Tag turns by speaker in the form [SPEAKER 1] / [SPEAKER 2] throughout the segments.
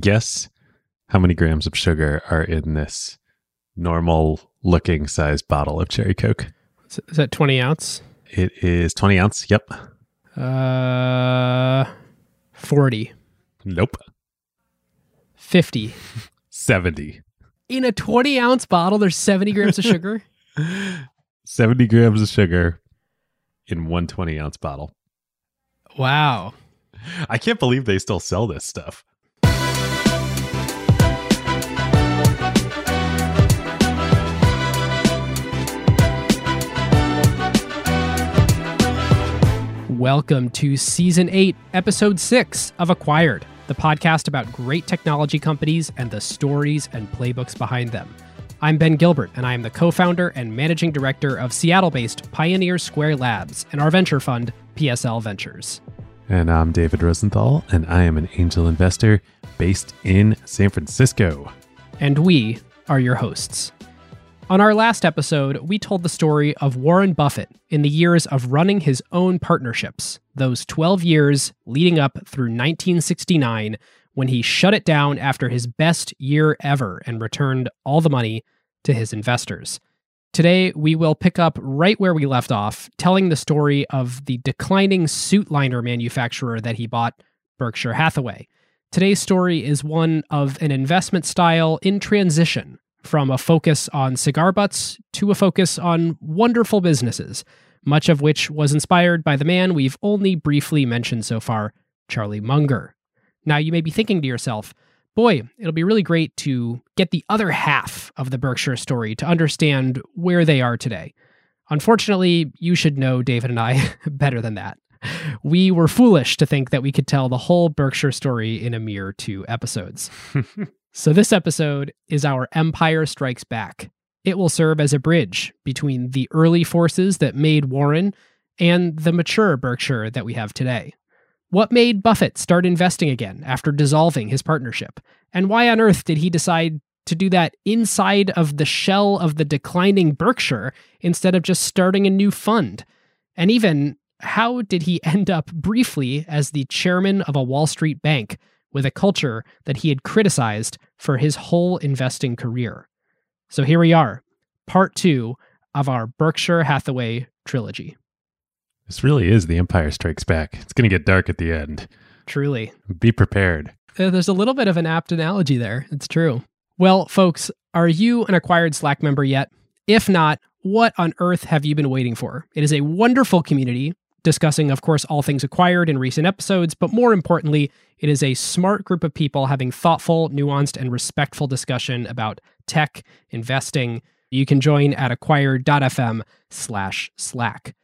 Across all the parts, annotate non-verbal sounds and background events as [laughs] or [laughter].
[SPEAKER 1] guess how many grams of sugar are in this normal looking size bottle of cherry Coke?
[SPEAKER 2] Is that 20 ounce?
[SPEAKER 1] It is 20 ounce. Yep.
[SPEAKER 2] Uh, 40,
[SPEAKER 1] Nope.
[SPEAKER 2] 50. [laughs]
[SPEAKER 1] 70.
[SPEAKER 2] In a 20 ounce bottle, there's 70 grams of sugar. [laughs] [laughs]
[SPEAKER 1] 70 grams of sugar in one 20 ounce bottle.
[SPEAKER 2] Wow.
[SPEAKER 1] I can't believe they still sell this stuff.
[SPEAKER 2] Welcome to season eight, episode six of Acquired, the podcast about great technology companies and the stories and playbooks behind them. I'm Ben Gilbert, and I am the co founder and managing director of Seattle based Pioneer Square Labs and our venture fund, PSL Ventures.
[SPEAKER 1] And I'm David Rosenthal, and I am an angel investor based in San Francisco.
[SPEAKER 2] And we are your hosts. On our last episode, we told the story of Warren Buffett in the years of running his own partnerships, those 12 years leading up through 1969 when he shut it down after his best year ever and returned all the money to his investors. Today, we will pick up right where we left off, telling the story of the declining suit liner manufacturer that he bought, Berkshire Hathaway. Today's story is one of an investment style in transition from a focus on cigar butts to a focus on wonderful businesses, much of which was inspired by the man we've only briefly mentioned so far, Charlie Munger. Now, you may be thinking to yourself, boy, it'll be really great to get the other half of the Berkshire story to understand where they are today. Unfortunately, you should know David and I [laughs] better than that. We were foolish to think that we could tell the whole Berkshire story in a mere two episodes. [laughs] So, this episode is our Empire Strikes Back. It will serve as a bridge between the early forces that made Warren and the mature Berkshire that we have today. What made Buffett start investing again after dissolving his partnership? And why on earth did he decide to do that inside of the shell of the declining Berkshire instead of just starting a new fund? And even, how did he [laughs] end up briefly as the chairman of a Wall Street bank with a culture that he had criticized for his whole investing career. So here we are, part two of our Berkshire Hathaway trilogy.
[SPEAKER 1] This really is The Empire Strikes Back. It's going to get dark at the end.
[SPEAKER 2] Truly.
[SPEAKER 1] Be prepared.
[SPEAKER 2] Uh, There's a little bit of an apt analogy there. It's true. Well, folks, are you an acquired Slack member yet? If not, what on earth have you been waiting for? It is a wonderful community discussing, of course, all things acquired in recent episodes, but more importantly, it is a smart group of people having thoughtful, nuanced, and respectful discussion about tech, investing. You can join at acquired.fm slash slack.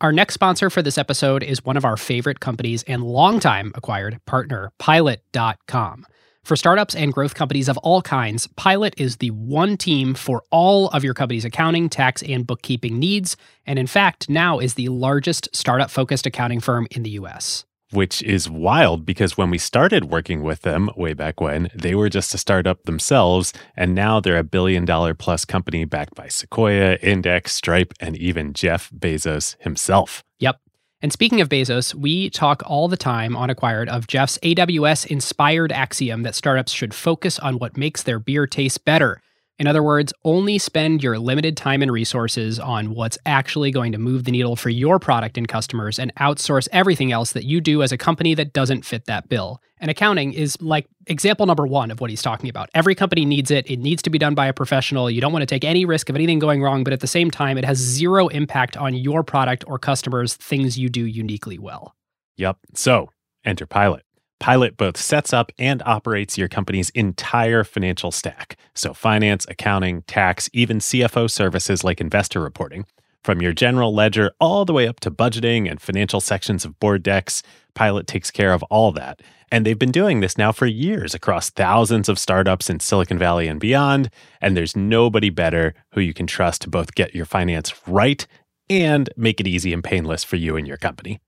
[SPEAKER 2] Our next sponsor for this episode is one of our favorite companies and longtime acquired partner, Pilot.com. For startups and growth companies of all kinds, Pilot is the one team for all of your company's accounting, tax, and bookkeeping needs, and in fact, now is the largest startup focused accounting firm in the US.
[SPEAKER 1] Which is wild because when we started working with them way back when, they were just a startup themselves, and now they're a billion dollar plus company backed by Sequoia, Index, Stripe, and even Jeff Bezos himself.
[SPEAKER 2] Yep. And speaking of Bezos, we talk all the time on Acquired of Jeff's AWS inspired axiom that startups should focus on what makes their beer taste better. In other words, only spend your limited time and resources on what's actually going to move the needle for your product and customers and outsource everything else that you do as a company that doesn't fit that bill. And accounting is like example number one of what he's talking about. Every company needs it. It needs to be done by a professional. You don't want to take any risk of anything going wrong, but at the same time, it has zero impact on your product or customers, things you do uniquely well.
[SPEAKER 1] Yep. So enter Pilot. Pilot both sets up and operates your company's entire financial stack. So, finance, accounting, tax, even CFO services like investor reporting. From your general ledger all the way up to budgeting and financial sections of board decks, Pilot takes care of all that. And they've been doing this now for years across thousands of startups in Silicon Valley and beyond. And there's nobody better who you can trust to both get your finance right and make it easy and painless for you and your company.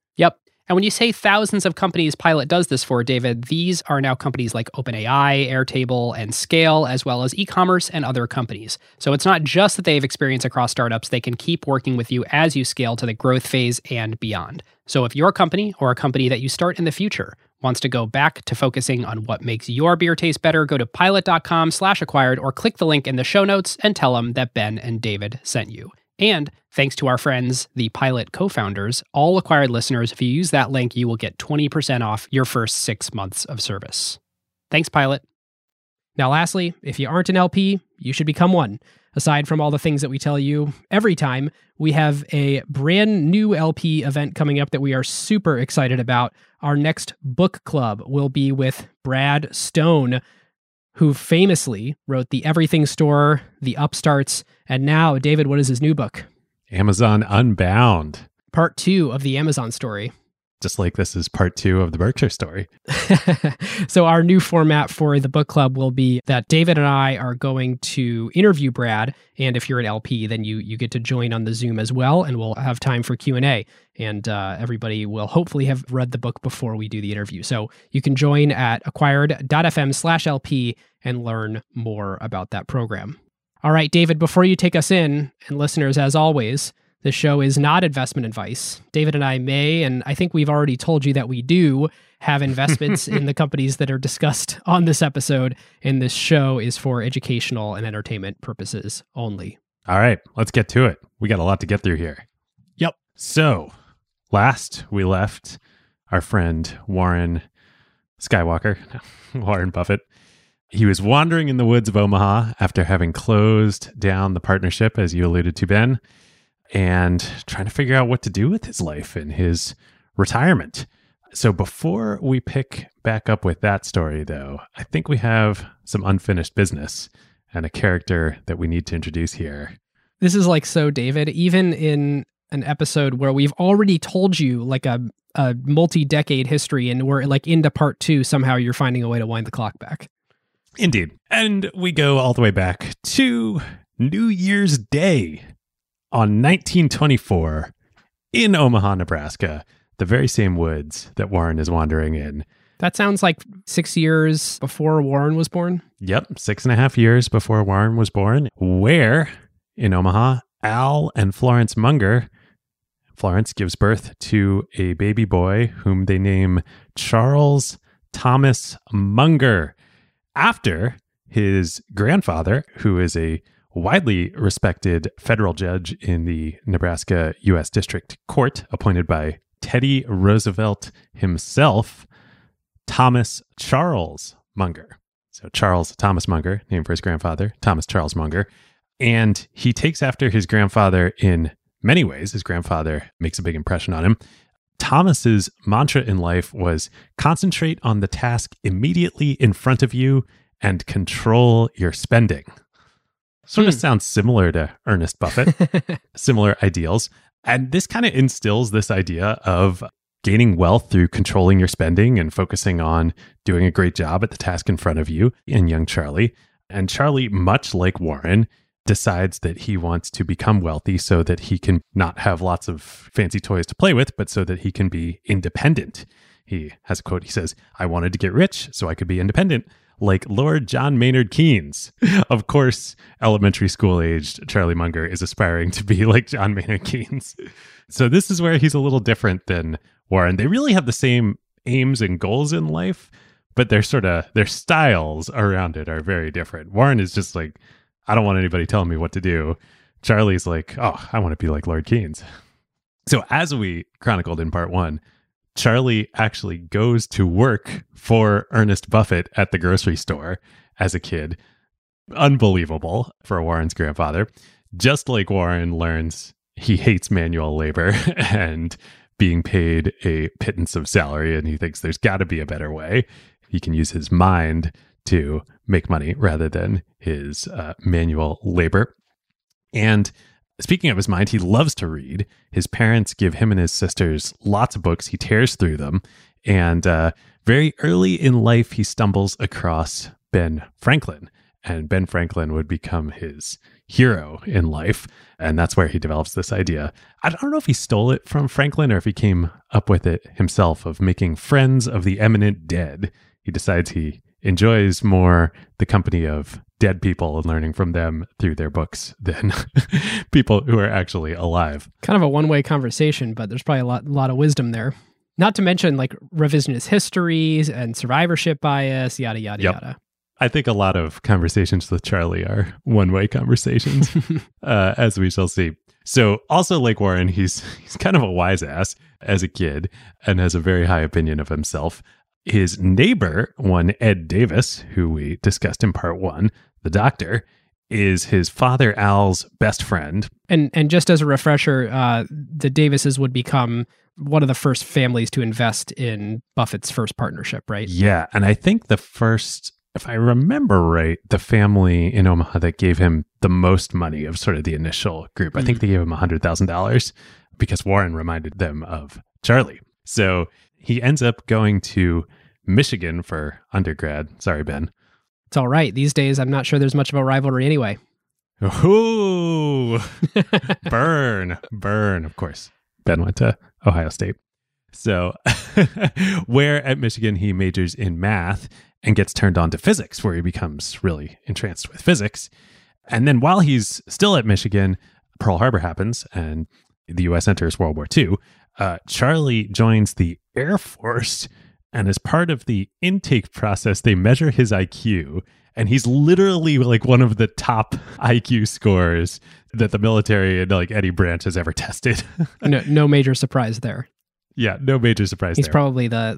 [SPEAKER 2] And when you say thousands of companies Pilot does this for, David, these are now companies like OpenAI, Airtable, and Scale, as well as e commerce and other companies. So it's not just that they have experience across startups, they can keep working with you as you scale to the growth phase and beyond. So if your company or a company that you start in the future wants to go back to focusing on what makes your beer taste better, go to pilot.com slash acquired or click the link in the show notes and tell them that Ben and David sent you. And thanks to our friends, the Pilot co founders, all acquired listeners, if you use that link, you will get 20% off your first six months of service. Thanks, Pilot. Now, lastly, if you aren't an LP, you should become one. Aside from all the things that we tell you every time, we have a brand new LP event coming up that we are super excited about. Our next book club will be with Brad Stone, who famously wrote The Everything Store, The Upstarts, and now, David, what is his new book?
[SPEAKER 1] Amazon Unbound.
[SPEAKER 2] Part two of the Amazon story
[SPEAKER 1] just like this is part two of the Berkshire story. [laughs]
[SPEAKER 2] so, our new format for the book club will be that David and I are going to interview Brad, and if you're an LP, then you you get to join on the Zoom as well, and we'll have time for Q and A. And uh, everybody will hopefully have read the book before we do the interview. So you can join at acquired.fm slash lp and learn more about that program. All right, David. Before you take us in, and listeners, as always this show is not investment advice. David and I may, and I think we've already told you that we do have [laughs] investments in the companies that are discussed on this episode, and this show is for educational and entertainment purposes only.
[SPEAKER 1] All right, let's get to it. We got a lot to get through here.
[SPEAKER 2] Yep.
[SPEAKER 1] So, last we left our friend Warren Skywalker, [laughs] Warren Buffett. He was wandering in the woods of Omaha after having closed down the partnership, as you alluded to, Ben and trying to figure out what to do with his life and his retirement. So before we pick back up with that story, though, I think we have some unfinished business and a character that we need to introduce here.
[SPEAKER 2] This is like so, David, even in an episode where we've already told you like a, a multi decade history and we're like into part two, somehow you're finding a way to wind the clock back.
[SPEAKER 1] Indeed. And we go all the way back to New Year's Day on 1924 in Omaha, Nebraska, the very same woods that Warren is wandering in.
[SPEAKER 2] That sounds like six years before Warren was born.
[SPEAKER 1] Yep, six and a half years before Warren was born. Where in Omaha, Al and Florence Munger, Florence gives birth to a baby boy whom they name Charles Thomas Munger after his grandfather, who is a widely respected federal judge in the Nebraska U.S. District Court, appointed by Teddy Roosevelt himself, Thomas Charles Munger. So, Charles Thomas Munger, named for his grandfather, Thomas Charles Munger. And he takes after his grandfather in many ways. His grandfather makes a big impression on him. Thomas's mantra in life was concentrate on the task immediately in front of you and control your spending. Sort of hmm. sounds similar to Ernest Buffett, [laughs] similar ideals. And this kind of instills this idea of gaining wealth through controlling your spending and focusing on doing a great job at the task in front of you in young Charlie. And Charlie, much like Warren, decides that he wants to become wealthy so that he can not have lots of fancy toys to play with, but so that he can be independent. He has a quote. He says, I wanted to get rich so I could be independent like Lord John Maynard Keynes. Of course, elementary school aged Charlie Munger is aspiring to be like John Maynard Keynes. So this is where he's a little different than Warren. They really have the same aims and goals in life, but their sort of their styles around it are very different. Warren is just like, I don't want anybody telling me what to do. Charlie's like, oh, I want to be like Lord Keynes. So as we chronicled in part one, Charlie actually goes to work for Ernest Buffett at the grocery store as a kid. Unbelievable for Warren's grandfather. Just like Warren learns he hates manual labor [laughs] and being paid a pittance of salary, and he thinks there's got to be a better way. He can use his mind to make money rather than his uh, manual labor. And Speaking of his mind, he loves to read. His parents give him and his sisters lots of books. He tears through them. And uh, very early in life, he stumbles across Ben Franklin. And Ben Franklin would become his hero in life. And that's where he develops this idea. I don't know if he stole it from Franklin or if he came up with it himself of making friends of the eminent dead. He decides he enjoys more the company of dead people and learning from them through their books than [laughs] people who are actually alive.
[SPEAKER 2] Kind of a one way conversation, but there's probably a lot, lot of wisdom there. Not to mention like revisionist histories and survivorship bias, yada, yada,
[SPEAKER 1] Yep.
[SPEAKER 2] yada.
[SPEAKER 1] I think a lot of conversations with Charlie are one way conversations, [laughs] uh, as we shall see. So, also like Warren, he's he's kind of a wise ass as a kid and has a very high opinion of himself. His neighbor, one Ed Davis, who we discussed in part one, the doctor, is his father Al's best friend.
[SPEAKER 2] And and just as a refresher, uh, the Davises would become one of the first families to invest in Buffett's first partnership, right?
[SPEAKER 1] Yeah, and I think the first, if I remember right, the family in Omaha that gave him the most money of sort of the initial group. I think they gave him $100,000 because Warren reminded them of Charlie. So he ends up going to Michigan for undergrad. Sorry, Ben.
[SPEAKER 2] It's all right. These days, I'm not sure there's much of a rivalry anyway.
[SPEAKER 1] Ooh, [laughs] burn, burn. Of course, Ben went to Ohio State. So, [laughs] where at Michigan he majors in math and gets turned on to physics, where he becomes really entranced with physics. And then while he's still at Michigan, Pearl Harbor happens and the US enters World War II. Uh, Charlie joins the Air Force. And as part of the intake process, they measure his IQ. And he's literally like one of the top IQ scores that the military and like any branch has ever tested. [laughs]
[SPEAKER 2] no, no major surprise there.
[SPEAKER 1] yeah, no major surprise
[SPEAKER 2] He's
[SPEAKER 1] there.
[SPEAKER 2] probably the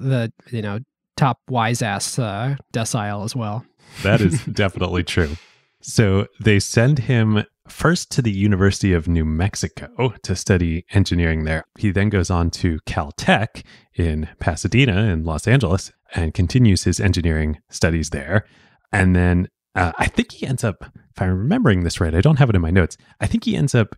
[SPEAKER 2] the you know top wise ass uh, decile as well.
[SPEAKER 1] That is [laughs] definitely true. So they send him first to the University of New Mexico to study engineering there. He then goes on to Caltech in Pasadena in Los Angeles and continues his engineering studies there. And then uh, I think he ends up, if I'm remembering this right, I don't have it in my notes. I think he ends up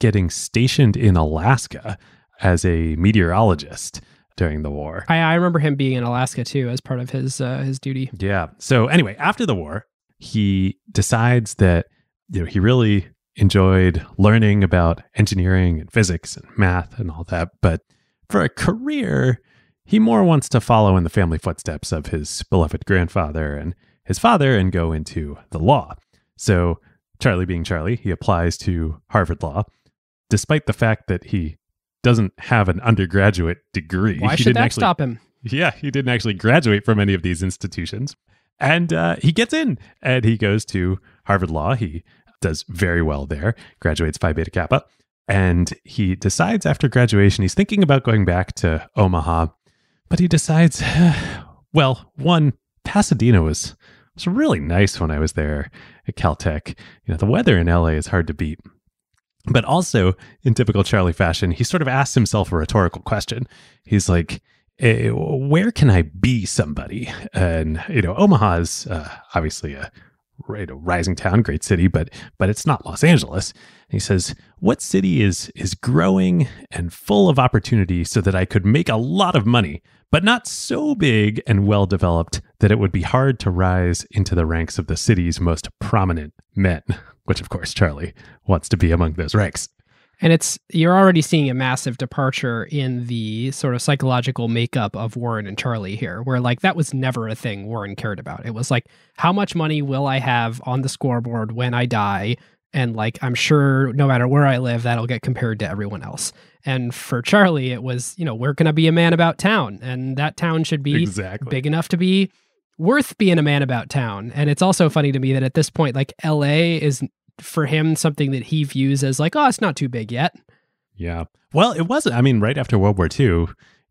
[SPEAKER 1] getting stationed in Alaska as a meteorologist during the war.
[SPEAKER 2] I, I remember him being in Alaska too as part of his uh, his duty.
[SPEAKER 1] Yeah. So anyway, after the war, he decides that you know he really enjoyed learning about engineering and physics and math and all that, but for a career, he more wants to follow in the family footsteps of his beloved grandfather and his father and go into the law. So, Charlie being Charlie, he applies to Harvard Law despite the fact that he doesn't have an undergraduate degree.
[SPEAKER 2] Why should that
[SPEAKER 1] actually-
[SPEAKER 2] stop him?
[SPEAKER 1] yeah, he didn't actually graduate from any of these institutions. And uh, he gets in and he goes to Harvard Law. He does very well there, graduates Phi Beta Kappa. And he decides after graduation, he's thinking about going back to Omaha, but he decides, [sighs] well, one, Pasadena was, was really nice when I was there at Caltech. You know, the weather in LA is hard to beat. But also, in typical Charlie fashion, he sort of asks himself a rhetorical question. He's like, eh, where can I be somebody? And you know, Omaha is uh, obviously a you a rising town, great city, but but it's not Los Angeles. And he says, what city is is growing and full of opportunity, so that I could make a lot of money, but not so big and well developed that it would be hard to rise into the ranks of the city's most prominent men. Which, of course, Charlie wants to be among those ranks.
[SPEAKER 2] And it's you're already seeing a massive departure in the sort of psychological makeup of Warren and Charlie here, where like that was never a thing Warren cared about. It was like, how much money will I have on the scoreboard when I die? And like, I'm sure no matter where I live, that'll get compared to everyone else. And for Charlie, it was, you know, where can I be a man about town? And that town should be
[SPEAKER 1] exactly.
[SPEAKER 2] big enough to be worth being a man about town. And it's also funny to me that at this point, like LA is for him something that he views as like, oh, it's not too big yet.
[SPEAKER 1] Yeah. Well, it wasn't. I mean, right after World War II,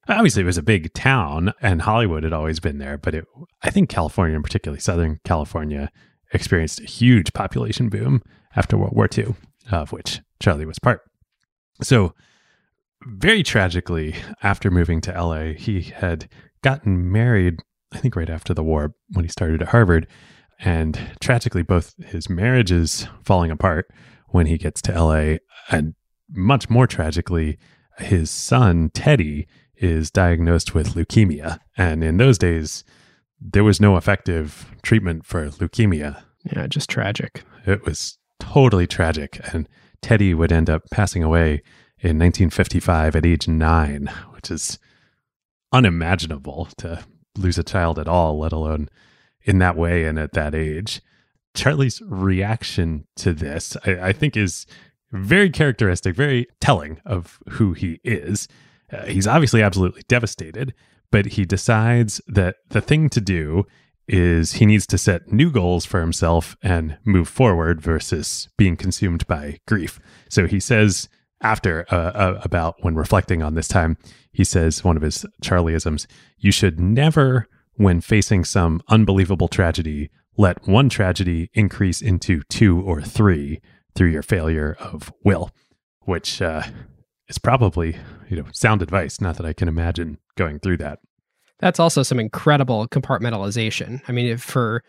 [SPEAKER 1] obviously it was a big town and Hollywood had always been there, but it, I think California, and particularly Southern California, experienced a huge population boom after World War II, of which Charlie was part. So, very tragically, after moving to LA, he had gotten married, I think right after the war when he started at Harvard. And tragically, both his marriages falling apart when he gets to LA, and much more tragically, his son, Teddy, is diagnosed with leukemia. And in those days, there was no effective treatment for leukemia.
[SPEAKER 2] Yeah, just tragic.
[SPEAKER 1] It was totally tragic. And Teddy would end up passing away in 1955 at age nine, which is unimaginable to lose a child at all, let alone in that way and at that age. Charlie's reaction to this, I, I think, is very characteristic, very telling of who he is. Uh, he's obviously absolutely devastated, but he decides that the thing to do is he needs to set new goals for himself and move forward versus being consumed by grief. So he says after uh, uh, about when reflecting on this time, he says one of his Charlieisms, you should never when facing some unbelievable tragedy let one tragedy increase into two or three through your failure of will, which uh, is probably you know sound advice. Not that I can imagine going through that.
[SPEAKER 2] That's also some incredible compartmentalization. I mean, if for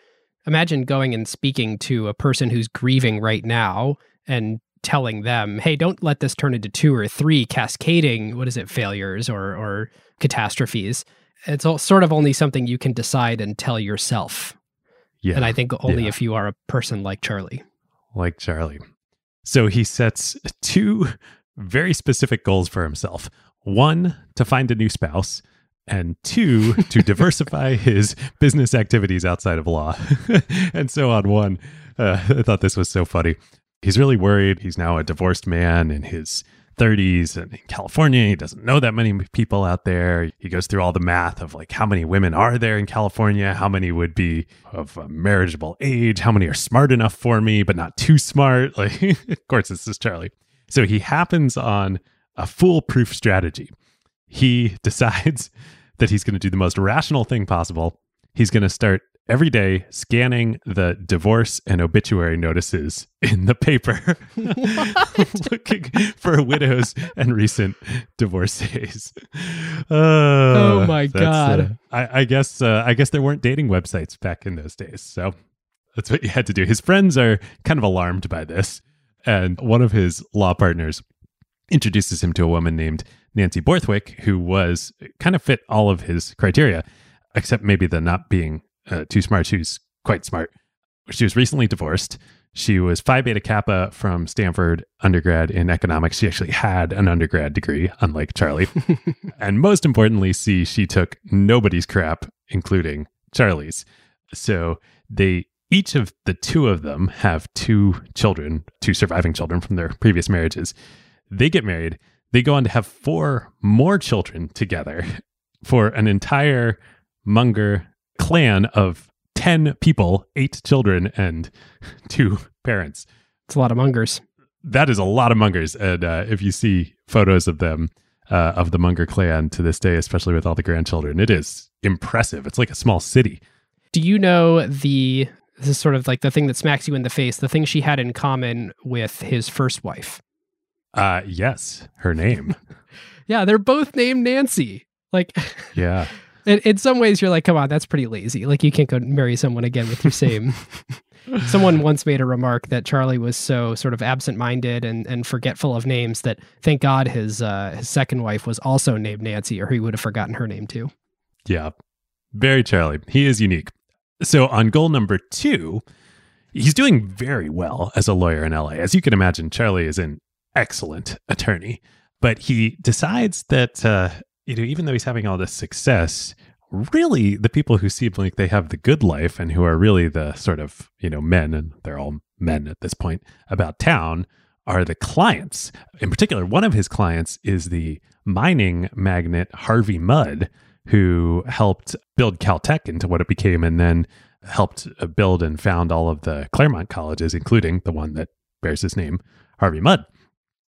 [SPEAKER 2] imagine going and speaking to a person who's grieving right now and telling them, "Hey, don't let this turn into two or three cascading what is it failures or or catastrophes." It's all, sort of only something you can decide and tell yourself.
[SPEAKER 1] Yeah,
[SPEAKER 2] and I think only
[SPEAKER 1] yeah.
[SPEAKER 2] if you are a person like Charlie.
[SPEAKER 1] Like Charlie. So he sets two very specific goals for himself. One, to find a new spouse, and two, to [laughs] diversify his business activities outside of law. [laughs] and so on one, uh, I thought this was so funny. He's really worried. He's now a divorced man in his 30s and in California. He doesn't know that many people out there. He goes through all the math of like how many women are there in California, how many would be of a marriageable age, how many are smart enough for me, but not too smart. [laughs] Like, of course, this is Charlie. So he happens on a foolproof strategy. He [laughs] decides that he's going to do the most rational thing possible. He's going to start every day scanning the divorce and obituary notices in the paper, [laughs] [laughs] looking for widows and recent divorcees. Uh,
[SPEAKER 2] oh my god!
[SPEAKER 1] Uh, I, I, guess uh, I guess there weren't dating websites back in those days, so that's what you had to do. His friends are kind of alarmed by this, and one of his law partners introduces him to a woman named Nancy Borthwick, who was kind of fit all of his criteria, except maybe the not being uh, too smart. She was quite smart. She was recently divorced. She was Phi Beta Kappa from Stanford undergrad in economics. She actually had an undergrad degree, unlike Charlie. [laughs] and most importantly, see, she took nobody's crap, including Charlie's. So they each of the two of them have two children, two surviving children from their previous marriages. They get married. They go on to have four more children together [laughs] for an entire Munger clan of 10 people, eight children, and [laughs] two parents.
[SPEAKER 2] It's a lot of Mungers.
[SPEAKER 1] That is a lot of Mungers. And uh, if you see photos of them, uh, of the Munger clan to this day, especially with all the grandchildren, it is impressive. It's like a small city.
[SPEAKER 2] Do you know the, this is sort of like the thing that smacks you in the face, the thing she had in common with his first wife?
[SPEAKER 1] Uh, yes, her name. [laughs]
[SPEAKER 2] yeah, they're both named Nancy. Like, [laughs]
[SPEAKER 1] yeah.
[SPEAKER 2] In, in some ways, you're like, come on, that's pretty lazy. Like, you can't go marry someone again with your same. [laughs] Someone once made a remark that Charlie was so sort of absent-minded and, and forgetful of names that thank God his uh, his second wife was also named Nancy, or he would have forgotten her name too.
[SPEAKER 1] Yeah, very Charlie. He is unique. So on goal number two, he's doing very well as a lawyer in LA. As you can imagine, Charlie is an excellent attorney, but he decides that uh, you know even though he's having all this success, really the people who seem like they have the good life and who are really the sort of you know men and they're all men at this point about town are the clients. In particular, one of his clients is the mining magnate Harvey Mudd, who helped build Caltech into what it became and then helped uh, build and found all of the Claremont colleges, including the one that bears his name, Harvey Mudd.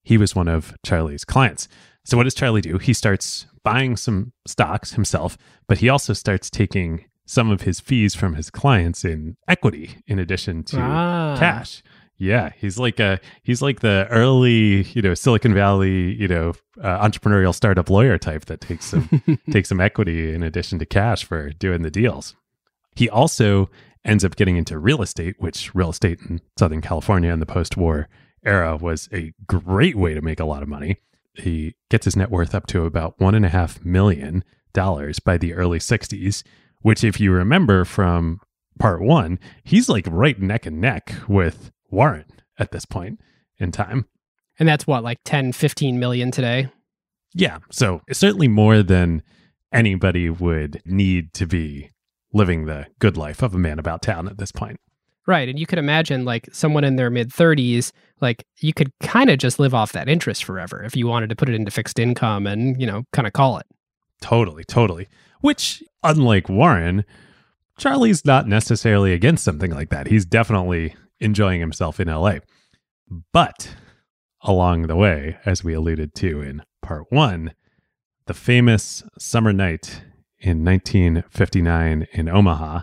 [SPEAKER 1] He was one of Charlie's clients. So, what does Charlie do? He starts buying some stocks himself, but he also starts taking some of his fees from his clients in equity in addition to
[SPEAKER 2] Ah.
[SPEAKER 1] cash. Yeah, he's like a he's like the early, you know, Silicon Valley, you know, uh, entrepreneurial startup lawyer type that takes some [laughs] takes some equity in addition to cash for doing the deals. He also ends up getting into real estate, which real estate in Southern California in the post-war era was a great way to make a lot of money. He gets his net worth up to about one and a half million dollars by the early 60s, which, if you remember from part one, he's like right neck and neck with Warren at this point in time.
[SPEAKER 2] And that's what, like 10, 15 million today?
[SPEAKER 1] Yeah. So it's certainly more than anybody would need to be living the good life of a man about town at this point.
[SPEAKER 2] Right. And you could imagine like someone in their mid 30s, like you could kind of just live off that interest forever if you wanted to put it into fixed income and, you know, kind of call it.
[SPEAKER 1] Totally, totally. Which, unlike Warren, Charlie's not necessarily against something like that. He's definitely enjoying himself in LA. But along the way, as we alluded to in part one, the famous summer night in 1959 in Omaha,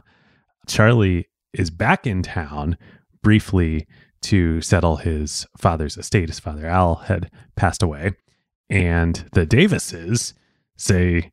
[SPEAKER 1] Charlie is back in town briefly to settle his father's estate. His father, Al, had passed away. And the Davises say,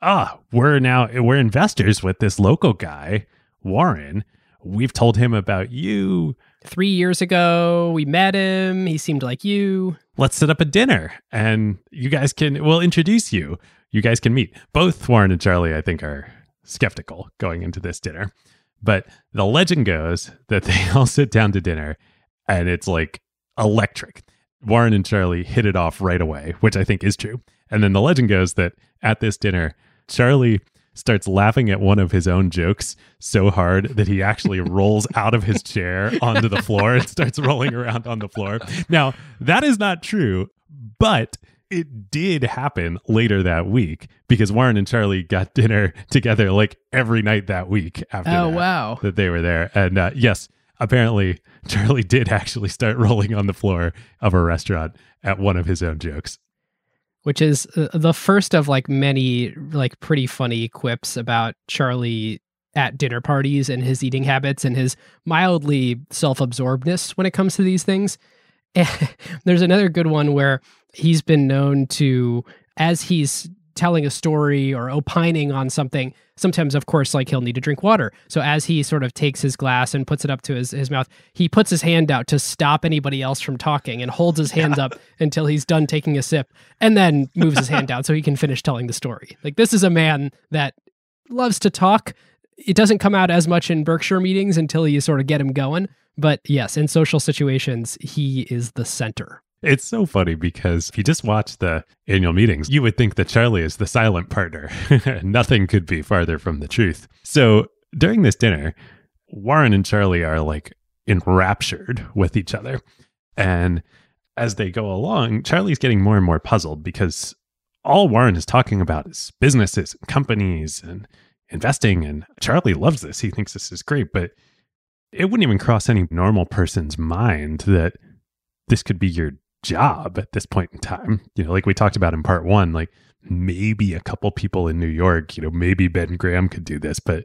[SPEAKER 1] ah, we're now, we're investors with this local guy, Warren. We've told him about you.
[SPEAKER 2] Three years ago, we met him. He seemed like you.
[SPEAKER 1] Let's set up a dinner and you guys can, we'll introduce you. You guys can meet. Both Warren and Charlie, I think, are skeptical going into this dinner. But the legend goes that they [laughs] all sit down to dinner and it's like electric. Warren and Charlie hit it off right away, which I think is true. And then the legend goes that at this dinner, Charlie starts laughing at one of his own jokes so hard that he actually [laughs] rolls out of his chair onto the floor and starts rolling around on the floor. Now, that is not true, but it did happen later that week because Warren and Charlie got [laughs] dinner together like every night that week after
[SPEAKER 2] Oh,
[SPEAKER 1] that,
[SPEAKER 2] wow.
[SPEAKER 1] that they were there. And uh, yes, apparently [laughs] Charlie did actually start [laughs] rolling on the floor of a restaurant at one of his own jokes.
[SPEAKER 2] which is uh, the first of like many like pretty funny quips about Charlie at dinner parties and his eating habits and his mildly self-absorbedness when it comes to these things. There's another good one where he's been known to as he's telling a story or opining on something sometimes of course like he'll need to drink water. So as he sort of takes his glass and puts it up to his, his mouth he puts his hand out to stop anybody else from talking and holds his hands up until he's done taking a sip and then moves his hand down so he can finish telling the story. Like this is a man that loves to talk. It doesn't come out as much in berkshire meetings until you sort of get him going. But yes in social situations he is the center
[SPEAKER 1] It's so funny because if you just watch the annual meetings, you would think that Charlie is the silent partner. [laughs] Nothing could be farther from the truth. So during this dinner, Warren and Charlie are like enraptured with each other. And as they go along, Charlie's getting more and more puzzled because all Warren is talking about is businesses and companies and investing. And Charlie loves this. He thinks this is great, but it wouldn't even cross any normal person's mind that this could be your job at this point in time. You know, like we talked about in part one, like maybe a couple people in New York, you know, maybe Ben Graham could do this, but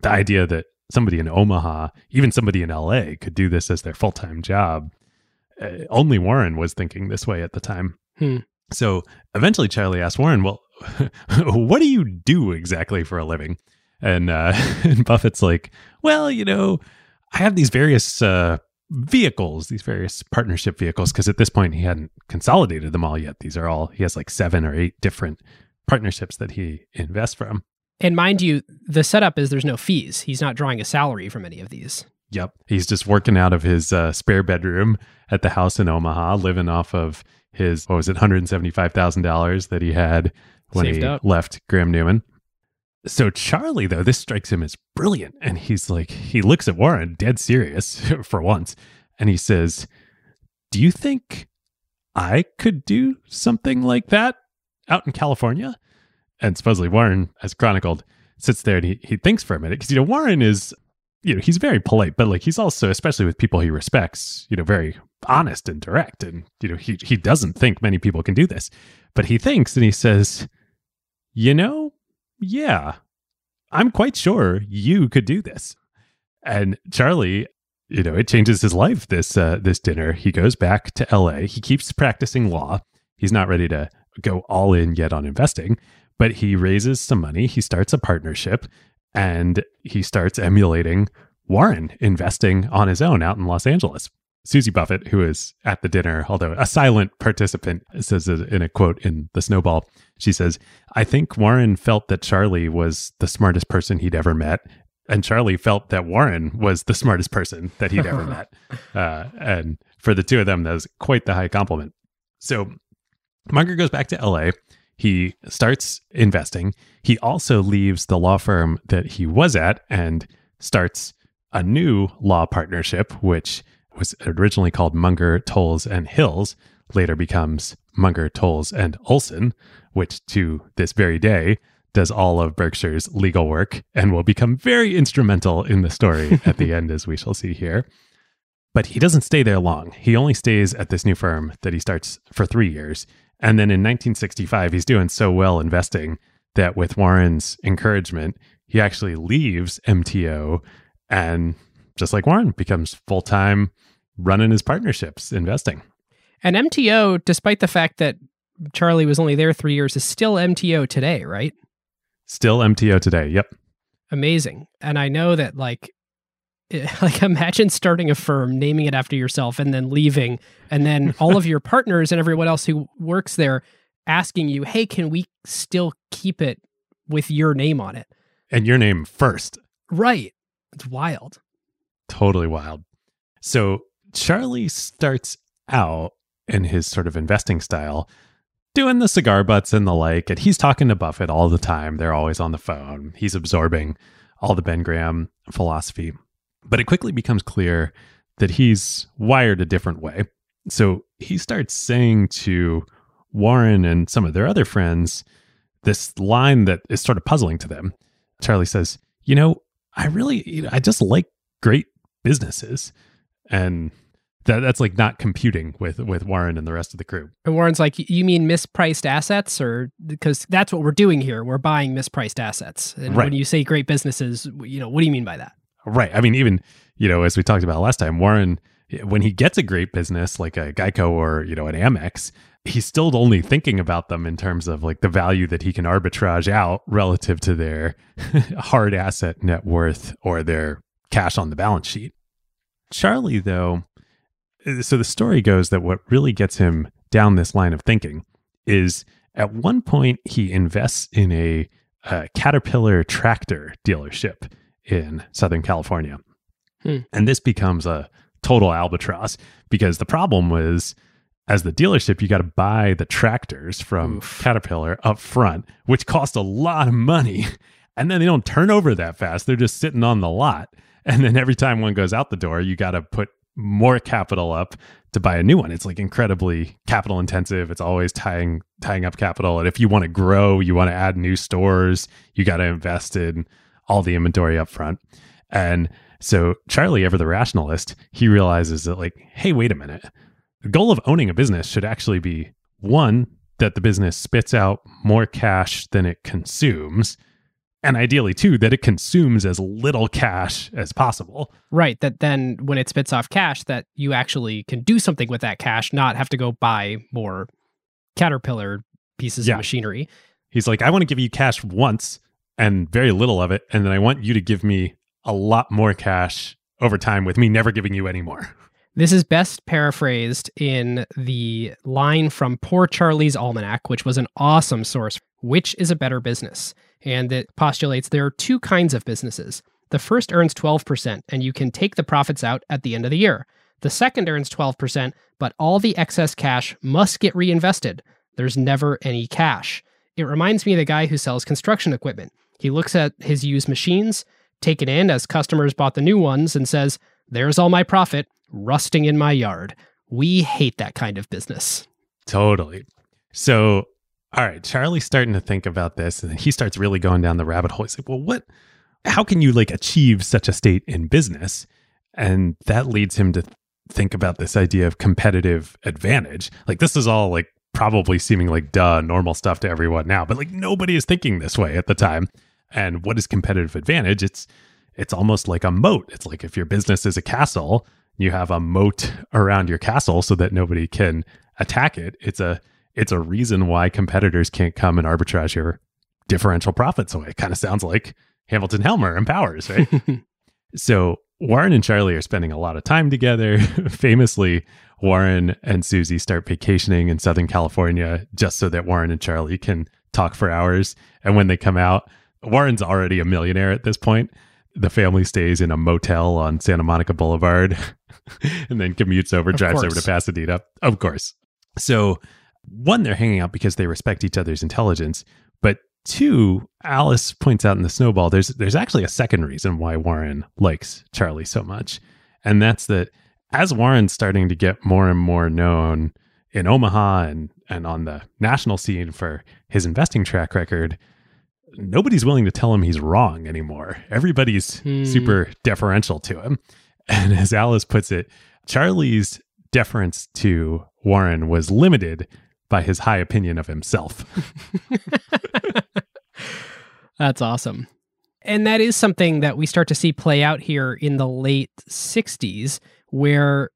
[SPEAKER 1] the idea that somebody in Omaha, even somebody in LA could do this as their full time job, uh, only Warren was thinking this way at the time.
[SPEAKER 2] Hmm.
[SPEAKER 1] So eventually Charlie asked Warren, well, [laughs] what do you do exactly for a living? And, uh, [laughs] and Buffett's like, well, you know, I have these various uh, vehicles, these various partnership vehicles, because at this point he hadn't consolidated them all yet. These are all, he has like seven or eight different partnerships that he invests from.
[SPEAKER 2] And mind you, the setup is there's no fees. He's not drawing a salary from any of these.
[SPEAKER 1] Yep. He's just working out of his uh, spare bedroom at the house in Omaha, living off of his, what was it, $175,000 that he had when
[SPEAKER 2] Saved
[SPEAKER 1] he
[SPEAKER 2] up.
[SPEAKER 1] left Graham Newman. So Charlie, though, this strikes him as brilliant. And he's like, he looks at Warren, dead serious [laughs] for once, and he says, Do you think I could do something like that out in California? And supposedly Warren, as chronicled, sits there and he, he thinks for a minute. Because, you know, Warren is, you know, he's very polite, but like he's also, especially with people he respects, you know, very honest and direct. And, you know, he, he doesn't think many people can do this. But he thinks and he says, You know, yeah, I'm quite sure you could do this. And Charlie, you know, it changes his life this uh, this dinner. He goes back to LA. He keeps practicing law. He's not ready to go all in yet on investing, but he raises some money. He starts a partnership and he starts emulating Warren investing on his own out in Los Angeles. Susie Buffett, who is at the dinner, although a silent participant, says in a quote in The Snowball, she says, I think Warren felt that Charlie was the smartest person he'd ever met. And Charlie felt that Warren was the smartest person that he'd ever [laughs] met. Uh, and for the two of them, that was quite the high compliment. So Munger goes back to LA. He starts investing. He also leaves the law firm that he was at and starts a new law partnership, which was originally called Munger, Tolles, and Hills, later becomes Munger, Tolles, and Olson, which to this very day does all of Berkshire's legal work and will become very instrumental in the story [laughs] at the end, as we shall see here. But he doesn't stay there long. He only stays at this new firm that he starts for three years. And then in 1965, he's doing so well investing that with Warren's encouragement, he actually leaves MTO and just like Warren becomes full time running his partnerships, investing.
[SPEAKER 2] And MTO, despite the fact that Charlie was only there three years, is still MTO today, right?
[SPEAKER 1] Still MTO today. Yep.
[SPEAKER 2] Amazing. And I know that like [laughs] like imagine starting a firm, naming it after yourself, and then leaving, and then [laughs] all of your partners and everyone else who works there asking you, "Hey, can we still keep it with your name on it?"
[SPEAKER 1] And your name first.
[SPEAKER 2] Right. It's wild.
[SPEAKER 1] Totally wild. So Charlie starts out in his sort of investing style doing the cigar butts and the like, and he's talking to Buffett all the time. They're always on the phone. He's absorbing all the Ben Graham philosophy. But it quickly becomes clear that he's wired a different way. So he starts saying to Warren and some of their other friends this line that is sort of puzzling to them. Charlie says, You know, I really, you know, I just like great businesses. And that, that's like not computing with with Warren and the rest of the crew.
[SPEAKER 2] And Warren's like, you mean mispriced assets, or because that's what we're doing here. We're buying mispriced assets. And
[SPEAKER 1] Right.
[SPEAKER 2] when you say great businesses, you know, what do you mean by that?
[SPEAKER 1] Right. I mean, even, you know, as we talked about last time, Warren, when he gets a great business like a Geico or, you know, an Amex, he's still only thinking about them in terms of like the value that he can arbitrage out relative to their [laughs] hard asset net worth or their cash on the balance sheet. Charlie, though, uh, so the story goes that what really gets him down this line of thinking is at one point he invests in a, a Caterpillar tractor dealership in Southern California.
[SPEAKER 2] Hmm.
[SPEAKER 1] And this becomes a total albatross because the problem was as the dealership, you got to buy the tractors from
[SPEAKER 2] Oof.
[SPEAKER 1] Caterpillar up front, which cost a lot of money. [laughs] And then they don't turn over that fast. They're just sitting on the lot. And then every time one goes out the door, you got to put more capital up to buy a new one. It's like incredibly capital intensive. It's always tying tying up capital. And if you want to grow, you want to add new stores, you got to invest in all the inventory up front. And so Charlie, ever the rationalist, he realizes that like, hey, wait a minute. The goal of owning a business should actually be one, that the business spits out more cash than it consumes. And ideally, too that it consumes as little cash as possible.
[SPEAKER 2] Right. That then when it spits off cash, that you actually can do something with that cash, not have to go buy more Caterpillar pieces
[SPEAKER 1] Yeah.
[SPEAKER 2] of machinery.
[SPEAKER 1] He's like, I want to give you cash once and very little of it. And then I want you to give me a lot more cash over time with me never giving you any more.
[SPEAKER 2] This is best paraphrased in the line from Poor Charlie's Almanac, which was an awesome source. Which is a better business? And it postulates there are two kinds of businesses. The first earns 12%, and you can take the profits out at the end of the year. The second earns 12%, but all the excess cash must get reinvested. There's never any cash. It reminds me of the guy who sells construction equipment. He looks at his used machines, taken in as customers bought the new ones, and says, There's all my profit rusting in my yard. We hate that kind of business.
[SPEAKER 1] Totally. So, all right, Charlie's starting to think about this and he starts really going down the rabbit hole. He's like, well, what, how can you like achieve such a state in business? And that leads him to think about this idea of competitive advantage. Like, this is all like probably seeming like duh, normal stuff to everyone now, but like nobody is thinking this way at the time. And what is competitive advantage? It's, it's almost like a moat. It's like if your business is a castle, you have a moat around your castle so that nobody can attack it. It's a it's a reason why competitors can't come and arbitrage your differential profits away. It kind of sounds like Hamilton Helmer and Powers, right? [laughs] so Warren and Charlie are spending a lot of time together. [laughs] Famously, Warren and Susie start vacationing in Southern California just so that Warren and Charlie can talk for hours. And when they come out, Warren's already a millionaire at this point. The family stays in a motel on Santa Monica Boulevard [laughs] and then commutes over,
[SPEAKER 2] Of
[SPEAKER 1] drives over to Pasadena. Of course. So, one, they're hanging out because they respect each other's intelligence. But two, Alice points out in the snowball, there's there's actually a second reason why Warren likes Charlie so much. And that's that as Warren's starting to get more and more known in Omaha and and on the national scene for his investing track record, nobody's willing to tell him he's wrong anymore. Everybody's
[SPEAKER 2] Hmm.
[SPEAKER 1] super deferential to him. [laughs] And as Alice puts it, Charlie's deference to Warren was limited by his high opinion of himself. [laughs]
[SPEAKER 2] That's awesome. And that is something that we start to see play out here in the late 60s, where,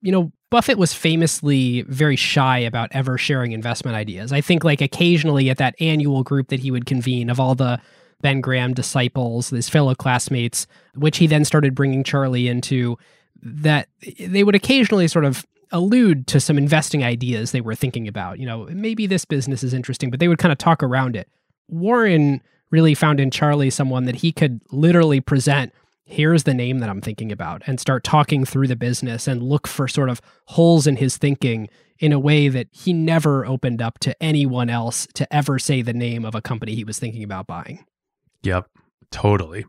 [SPEAKER 2] you know, Buffett was famously very shy about ever sharing investment ideas. I think, like, occasionally at that annual group that he would convene of all the Ben Graham disciples, his fellow classmates, which he then started bringing Charlie into, that they would occasionally sort of allude to some investing ideas they were thinking about. You know, maybe this business is interesting, but they would kind of talk around it. Warren really found in Charlie someone that he could literally present here's the name that I'm thinking about and start talking through the business and look for sort of holes in his thinking in a way that he never opened up to anyone else to ever say the name of a company he was thinking about buying.
[SPEAKER 1] Yep, totally.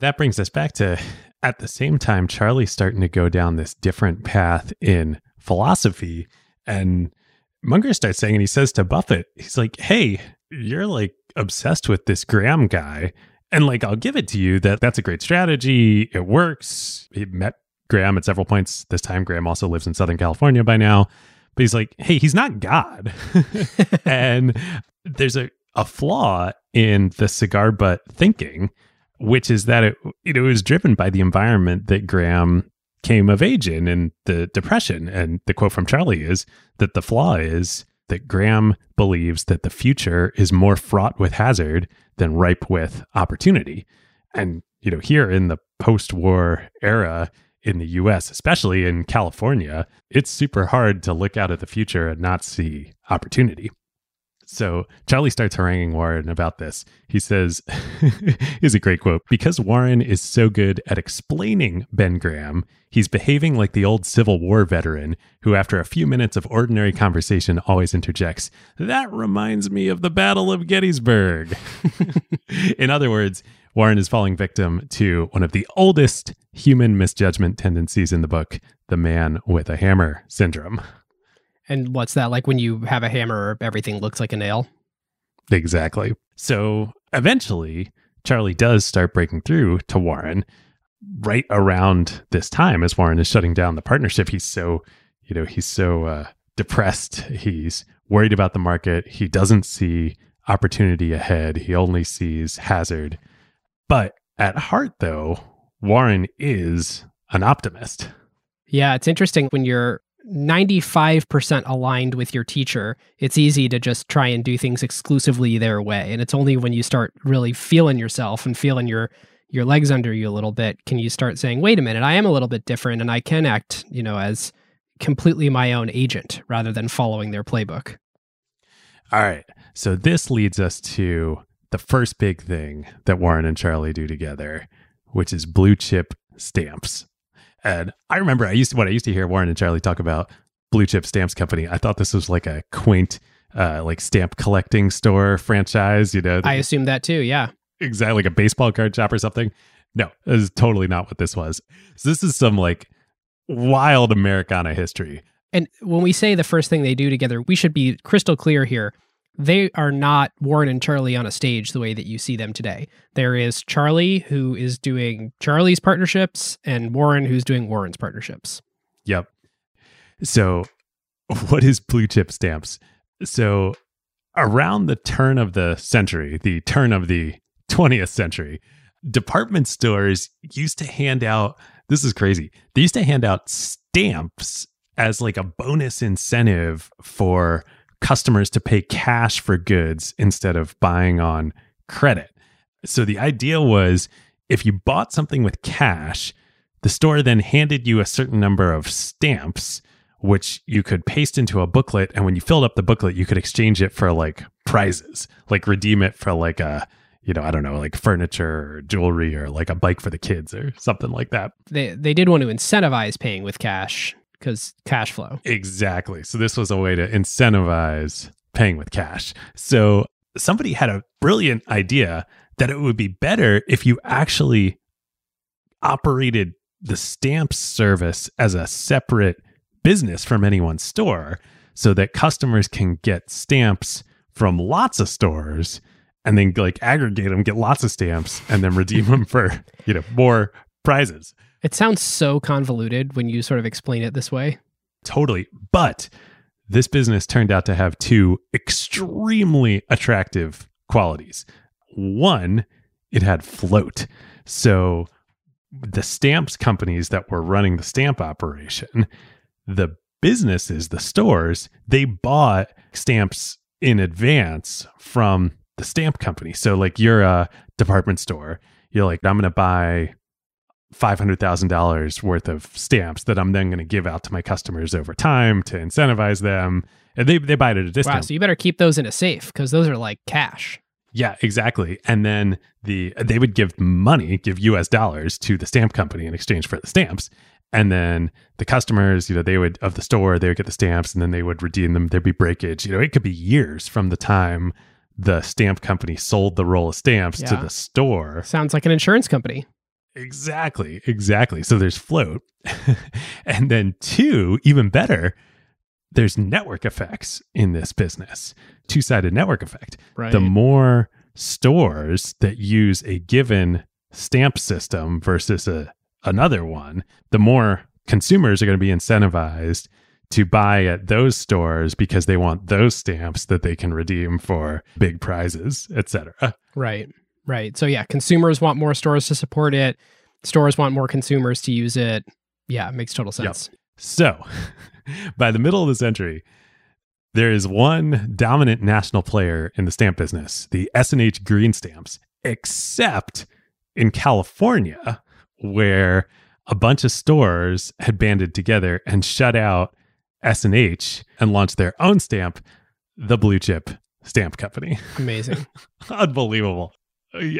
[SPEAKER 1] That brings us back to at the same time, Charlie's starting to go down this different path in philosophy. And Munger starts saying, and he says to Buffett, he's like, hey, you're like obsessed with this Graham guy. And like, I'll give it to you that that's a great strategy. It works. He met Graham at several points. This time, Graham also lives in Southern California by now. But he's like, hey, he's not God. [laughs] and there's a, a flaw in the cigar butt thinking, which is that it, it was driven by the environment that Graham came of age in and the depression. And the quote from Charlie is that the flaw is that Graham believes that the future is more fraught with hazard than ripe with opportunity. And, you know, here in the post war era in the US, especially in California, it's super hard to look out at the future and not see opportunity. So Charlie starts haranguing Warren about this. He says, [laughs] is a great quote Because Warren is so good at explaining Ben Graham, he's behaving like the old Civil War veteran who, after a few minutes of ordinary conversation, always interjects, That reminds me of the Battle of Gettysburg. [laughs] In other words, Warren is falling victim to one of the oldest human misjudgment tendencies in the book, the man with a hammer syndrome.
[SPEAKER 2] And what's that like when you have a hammer, everything looks like a nail?
[SPEAKER 1] Exactly. So eventually, Charlie does start breaking through to Warren right around this time as Warren is shutting down the partnership. He's so, you know, he's so uh, depressed. He's worried about the market. He doesn't see opportunity ahead. He only sees hazard. But at heart, though, Warren is an optimist.
[SPEAKER 2] Yeah, it's interesting when you're 95% aligned with your teacher, it's easy to just try and do things exclusively their way. And it's only when you start really feeling yourself and feeling your your legs under you a little bit can you start saying, "Wait a minute, I am a little bit different and I can act, you know, as completely my own agent rather than following their playbook."
[SPEAKER 1] All right. So this leads us to the first big thing that Warren and Charlie do together, which is blue chip stamps. And I remember I used to, when I used to hear Warren and Charlie talk about Blue Chip Stamps Company, I thought this was like a quaint, uh, like stamp collecting store franchise. You know,
[SPEAKER 2] I assume that too, yeah.
[SPEAKER 1] exactly like a baseball card shop or something. No, this is totally not what this was. So this is some like wild Americana history.
[SPEAKER 2] And when we say the first thing they do together, we should be crystal clear here. They are not Warren and Charlie on a stage the way that you see them today. There is Charlie who is doing Charlie's partnerships and Warren who's doing Warren's partnerships.
[SPEAKER 1] Yep. So, [laughs] what is blue chip stamps? So, around the turn of the century, the turn of the 20th century, department stores used to hand out this is crazy. They used to hand out stamps as like a bonus incentive for customers to pay cash for goods instead of buying on credit. So the idea was if you bought something with cash, the store then handed you a certain number of stamps, which you could paste into a booklet. And when you filled up the booklet, you could exchange it for like prizes, like redeem it for like a, you know, I don't know, like furniture or jewelry or like a bike for the kids or something like that.
[SPEAKER 2] They they did want to incentivize paying with cash because cash flow.
[SPEAKER 1] Exactly. So this was a way to incentivize paying with cash. So somebody had a brilliant idea that it would be better if you actually operated the stamps service as a separate business from anyone's store so that customers can get stamps from lots of stores and then like aggregate them, get lots of stamps, and then redeem them for you know more prizes.
[SPEAKER 2] It sounds so convoluted when you sort of explain it this way.
[SPEAKER 1] Totally, but this business turned out to have two extremely attractive qualities. One, it had float, so the stamps companies that were running the stamp operation, the businesses, the stores, they bought stamps in advance from the stamp company. So, like, you're a department store, you're like, I'm going to buy $500,000 worth of stamps that I'm then going to give out to my customers over time to incentivize them. And they, they buy it at a discount.
[SPEAKER 2] Wow, so you better keep those in a safe because those are like cash.
[SPEAKER 1] Yeah, exactly. And then the they would give money, give US dollars to the stamp company in exchange for the stamps. And then the customers, you know, they would of the store, they would get the stamps and then they would redeem them. There'd be breakage. You know, it could be years from the time the stamp company sold the roll of stamps to the store.
[SPEAKER 2] Sounds like an insurance company.
[SPEAKER 1] Exactly, exactly. So there's float. [laughs] and then two, even better, there's network effects in this business. Two-sided network effect.
[SPEAKER 2] Right.
[SPEAKER 1] The more stores that use a given stamp system versus a another one, the more consumers are going to be incentivized to buy at those stores because they want those stamps that they can redeem for big prizes, etc.
[SPEAKER 2] Right. Right. So yeah, consumers want more stores to support it. Stores want more consumers to use it. Yeah, it makes total
[SPEAKER 1] Yep.
[SPEAKER 2] sense.
[SPEAKER 1] So, [laughs] by the middle of the century, there is one dominant national player in the stamp business, the S&H green stamps, except in California where a bunch of stores had banded together and shut out S&H and launched their own stamp, the Blue Chip Stamp Company. [laughs]
[SPEAKER 2] Amazing.
[SPEAKER 1] Unbelievable.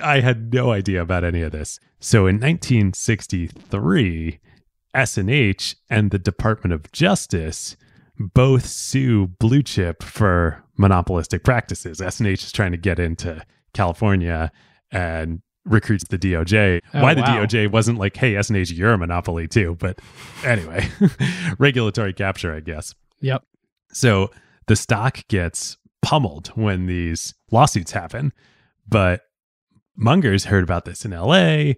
[SPEAKER 1] I had no idea about any of this. So in 1963, S&H and the Department of Justice both sue Blue Chip for monopolistic practices. S&H is trying to get into California and recruits the DOJ.
[SPEAKER 2] Oh,
[SPEAKER 1] Why the
[SPEAKER 2] wow.
[SPEAKER 1] DOJ wasn't like, "Hey, S&H, you're a monopoly too." But anyway, [laughs] regulatory capture, I guess.
[SPEAKER 2] yep.
[SPEAKER 1] So the stock gets pummeled when these lawsuits happen. But Munger's heard about this in LA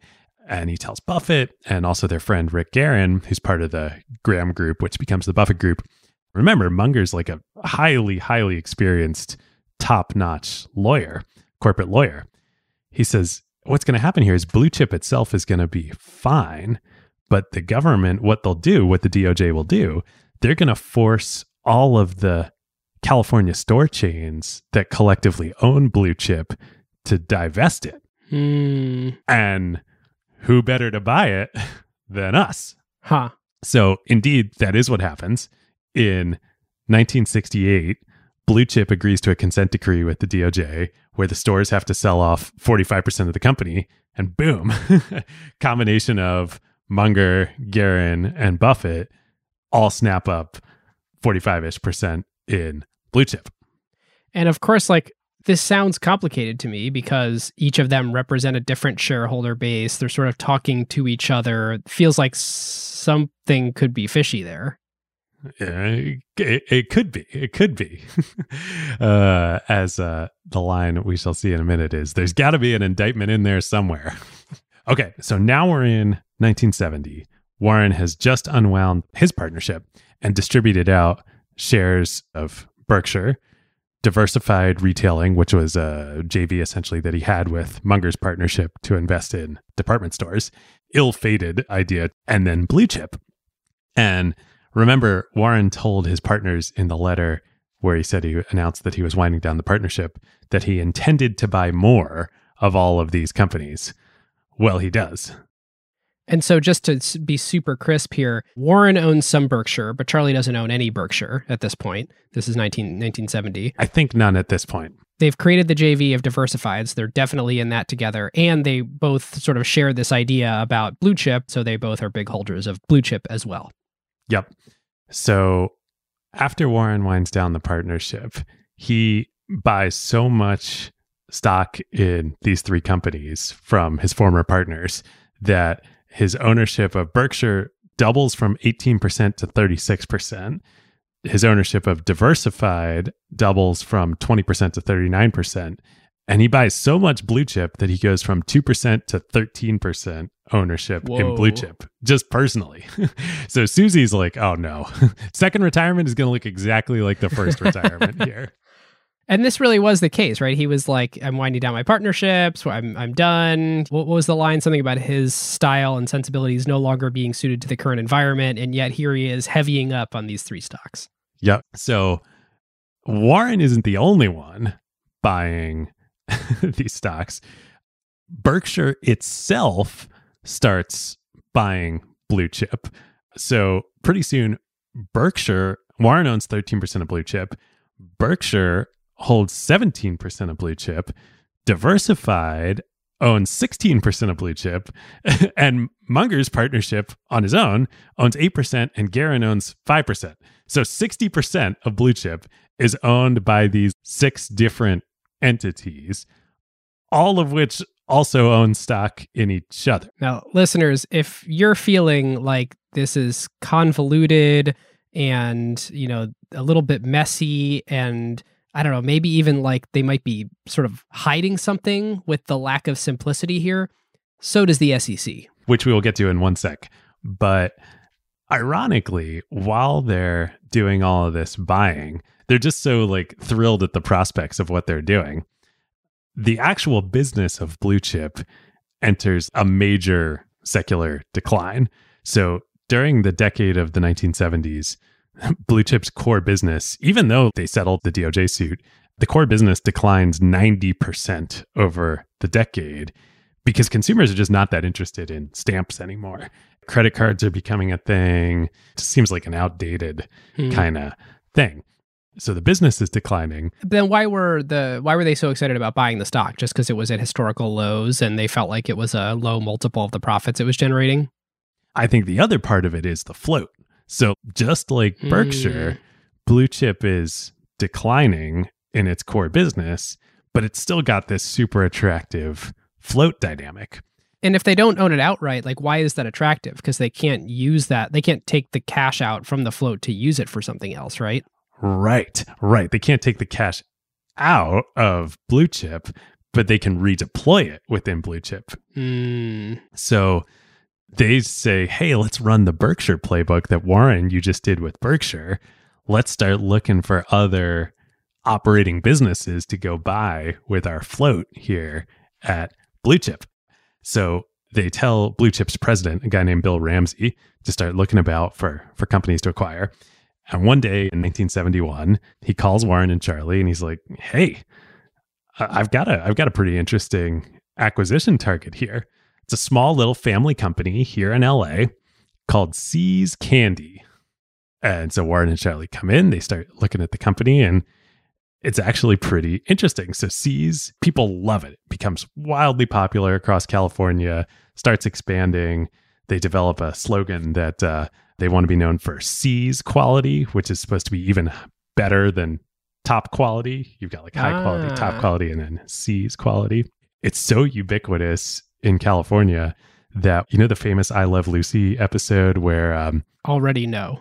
[SPEAKER 1] and he tells Buffett and also their friend Rick Guerin, who's part of the Graham Group, which becomes the Buffett Group. Remember, Munger's like a highly, highly experienced, top notch lawyer, corporate lawyer. He says, What's going to happen here is Blue Chip itself is going to be fine, but the government, what they'll do, what the DOJ will do, they're going to force all of the California store chains that collectively own Blue Chip to divest it.
[SPEAKER 2] Hmm.
[SPEAKER 1] And who better to buy it [laughs] than us?
[SPEAKER 2] Huh.
[SPEAKER 1] So, indeed, that is what happens. In 1968, Blue Chip agrees to a consent decree with the DOJ where the stores have to sell off 45% of the company. And boom, [laughs] combination of Munger, Guerin, and Buffett all snap up 45 ish percent in Blue Chip.
[SPEAKER 2] And of course, like this sounds complicated to me because each of them represent a different shareholder base. They're sort of talking to each other. It feels like something could be fishy there.
[SPEAKER 1] Yeah, it, it could be. It could be. [laughs] uh, as uh, the line we shall see in a minute is there's got to be an indictment in there somewhere. [laughs] okay, so now we're in 1970. Warren has just unwound his partnership and distributed out shares of Berkshire, diversified retailing, which was a JV essentially that he had with Munger's partnership to invest in department stores, ill fated idea, and then Blue Chip. And remember, Warren told his partners in the letter where he said he announced that he was winding down the partnership that he intended to buy more of all of these companies. Well, he does.
[SPEAKER 2] And so, just to be super crisp here, Warren owns some Berkshire, but Charlie doesn't own any Berkshire at this point. This is 19, 1970.
[SPEAKER 1] I think none at this point.
[SPEAKER 2] They've created the JV of Diversifieds. They're definitely in that together. And they both sort of share this idea about blue chip. So, they both are big holders of blue chip as well.
[SPEAKER 1] Yep. So after Warren winds down the partnership, he buys so much stock in these three companies from his former partners that his ownership of Berkshire doubles from 18% to 36%. His ownership of Diversified doubles from 20% to 39%. And he buys so much blue chip that he goes from 2% to 13% ownership
[SPEAKER 2] Whoa.
[SPEAKER 1] in blue chip, just personally. [laughs] so Susie's like, oh no, [laughs] second retirement is going to look exactly like the first [laughs] retirement here.
[SPEAKER 2] And this really was the case, right? He was like, I'm winding down my partnerships. I'm, I'm done. What, what was the line? Something about his style and sensibilities no longer being suited to the current environment. And yet here he is heavying up on these three stocks.
[SPEAKER 1] Yep. So Warren isn't the only one buying [laughs] these stocks. Berkshire itself starts buying blue chip. So pretty soon, Berkshire, Warren owns 13% of blue chip. Berkshire holds 17% of blue chip. Diversified owns 16% of blue chip. [laughs] and Munger's partnership on his own owns 8%, and Guerin owns 5%. So 60% of blue chip is owned by these six different entities, all of which also own stock in each other.
[SPEAKER 2] Now, listeners, if you're feeling like this is convoluted and, you know, a little bit messy and I don't know, maybe even like they might be sort of hiding something with the lack of simplicity here, so does the SEC.
[SPEAKER 1] Which we will get to in one sec. But ironically, while they're doing all of this buying, they're just so like thrilled at the prospects of what they're doing. The actual business of blue chip enters a major secular decline. So during the decade of the 1970s, [laughs] Blue Chip's core business, even though they settled the DOJ suit, the core business declines 90% over the decade because consumers are just not that interested in stamps anymore. Credit cards are becoming a thing. It seems like an outdated
[SPEAKER 2] Hmm.
[SPEAKER 1] kind of thing. So the business is declining.
[SPEAKER 2] Then why were the why were they so excited about buying the stock? Just because it was at historical lows and they felt like it was a low multiple of the profits it was generating?
[SPEAKER 1] I think the other part of it is the float. So just like Berkshire, Blue Chip is declining in its core business, but it's still got this super attractive float dynamic.
[SPEAKER 2] And if they don't own it outright, like why is that attractive? Because they can't use that. They can't take the cash out from the float to use it for something else, right?
[SPEAKER 1] Right, right. They can't take the cash out of Blue Chip, but they can redeploy it within Blue Chip.
[SPEAKER 2] Mm.
[SPEAKER 1] So they say, hey, let's run the Berkshire playbook that Warren, you just did with Berkshire. Let's start looking for other operating businesses to go buy with our float here at Blue Chip. So they tell Blue Chip's president, a guy named Bill Ramsey, to start looking about for, for companies to acquire. And one day in 1971, he calls Warren and Charlie and he's like, hey, I've got a I've got a pretty interesting acquisition target here. It's a small little family company here in LA called See's Candy. And so Warren and Charlie come in, they start looking at the company, and it's actually pretty interesting. So See's, people love it. It becomes wildly popular across California, starts expanding. They develop a slogan that uh, they want to be known for See's quality, which is supposed to be even better than top quality. You've got like high quality, top
[SPEAKER 2] Ah.
[SPEAKER 1] quality, and then See's quality. It's so ubiquitous in California that you know the famous I Love Lucy episode where um
[SPEAKER 2] Already know.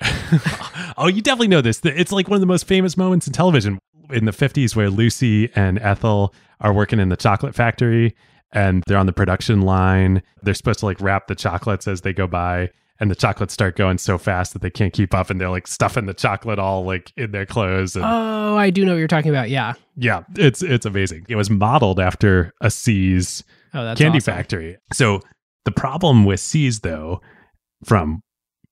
[SPEAKER 2] [laughs]
[SPEAKER 1] oh you definitely know this it's like one of the most famous moments in television in the 50s where Lucy and Ethel are working in the chocolate factory and they're on the production line they're supposed to like wrap the chocolates as they go by and the chocolates start going so fast that they can't keep up and they're like stuffing the chocolate all like in their clothes and
[SPEAKER 2] Oh, I do know what you're talking about. Yeah.
[SPEAKER 1] yeah it's it's amazing it was modeled after a See's
[SPEAKER 2] Oh, that's
[SPEAKER 1] candy
[SPEAKER 2] awesome.
[SPEAKER 1] factory. So the problem with See's, though, from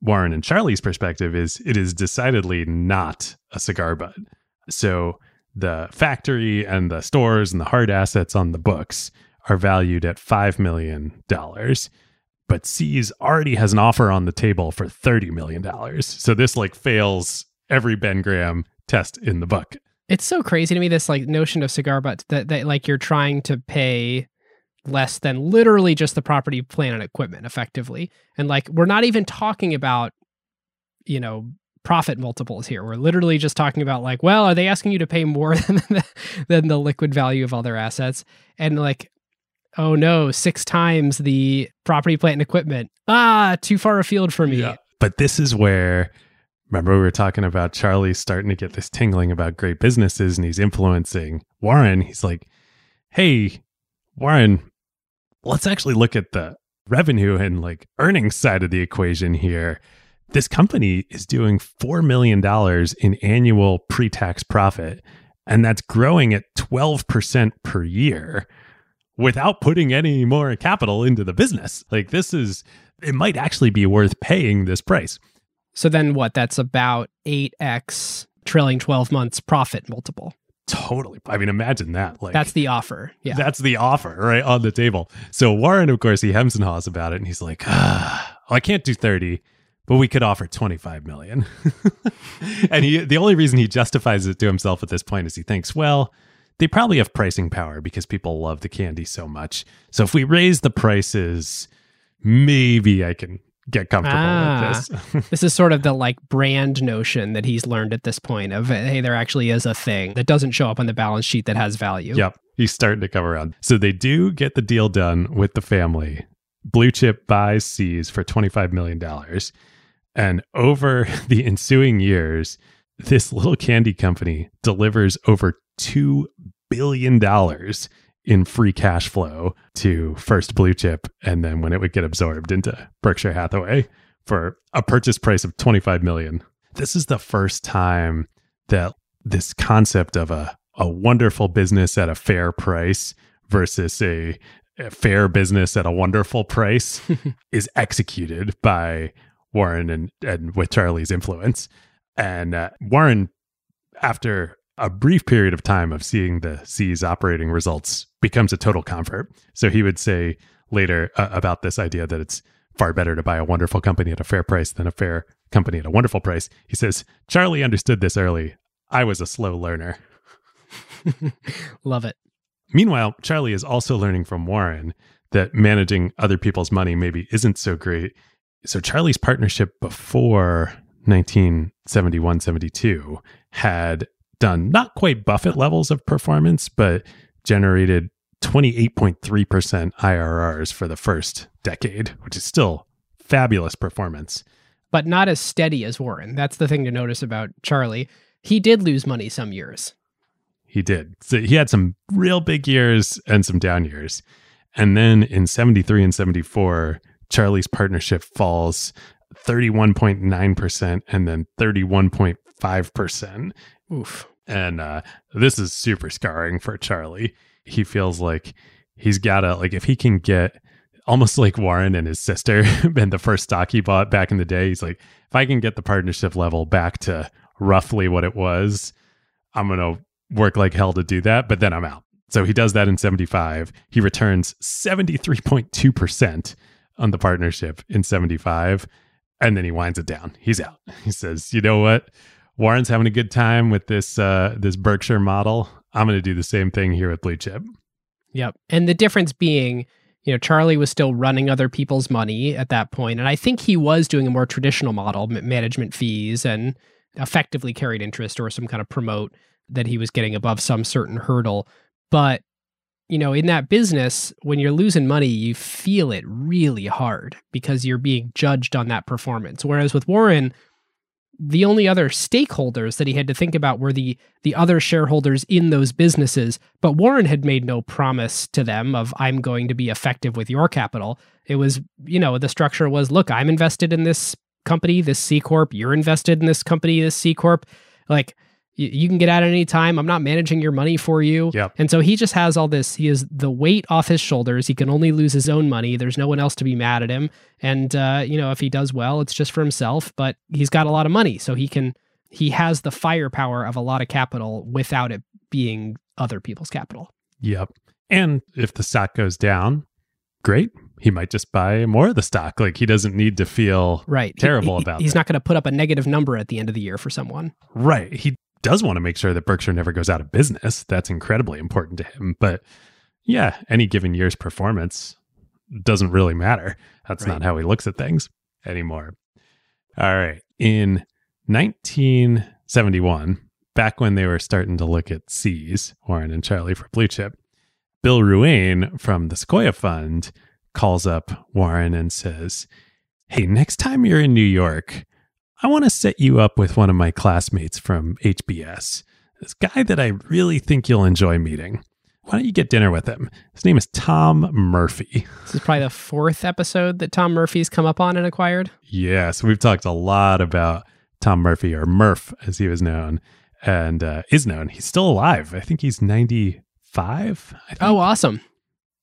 [SPEAKER 1] Warren and Charlie's perspective, is it is decidedly not a cigar butt. So the factory and the stores and the hard assets on the books are valued at $5 million. But See's already has an offer on the table for $30 million. So this like fails every Ben Graham test in the book.
[SPEAKER 2] It's so crazy to me this like notion of cigar butt that, that like you're trying to pay less than literally just the property, plant, and equipment effectively. And like we're not even talking about, you know, profit multiples here. We're literally just talking about like, well, are they asking you to pay more [laughs] than the, than the liquid value of all their assets? And like, oh no, six times the property, plant, and equipment. Ah, too far afield for me. Yeah.
[SPEAKER 1] But this is where remember we were talking about Charlie starting to get this tingling about great businesses and he's influencing Warren. He's like, hey, Warren, let's actually look at the revenue and like earnings side of the equation here. This company is doing $4 million in annual pre tax profit, and that's growing at 12% per year without putting any more capital into the business. Like, this is, it might actually be worth paying this price.
[SPEAKER 2] So then what? That's about 8x trailing 12 months profit multiple.
[SPEAKER 1] Totally. I mean, imagine that. Like
[SPEAKER 2] that's the offer. Yeah,
[SPEAKER 1] that's the offer right on the table. So Warren, of course, he hems and haws about it, and he's like, ah, "I can't do thirty, but we could offer twenty five million. [laughs] and he, the only reason he justifies it to himself at this point is he thinks, well, they probably have pricing power because people love the candy so much. So if we raise the prices, maybe I can get comfortable ah, with
[SPEAKER 2] this. [laughs] this is sort of the like brand notion that he's learned at this point of hey, there actually is a thing that doesn't show up on the balance sheet that has value.
[SPEAKER 1] Yep. He's starting to come around. So they do get the deal done with the family. Blue Chip buys See's for $25 million. And over [laughs] the ensuing years, this little candy company delivers over $2 billion in free cash flow to first blue chip and then when it would get absorbed into Berkshire Hathaway for a purchase price of 25 million. This is the first time that this concept of a a wonderful business at a fair price versus a, a fair business at a wonderful price [laughs] is executed by Warren and, and with Charlie's influence. And uh, Warren, after a brief period of time of seeing the See's operating results becomes a total comfort. So he would say later uh, about this idea that it's far better to buy a wonderful company at a fair price than a fair company at a wonderful price. He says, Charlie understood this early. I was a slow learner. [laughs]
[SPEAKER 2] Love it.
[SPEAKER 1] Meanwhile, Charlie is also learning from Warren that managing other people's money maybe isn't so great. So Charlie's partnership before 1971 72 had done not quite Buffett levels of performance, but generated 28.3% IRRs for the first decade, which is still fabulous performance.
[SPEAKER 2] But not as steady as Warren. That's the thing to notice about Charlie. He did lose money some years.
[SPEAKER 1] He did. So he had some real big years and some down years. And then in 73 and 74, Charlie's partnership falls 31.9% and then 31.5%.
[SPEAKER 2] Oof.
[SPEAKER 1] And uh, this is super scarring for Charlie. He feels like he's got to, like, if he can get almost like Warren and his sister [laughs] and the first stock he bought back in the day, he's like, if I can get the partnership level back to roughly what it was, I'm going to work like hell to do that, but then I'm out. So he does that in 75. He returns 73.2% on the partnership in 75 and then he winds it down. He's out. He says, "You know what? Warren's having a good time with this uh, this Berkshire model. I'm going to do the same thing here with Blue Chip.
[SPEAKER 2] Yep. And the difference being, you know, Charlie was still running other people's money at that point, and I think he was doing a more traditional model, management fees and effectively carried interest or some kind of promote that he was getting above some certain hurdle. But you know, in that business, when you're losing money, you feel it really hard because you're being judged on that performance. Whereas with Warren, the only other stakeholders that he had to think about were the the other shareholders in those businesses. But Warren had made no promise to them of I'm going to be effective with your capital. It was you know the structure was look I'm invested in this company this C corp. You're invested in this company this C corp. Like you, you can get out at any time. I'm not managing your money for you.
[SPEAKER 1] Yep.
[SPEAKER 2] And so he just has all this. He has the weight off his shoulders. He can only lose his own money. There's no one else to be mad at him. And uh, you know, if he does well, it's just for himself. But he's got a lot of money, so he can. He has the firepower of a lot of capital without it being other people's capital.
[SPEAKER 1] Yep. And if the stock goes down, great. He might just buy more of the stock. Like he doesn't need to feel
[SPEAKER 2] right
[SPEAKER 1] terrible
[SPEAKER 2] he,
[SPEAKER 1] about. It.
[SPEAKER 2] He's
[SPEAKER 1] that.
[SPEAKER 2] not going to put up a negative number at the end of the year for someone.
[SPEAKER 1] Right. He does want to make sure that Berkshire never goes out of business. That's incredibly important to him. But yeah, any given year's performance doesn't really matter. That's right. not how he looks at things anymore. All right. In 1971, back when they were starting to look at See's, Warren and Charlie for Blue Chip, Bill Ruane from the Sequoia Fund calls up Warren and says, Hey, next time you're in New York, I want to set you up with one of my classmates from HBS, this guy that I really think you'll enjoy meeting. Why don't you get dinner with him? His name is Tom Murphy.
[SPEAKER 2] This is probably the fourth episode that Tom Murphy's come up on and acquired.
[SPEAKER 1] Yeah, so we've talked a lot about Tom Murphy, or Murph as he was known, and uh, is known. He's still alive. I think he's 95. I think.
[SPEAKER 2] Oh, awesome.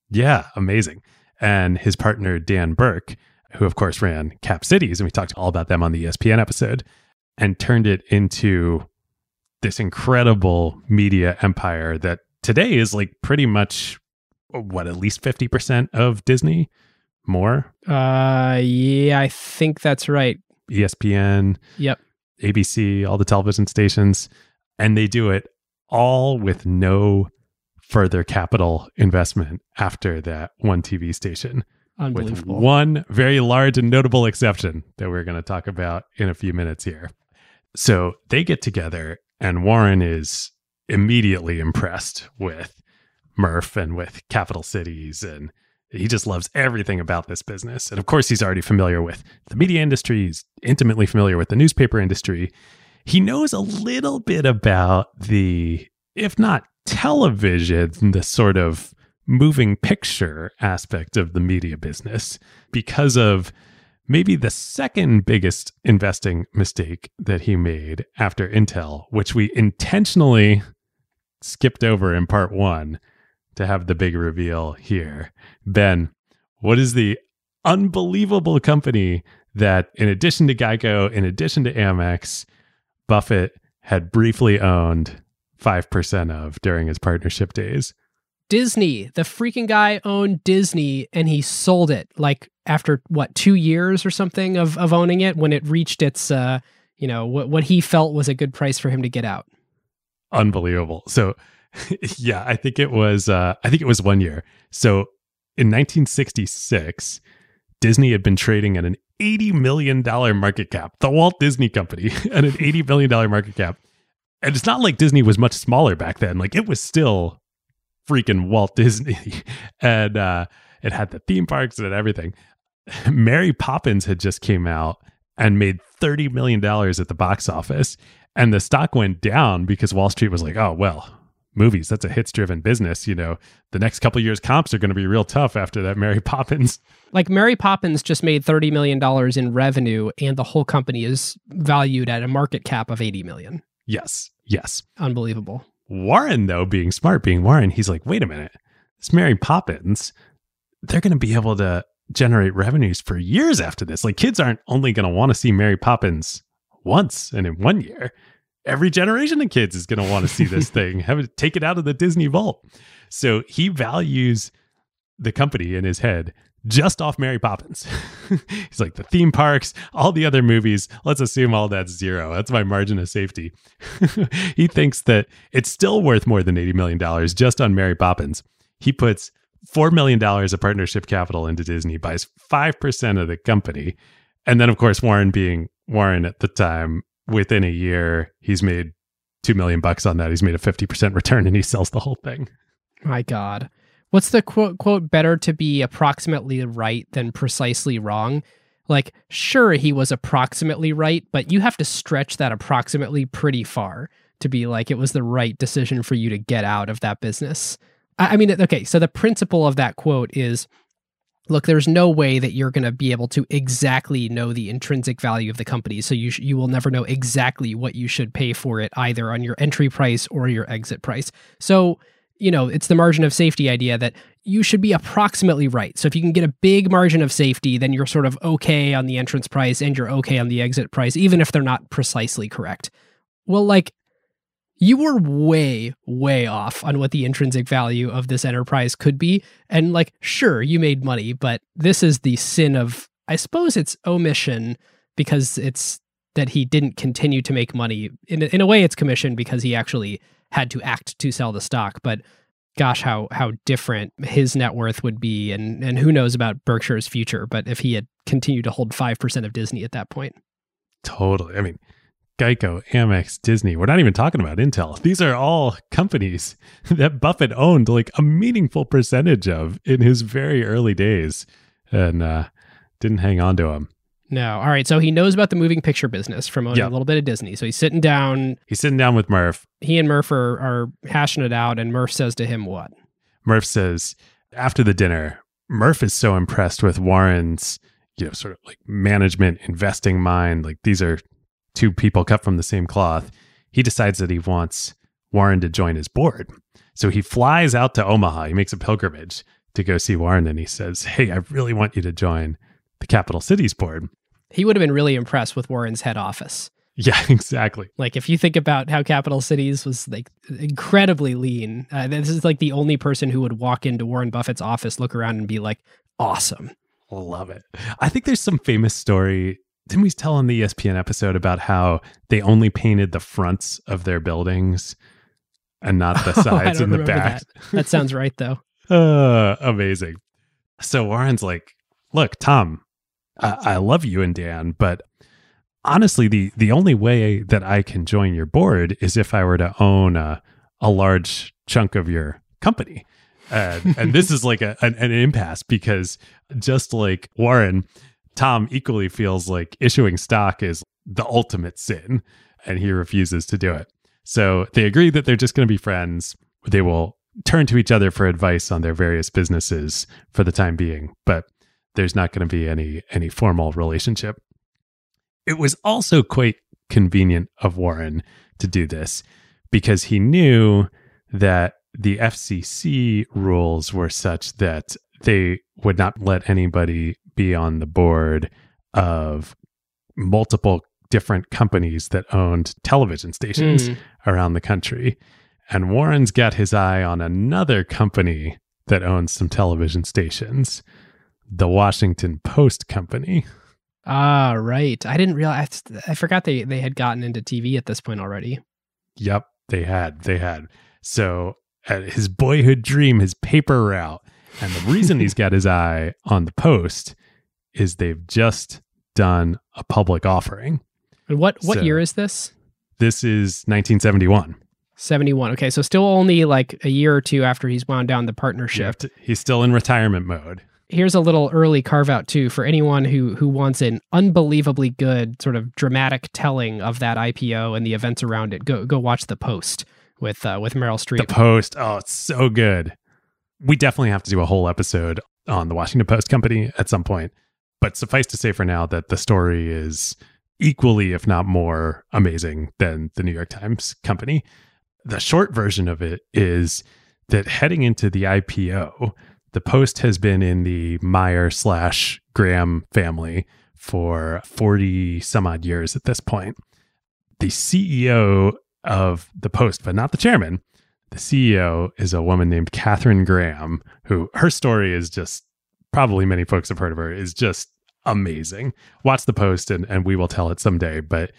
[SPEAKER 1] Yeah, amazing. And his partner, Dan Burke, who of course ran Cap Cities, and we talked all about them on the ESPN episode, and turned it into this incredible media empire that today is like pretty much what at least 50% of Disney more
[SPEAKER 2] Uh, yeah, I think that's right.
[SPEAKER 1] ESPN
[SPEAKER 2] Yep.
[SPEAKER 1] ABC all the television stations and they do it all with no further capital investment after that one TV station with one very large and notable exception that we're going to talk about in a few minutes here. So they get together, and Warren is immediately impressed with Murph and with capital cities. And he just loves everything about this business. And of course, he's already familiar with the media industry, he's intimately familiar with the newspaper industry. He knows a little bit about the, if not television, the sort of moving picture aspect of the media business because of maybe the second biggest investing mistake that he made after Intel, which we intentionally skipped over in part one to have the big reveal here. Ben, what is the unbelievable company that, in addition to Geico, in addition to Amex, Buffett had briefly owned 5% of during his partnership days?
[SPEAKER 2] Disney. The freaking guy owned Disney and he sold it like after what, two years or something of, of owning it when it reached its, uh, you know, what, what he felt was a good price for him to get out.
[SPEAKER 1] unbelievable. So [laughs] yeah, I think it was uh I think it was one year. So in 1966, Disney had been trading at an 80 million dollar market cap. The Walt Disney Company [laughs] at an 80 million dollar market cap. And it's not like Disney was much smaller back then. Like it was still freaking Walt Disney. [laughs] and uh it had the theme parks and everything. [laughs] Mary Poppins had just came out and made 30 million dollars at the box office and the stock went down because Wall Street was like, "Oh well, movies that's a hits driven business. You know, the next couple years comps are going to be real tough after that Mary [laughs] Poppins."
[SPEAKER 2] Like Mary Poppins just made $30 million in revenue and the whole company is valued at a market cap of 80 million.
[SPEAKER 1] Yes, yes.
[SPEAKER 2] Unbelievable.
[SPEAKER 1] Warren though, being smart, being Warren, he's like, "Wait a minute, this Mary Poppins, they're going to be able to generate revenues for years after this. Like kids aren't only going to want to see Mary Poppins once and in one year." Every generation of kids is going to want to see this [laughs] thing, have it take it out of the Disney vault. So he values the company in his head just off Mary Poppins. [laughs] He's like the theme parks, all the other movies. Let's assume all that's zero. That's my margin of safety. [laughs] he thinks that it's still worth more than $80 million just on Mary Poppins. He puts $4 million of partnership capital into Disney, buys 5% of the company. And then, of course, Warren being Warren at the time, within a year, he's made 2 million bucks on that. He's made a 50% return and he sells the whole thing.
[SPEAKER 2] My God. What's the quote, quote, better to be approximately right than precisely wrong? Like, sure, he was approximately right, but you have to stretch that approximately pretty far to be like it was the right decision for you to get out of that business. I, I mean, okay, so the principle of that quote is look, there's no way that you're going to be able to exactly know the intrinsic value of the company. So you, sh- you will never know exactly what you should pay for it, either on your entry price or your exit price. So, you know, it's the margin of safety idea that you should be approximately right. So if you can get a big margin of safety, then you're sort of okay on the entrance price and you're okay on the exit price, even if they're not precisely correct. Well, like, you were way, way off on what the intrinsic value of this enterprise could be. And, like, sure, you made money, but this is the sin of, I suppose it's omission because it's that he didn't continue to make money. In, in a way, it's commission because he actually had to act to sell the stock. But gosh, how how different his net worth would be, and and who knows about Berkshire's future? But if he had continued to hold five percent of Disney at that point,
[SPEAKER 1] Totally. I mean, Geico, Amex, Disney. We're not even talking about Intel. These are all companies [laughs] that Buffett owned like a meaningful percentage of in his very early days and uh, didn't hang on to them.
[SPEAKER 2] No. All right. So he knows about the moving picture business from owning
[SPEAKER 1] Yeah.
[SPEAKER 2] a little bit of Disney. So he's sitting down.
[SPEAKER 1] He's sitting down with Murph.
[SPEAKER 2] He and Murph are, are hashing it out. And Murph says to him, What?
[SPEAKER 1] Murph says after the dinner, Murph is so impressed with Warren's, you know, sort of like management investing mind. Like these are two people cut from the same cloth. He decides that he wants Warren to join his board. So he flies out to Omaha. He makes a pilgrimage to go see Warren and he says, Hey, I really want you to join the Capital Cities board.
[SPEAKER 2] He would have been really impressed with Warren's head office.
[SPEAKER 1] Yeah, [laughs] exactly.
[SPEAKER 2] Like if you think about how Capital Cities was like incredibly lean, uh, this is like the only person who would walk into Warren Buffett's office, look around, and be like, "Awesome."
[SPEAKER 1] Love it. I think there's some famous story. Didn't we tell on the ESPN episode about how they only painted the fronts of their buildings and not the [laughs]
[SPEAKER 2] Oh,
[SPEAKER 1] sides
[SPEAKER 2] don't
[SPEAKER 1] and the back?
[SPEAKER 2] That sounds right, though. [laughs]
[SPEAKER 1] Uh, amazing. So Warren's like, look, Tom, I, I love you and Dan, but honestly, the the only way that I can join your board is if I were to own a, a large chunk of your company. And, and this is like a, an, an impasse because just like Warren, Tom equally feels like issuing stock is the ultimate sin and he refuses to do it. So they agree that they're just going to be friends. They will turn to each other for advice on their various businesses for the time being, but there's not going to be any any formal relationship. It was also quite convenient of Warren to do this because he knew that the FCC rules were such that they would not let anybody be on the board of multiple different companies that owned television stations
[SPEAKER 2] Hmm.
[SPEAKER 1] around the country. And Warren's got his eye on another company that owns some television stations, the Washington Post Company.
[SPEAKER 2] Ah, right. I didn't realize. I forgot they they had gotten into TV at this point already.
[SPEAKER 1] Yep, they had. They had. So uh, his boyhood dream, his paper route. And the reason he's got his eye on the Post is they've just done a public offering.
[SPEAKER 2] And what what
[SPEAKER 1] So-
[SPEAKER 2] year is this?
[SPEAKER 1] This is 1971.
[SPEAKER 2] 71. Okay, so still only like a year or two after he's wound down the partnership.
[SPEAKER 1] He's still in retirement mode.
[SPEAKER 2] Here's a little early carve out too for anyone who who wants an unbelievably good sort of dramatic telling of that IPO and the events around it. Go go watch the post with uh, with Meryl Streep.
[SPEAKER 1] The Post. Oh, it's so good. We definitely have to do a whole episode on the Washington Post Company at some point. But suffice to say for now that the story is equally, if not more, amazing than the New York Times Company. The short version of it is that heading into the IPO, the Post has been in the Meyer slash Graham family for 40 some odd years at this point. The CEO of the Post, but not the chairman, the CEO is a woman named Katharine Graham, who her story is just probably many folks have heard of her, is just amazing. Watch the post and, and we will tell it someday. But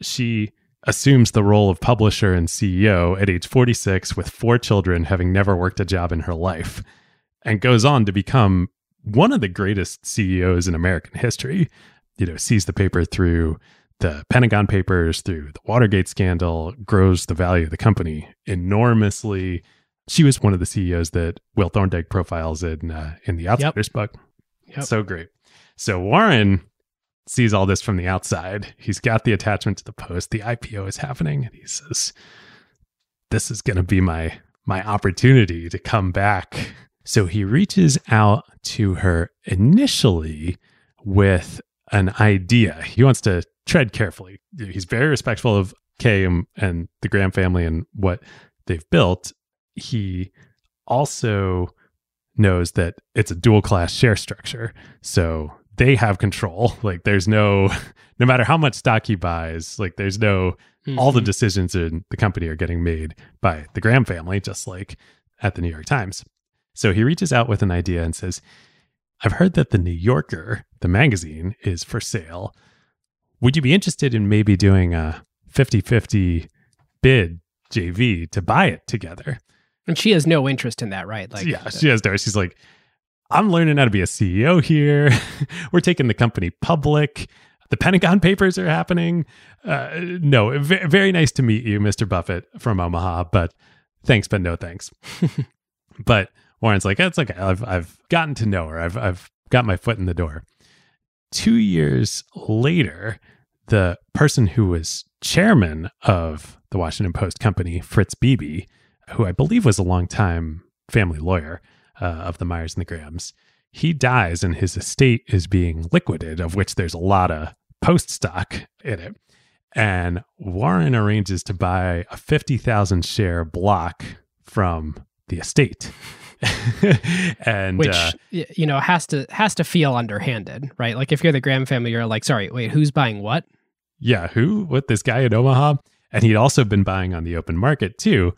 [SPEAKER 1] she assumes the role of publisher and CEO at age 46 with four children, having never worked a job in her life, and goes on to become one of the greatest CEOs in American history. You know, sees the paper through the Pentagon Papers through the Watergate scandal, grows the value of the company enormously. She was one of the CEOs that Will Thorndike profiles in uh, in the Outsiders book.
[SPEAKER 2] Yep.
[SPEAKER 1] So great. So Warren sees all this from the outside. He's got the attachment to the post. The IPO is happening, and he says, "This is going to be my my opportunity to come back." So he reaches out to her initially with an idea. He wants to tread carefully. He's very respectful of Kay and, and the Graham family and what they've built. He also knows that it's a dual class share structure. So they have control. [laughs] Like there's no, [laughs] no matter how much stock he buys, like there's no, all the
[SPEAKER 2] Mhm.
[SPEAKER 1] decisions in the company are getting made by the Graham family, just like at the New York Times. So he reaches out with an idea and says, I've heard that the New Yorker, the magazine, is for sale. Would you be interested in maybe doing a 50 50 bid JV to buy it together?
[SPEAKER 2] and she has no interest in that, right? Like,
[SPEAKER 1] yeah, she has no. She's like, I'm learning how to be a CEO here. [laughs] We're taking the company public. The Pentagon Papers are happening. Uh, no, v- very nice to meet you, Mr. Buffett from Omaha, but thanks, but no thanks. [laughs] but Warren's like, it's okay. I've, I've gotten to know her. I've, I've got my foot in the door. Two years later, the person who was chairman of the Washington Post company, Fritz Beebe, who I believe was a longtime family lawyer uh, of the Meyers and the Grahams, he dies and his estate is being liquidated, of which there's a lot of post stock in it. And Warren arranges to buy a 50,000 share block from the estate. [laughs] and
[SPEAKER 2] which
[SPEAKER 1] uh,
[SPEAKER 2] you know has to has to feel underhanded, right? Like if you're the Graham family, you're like, sorry, wait, who's buying what?
[SPEAKER 1] Yeah, who? What this guy in Omaha? And he'd also been buying on the open market too.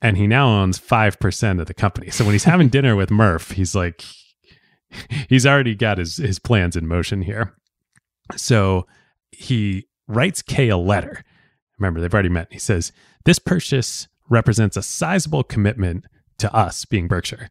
[SPEAKER 1] And he now owns 5% of the company. So when he's [laughs] having dinner with Murph, he's like, [laughs] he's already got his, his plans in motion here. So he writes Kay a letter. Remember, they've already met. He says, This purchase represents a sizable commitment to us, being Berkshire,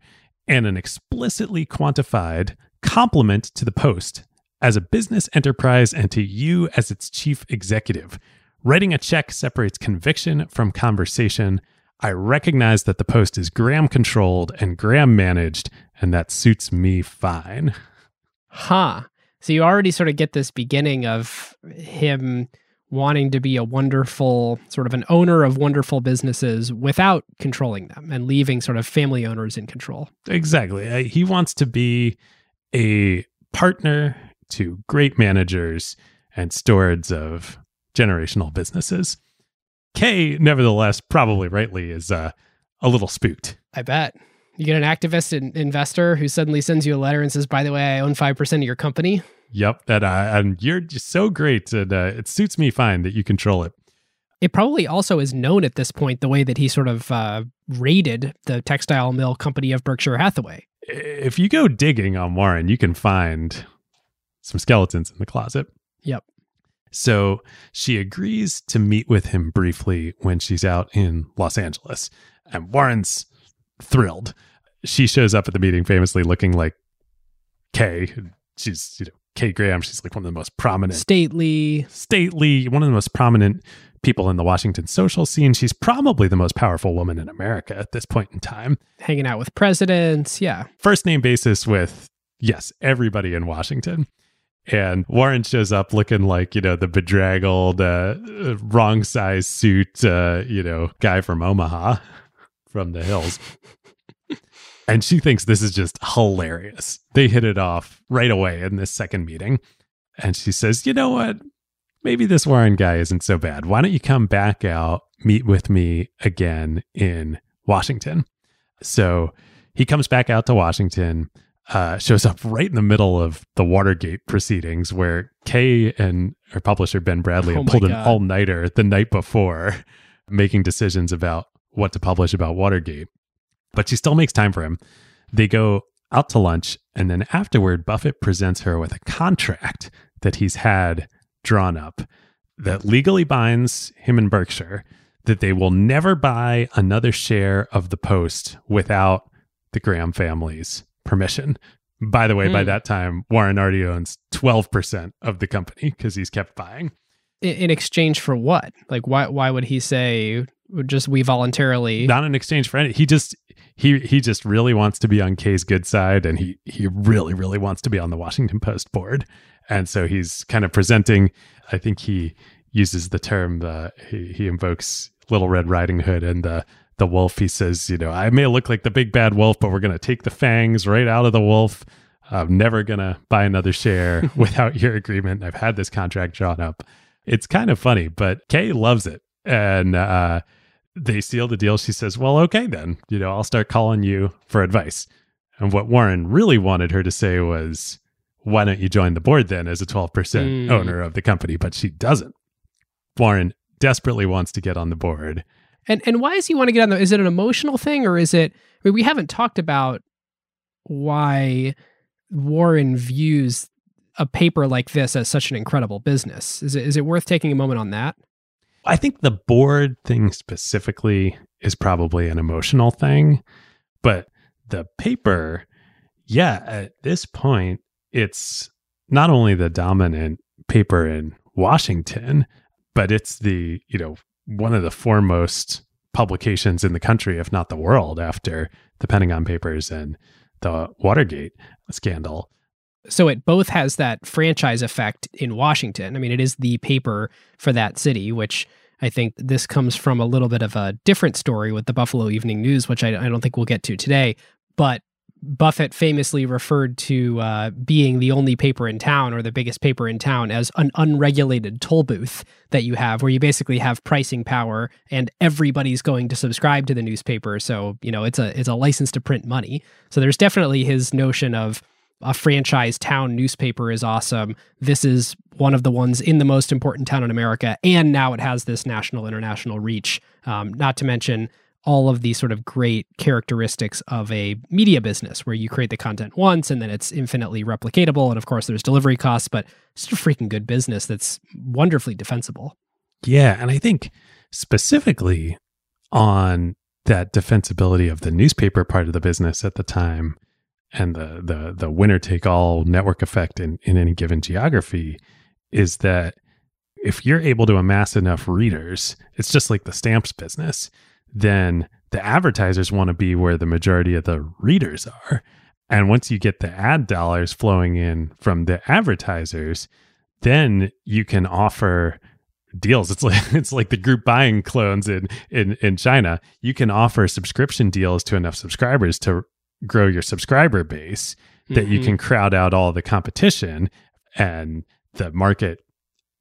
[SPEAKER 1] and an explicitly quantified compliment to the Post as a business enterprise and to you as its chief executive. Writing a check separates conviction from conversation. I recognize that the Post is Graham controlled and Graham managed, and that suits me fine.
[SPEAKER 2] Huh. So you already sort of get this beginning of him wanting to be a wonderful sort of an owner of wonderful businesses without controlling them and leaving sort of family owners in control.
[SPEAKER 1] Exactly. Uh, he wants to be a partner to great managers and stewards of generational businesses. Kay, nevertheless, probably rightly, is uh, a little spooked.
[SPEAKER 2] I bet. You get an activist in- investor who suddenly sends you a letter and says, "By the way, I own five percent of your company."
[SPEAKER 1] Yep, that uh, and you're just so great, and uh, it suits me fine that you control it.
[SPEAKER 2] It probably also is known at this point the way that he sort of uh, raided the textile mill company of Berkshire Hathaway.
[SPEAKER 1] If you go digging on Warren, you can find some skeletons in the closet.
[SPEAKER 2] Yep.
[SPEAKER 1] So she agrees to meet with him briefly when she's out in Los Angeles. And Warren's thrilled. She shows up at the meeting famously looking like Kay. She's, you know, Kay Graham. She's like one of the most prominent,
[SPEAKER 2] stately,
[SPEAKER 1] stately, one of the most prominent people in the Washington social scene. She's probably the most powerful woman in America at this point in time.
[SPEAKER 2] Hanging out with presidents. Yeah.
[SPEAKER 1] First name basis with, yes, everybody in Washington. And Warren shows up looking like, you know, the bedraggled, uh, wrong size suit, uh, you know, guy from Omaha [laughs] from the hills. And she thinks this is just hilarious. They hit it off right away in this second meeting. And she says, you know what? Maybe this Warren guy isn't so bad. Why don't you come back out, meet with me again in Washington? So he comes back out to Washington uh, shows up right in the middle of the Watergate proceedings, where Kay and her publisher Ben Bradlee,
[SPEAKER 2] Oh
[SPEAKER 1] had pulled an all nighter the night before, making decisions about what to publish about Watergate. But she still makes time for him. They go out to lunch, and then afterward, Buffett presents her with a contract that he's had drawn up that legally binds him and Berkshire that they will never buy another share of the Post without the Graham family's permission. By the way, by
[SPEAKER 2] Hmm.
[SPEAKER 1] that time, Warren already owns 12% of the company because he's kept buying.
[SPEAKER 2] In, in exchange for what? Like, why? Why would he say just we voluntarily?
[SPEAKER 1] Not in exchange for any. He just he he just really wants to be on Kay's good side, and he he really really wants to be on the Washington Post board, and so he's kind of presenting. I think he uses the term. Uh, he he invokes Little Red Riding Hood and the the wolf. He says, you know, I may look like the big bad wolf, but we're going to take the fangs right out of the wolf. I'm never going to buy another share [laughs] without your agreement. I've had this contract drawn up. It's kind of funny, but Kay loves it. And uh, they seal the deal. She says, Well, okay, then, you know, I'll start calling you for advice. And what Warren really wanted her to say was, Why don't you join the board then as a 12%
[SPEAKER 2] Mm.
[SPEAKER 1] owner of the company? But she doesn't. Warren desperately wants to get on the board.
[SPEAKER 2] And and why does he want to get on the? Is it an emotional thing or is it? I mean, we haven't talked about why Warren views a paper like this as such an incredible business. Is it is it worth taking a moment on that?
[SPEAKER 1] I think the board thing specifically is probably an emotional thing, but the paper, yeah, at this point, it's not only the dominant paper in Washington, but it's the, you know, one of the foremost publications in the country, if not the world, after the Pentagon Papers and the Watergate scandal.
[SPEAKER 2] So it both has that franchise effect in Washington. I mean, it is the paper for that city, which I think this comes from a little bit of a different story with the Buffalo Evening News, which I, I don't think we'll get to today. But Buffett famously referred to uh, being the only paper in town or the biggest paper in town as an unregulated toll booth that you have, where you basically have pricing power and everybody's going to subscribe to the newspaper. So you know it's a it's a license to print money. So there's definitely his notion of a franchise town newspaper is awesome. This is one of the ones in the most important town in America, and now it has this national international reach. Um, not to mention all of these sort of great characteristics of a media business where you create the content once and then it's infinitely replicatable. And of course, there's delivery costs, but it's a freaking good business that's wonderfully defensible.
[SPEAKER 1] Yeah. And I think specifically on that defensibility of the newspaper part of the business at the time and the the the winner take all network effect in, in any given geography is that if you're able to amass enough readers, it's just like the stamps business then the advertisers want to be where the majority of the readers are. And once you get the ad dollars flowing in from the advertisers, then you can offer deals. It's like [laughs] it's like the group buying clones in in in China. You can offer subscription deals to enough subscribers to grow your subscriber base that mm-hmm. you can crowd out all the competition and the market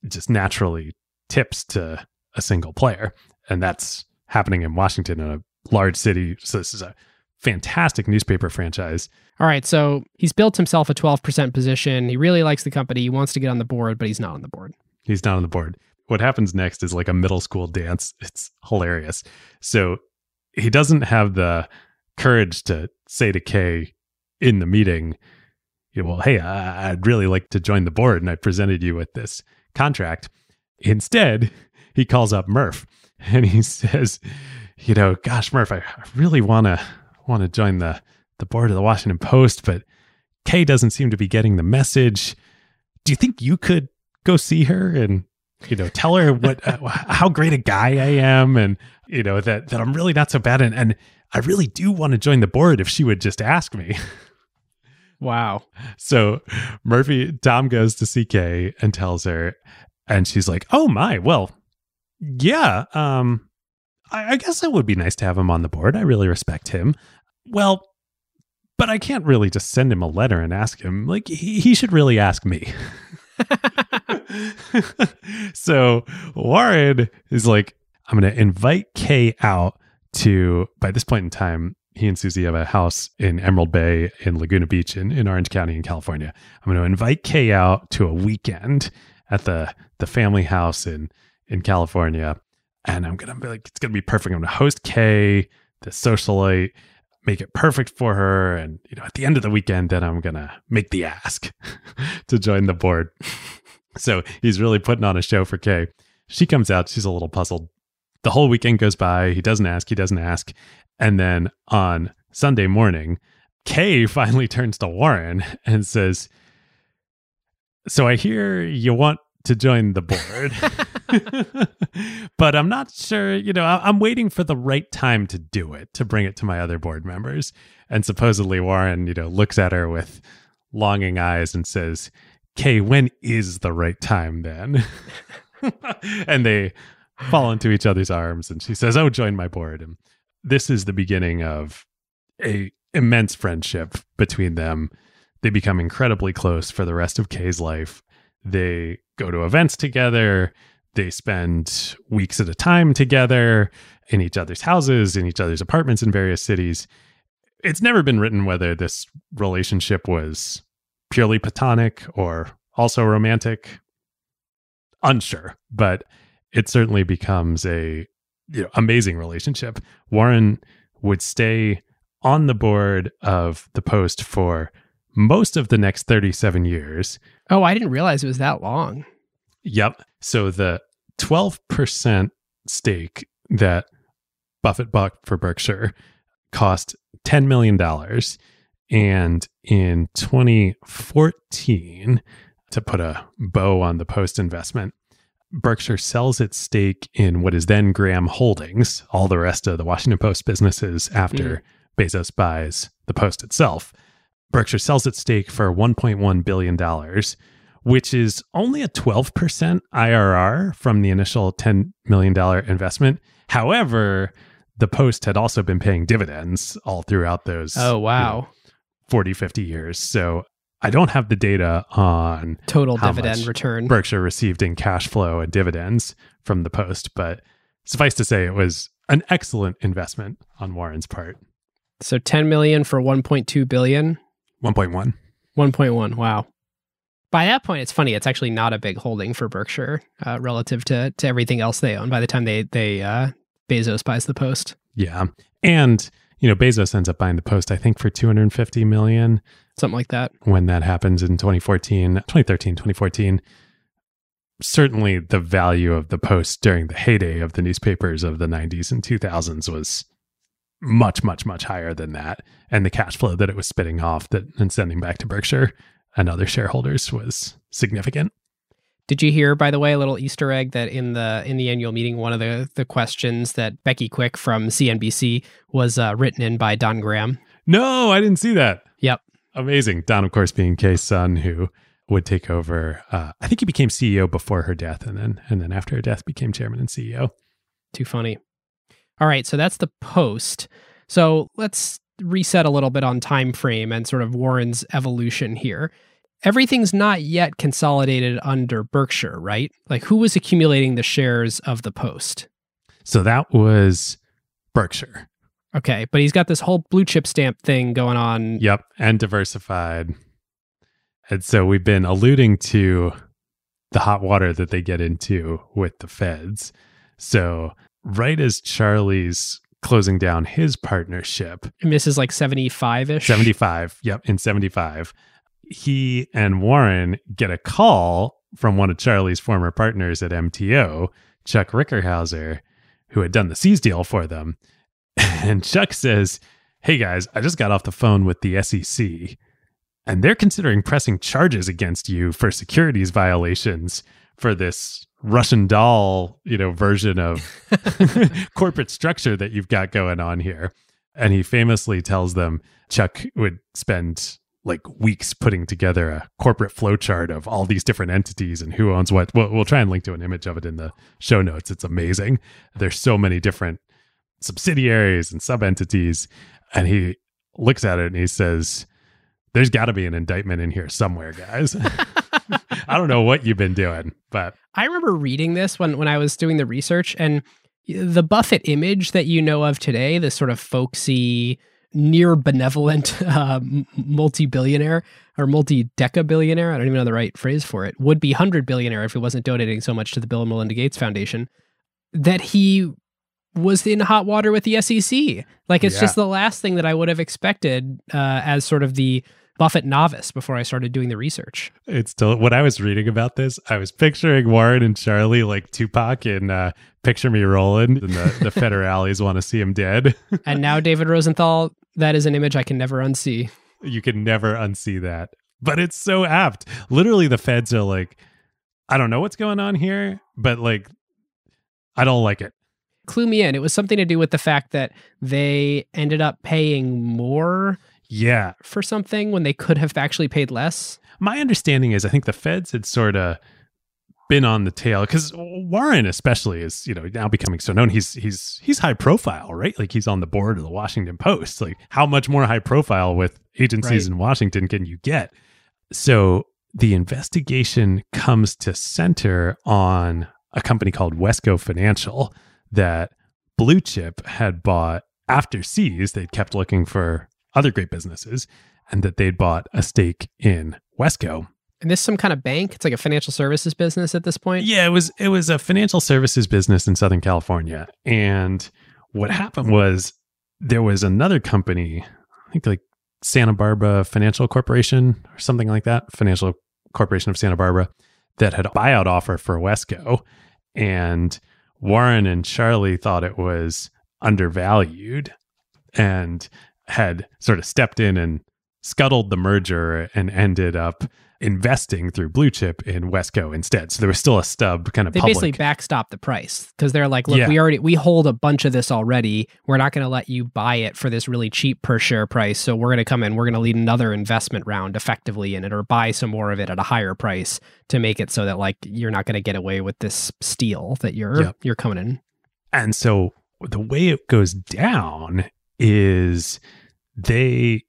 [SPEAKER 1] just naturally tips to a single player. And that's happening in Washington in a large city. So this is a fantastic newspaper franchise.
[SPEAKER 2] All right, so he's built himself a 12% position. He really likes the company. He wants to get on the board, but he's not on the board.
[SPEAKER 1] He's not on the board. What happens next is like a middle school dance. It's hilarious. So he doesn't have the courage to say to Kay in the meeting, well, hey, I'd really like to join the board and I presented you with this contract. Instead, he calls up Murph [laughs] and he says, you know, gosh, Murph, I really want to want to join the the board of the Washington Post, but Kay doesn't seem to be getting the message. Do you think you could go see her and you know tell her what uh, how great a guy I am and you know that that I'm really not so bad and and I really do want to join the board if she would just ask me.
[SPEAKER 2] Wow.
[SPEAKER 1] So Murphy Tom goes to Kay and tells her and she's like, "Oh my, well, yeah, um, I, I guess it would be nice to have him on the board. I really respect him. Well, but I can't really just send him a letter and ask him. Like, he, he should really ask me. [laughs] [laughs] so Warren is like, I'm going to invite Kay out to, by this point in time, he and Susie have a house in Emerald Bay in Laguna Beach in, in Orange County in California. I'm going to invite Kay out to a weekend at the, the family house in in California. And I'm gonna be like, it's gonna be perfect. I'm gonna host Kay, the socialite, make it perfect for her. And you know, at the end of the weekend, then I'm gonna make the ask [laughs] to join the board. [laughs] so he's really putting on a show for Kay. She comes out, she's a little puzzled. The whole weekend goes by, he doesn't ask, he doesn't ask. And then on Sunday morning, Kay [laughs] finally turns to Warren and says, So I hear you want to join the board. [laughs] but I'm not sure, you know, I'm waiting for the right time to do it, to bring it to my other board members. And supposedly Warren, you know, looks at her with longing eyes and says, Kay, when is the right time then? [laughs] and they fall into each other's arms and she says, Oh, join my board. And this is the beginning of a immense friendship between them. They become incredibly close for the rest of Kay's life. They go to events together. They spend weeks at a time together in each other's houses, in each other's apartments in various cities. It's never been written whether this relationship was purely platonic or also romantic. Unsure, but it certainly becomes a you know, amazing relationship. Warren would stay on the board of the Post for most of the next 37 years.
[SPEAKER 2] Oh, I didn't realize it was that long.
[SPEAKER 1] Yep. So the 12% stake that Buffett bought for Berkshire cost $10 million. And in 2014, to put a bow on the post investment. Berkshire sells its stake in what is then Graham Holdings, all the rest of the Washington Post businesses after mm-hmm. Bezos buys the Post itself. Berkshire sells its stake for $1.1 billion, which is only a 12% IRR from the initial $10 million investment. However, the Post had also been paying dividends all throughout those
[SPEAKER 2] Oh
[SPEAKER 1] you
[SPEAKER 2] wow.
[SPEAKER 1] know, 40, 50 years. So I don't have the data on
[SPEAKER 2] Total dividend return.
[SPEAKER 1] Berkshire received in cash flow and dividends from the Post, but suffice to say, it was an excellent investment on Warren's part.
[SPEAKER 2] so 10 million for 1.2 billion.
[SPEAKER 1] 1.1.
[SPEAKER 2] 1.1. Wow. By that point, it's funny. It's actually not a big holding for Berkshire uh, relative to to everything else they own. By the time they they uh, Bezos buys the Post,
[SPEAKER 1] Yeah. And, you know, Bezos ends up buying the Post, I think, for 250 million
[SPEAKER 2] something like that.
[SPEAKER 1] when that happens in 2014, 2013, 2014. Certainly the value of the Post during the heyday of the newspapers of the 90s and 2000s was much, much, much higher than that. And the cash flow that it was spitting off that and sending back to Berkshire and other shareholders was significant.
[SPEAKER 2] Did you hear, by the way, a little Easter egg that in the in the annual meeting, one of the the questions that Becky Quick from CNBC was uh, written in by Don Graham.
[SPEAKER 1] No, I didn't see that.
[SPEAKER 2] Yep.
[SPEAKER 1] Amazing. Don, of course, being Kay's son, who would take over. Uh, I think he became CEO before her death, and then and then after her death, became chairman and CEO.
[SPEAKER 2] Too funny. All right, so that's the post. So let's reset a little bit on time frame and sort of Warren's evolution here. Everything's not yet consolidated under Berkshire, right? Like who was accumulating the shares of the post?
[SPEAKER 1] So that was Berkshire.
[SPEAKER 2] Okay, but he's got this whole blue chip stamp thing going on.
[SPEAKER 1] Yep, and diversified. And so we've been alluding to the hot water that they get into with the feds. So right as Charlie's closing down his partnership,
[SPEAKER 2] And this is like 75 ish.
[SPEAKER 1] 75. Yep, in 75. He and Warren get a call from one of Charlie's former partners at MTO, Chuck Rickershauser, who had done the See's deal for them. [laughs] And Chuck says, Hey guys, I just got off the phone with the SEC, and they're considering pressing charges against you for securities violations for this Russian doll, you know, version of [laughs] [laughs] corporate structure that you've got going on here. And he famously tells them Chuck would spend like weeks putting together a corporate flowchart of all these different entities and who owns what. We'll, we'll try and link to an image of it in the show notes. It's amazing. There's so many different subsidiaries and sub entities. And he looks at it and he says, There's got to be an indictment in here somewhere, guys. [laughs] [laughs] I don't know what you've been doing, but
[SPEAKER 2] I remember reading this when when I was doing the research and the Buffett image that you know of today, this sort of folksy, near benevolent [laughs] uh, multi billionaire or multi deca billionaire, I don't even know the right phrase for it, would be 100 billionaire if he wasn't donating so much to the Bill and Melinda Gates Foundation, that he was in hot water with the SEC. Like it's
[SPEAKER 1] Yeah.
[SPEAKER 2] just the last thing that I would have expected uh, as sort of the Buffett novice before I started doing the research.
[SPEAKER 1] It's still when I was reading about this, I was picturing Warren and Charlie like Tupac in uh, "Picture Me Rolling," and the the [laughs] federales want to see him dead. [laughs]
[SPEAKER 2] And now, David Rosenthal, that is an image I can never unsee.
[SPEAKER 1] you can never unsee that, but it's so apt. Literally, the feds are like, "I don't know what's going on here, but like, I don't like it."
[SPEAKER 2] Clue me in. It was something to do with the fact that they ended up paying more
[SPEAKER 1] Yeah,
[SPEAKER 2] for something when they could have actually paid less.
[SPEAKER 1] my understanding is I think the feds had sort of been on the tail because Warren especially is you know now becoming so known he's he's he's high profile right? Like he's on the board of the Washington Post. Like how much more high profile with agencies
[SPEAKER 2] Right.
[SPEAKER 1] in Washington can you get? So the investigation comes to center on a company called Wesco Financial that Blue Chip had bought after See's. They'd kept looking for other great businesses and that they'd bought a stake in Wesco.
[SPEAKER 2] And this is some kind of bank. It's like a financial services business at this point.
[SPEAKER 1] Yeah, it was it was a financial services business in Southern California. And what happened was there was another company, I think like Santa Barbara Financial Corporation or something like that, Financial Corporation of Santa Barbara, that had a buyout offer for Wesco. And Warren and Charlie thought it was undervalued and had sort of stepped in and scuttled the merger and ended up investing through blue chip in Wesco instead. So there was still a stub kind of
[SPEAKER 2] they
[SPEAKER 1] public.
[SPEAKER 2] basically backstop the price because they're like, look,
[SPEAKER 1] Yeah.
[SPEAKER 2] we already we hold a bunch of this already. We're not going to let you buy it for this really cheap per share price. So we're going to come in. We're going to lead another investment round effectively in it, or buy some more of it at a higher price to make it so that like you're not going to get away with this steal that you're
[SPEAKER 1] Yep.
[SPEAKER 2] you're coming in.
[SPEAKER 1] And so the way it goes down is they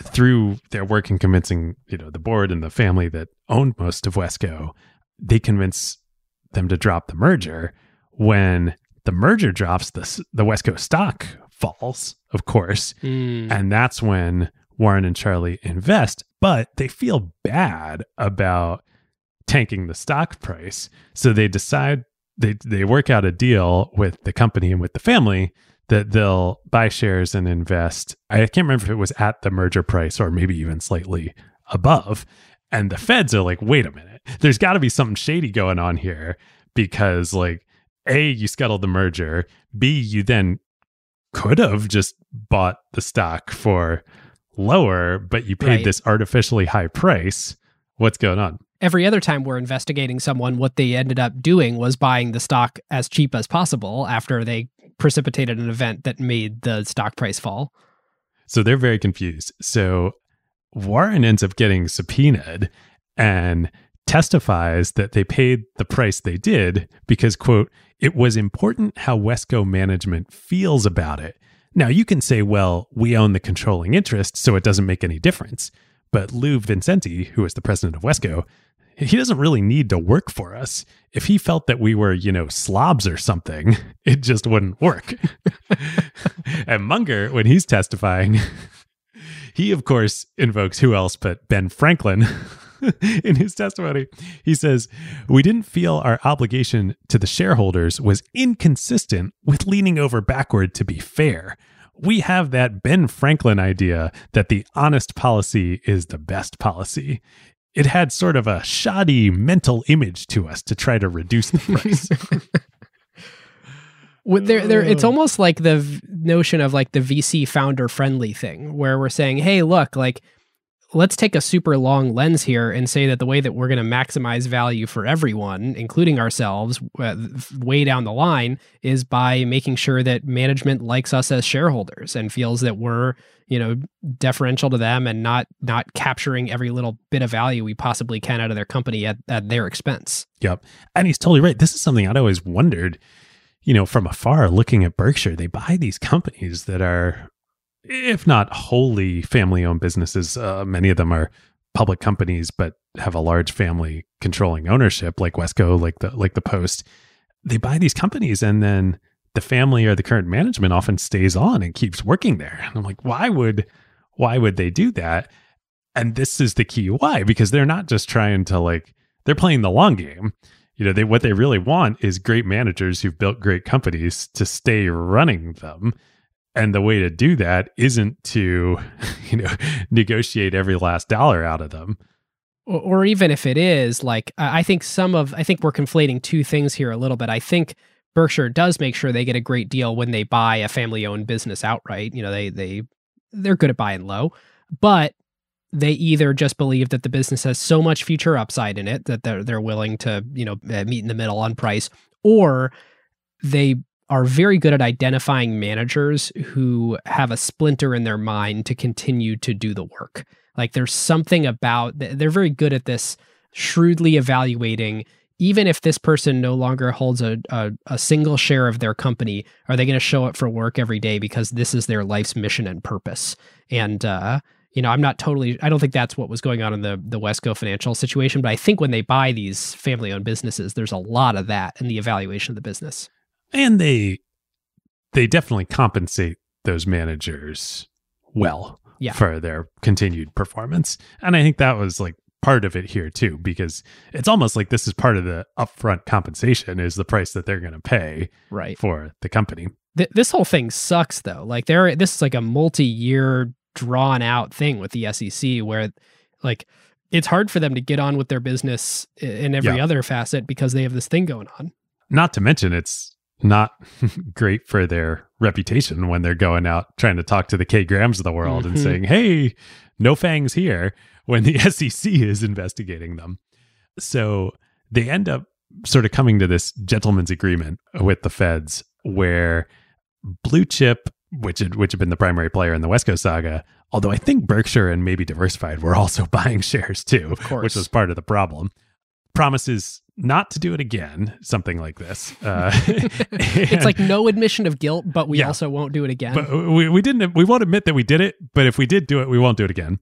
[SPEAKER 1] through their work in convincing, you know, the board and the family that owned most of Wesco, they convince them to drop the merger. When the merger drops, the the Wesco stock falls, of course, hmm. and that's when Warren and Charlie invest, but they feel bad about tanking the stock price. So they decide they they work out a deal with the company and with the family that they'll buy shares and invest. I can't remember if it was at the merger price or maybe even slightly above. And the feds are like, wait a minute, there's got to be something shady going on here because, like, A, you scuttled the merger. B, you then could have just bought the stock for lower, but you paid
[SPEAKER 2] Right.
[SPEAKER 1] this artificially high price. What's going on?
[SPEAKER 2] Every other time we're investigating someone, what they ended up doing was buying the stock as cheap as possible after they precipitated an event that made the stock price fall.
[SPEAKER 1] So they're very confused. So Warren ends up getting subpoenaed and testifies that they paid the price they did because, quote, it was important how Wesco management feels about it. Now, you can say, well, we own the controlling interest, so it doesn't make any difference. But Lou Vincenti, who is the president of Wesco, he doesn't really need to work for us. If he felt that we were, you know, slobs or something, [laughs] it just wouldn't work. [laughs] and Munger, when he's testifying, [laughs] he, of course, invokes who else but Ben Franklin in his testimony. He says, We didn't feel our obligation to the shareholders was inconsistent with leaning over backward to be fair. We have that Ben Franklin idea that the honest policy is the best policy. It had sort of a shoddy mental image to us to try to reduce the price. [laughs]
[SPEAKER 2] There, there, it's
[SPEAKER 1] Oh.
[SPEAKER 2] almost like the v- notion of like the VC founder friendly thing, where we're saying, "Hey, look, like, let's take a super long lens here and say that the way that we're going to maximize value for everyone, including ourselves, uh, way down the line, is by making sure that management likes us as shareholders and feels that we're, you know, deferential to them and not not capturing every little bit of value we possibly can out of their company at, at their expense."
[SPEAKER 1] Yep. And he's totally right. This is something I'd always wondered, you know, from afar looking at Berkshire, they buy these companies that are, if not wholly family owned businesses, uh, many of them are public companies, but have a large family controlling ownership, like Wesco, like the like the Post. They buy these companies and then the family or the current management often stays on and keeps working there. And I'm like, why would why would they do that? And this is the key why, because they're not just trying to like they're playing the long game. You know, they what they really want is great managers who've built great companies to stay running them. And the way to do that isn't to, [laughs] you know, negotiate every last dollar out of them.
[SPEAKER 2] or, or even if it is like I think some of I think we're conflating two things here a little bit. I think Berkshire does make sure they get a great deal when they buy a family-owned business outright. You know, they they they're good at buying low, but they either just believe that the business has so much future upside in it that they're they're willing to you know meet in the middle on price, or they are very good at identifying managers who have a splinter in their mind to continue to do the work. Like there's something about they're very good at this shrewdly evaluating even if this person no longer holds a, a, a single share of their company, are they going to show up for work every day because this is their life's mission and purpose? And uh, you know, I'm not totally. I don't think that's what was going on in the the Wesco financial situation, but I think when they buy these family-owned businesses, there's a lot of that in the evaluation of the business.
[SPEAKER 1] And they they definitely compensate those managers well
[SPEAKER 2] Yeah.
[SPEAKER 1] for their continued performance. And I think that was like part of it here too, because it's almost like this is part of the upfront compensation is the price that they're going to pay
[SPEAKER 2] Right.
[SPEAKER 1] for the company.
[SPEAKER 2] Th- this whole thing sucks though. Like there, this is like a multi-year drawn out thing with the SEC where, like, it's hard for them to get on with their business in every
[SPEAKER 1] Yeah.
[SPEAKER 2] other facet because they have this thing going on.
[SPEAKER 1] Not to mention it's not [laughs] great for their reputation when they're going out trying to talk to the Kay Grahams of the world mm-hmm. and saying, hey, no fangs here when the [laughs] SEC is investigating them. So they end up sort of coming to this gentleman's agreement with the feds where Blue Chip, which had, which had been the primary player in the Wesco saga, although I think Berkshire and maybe Diversified were also [laughs] buying shares too, which was part of the problem, promises not to do it again, something like this. Uh, [laughs]
[SPEAKER 2] it's like no admission of guilt, but we yeah, also won't do it again.
[SPEAKER 1] But we, we didn't, we won't admit that we did it, but if we did do it, we won't do it again.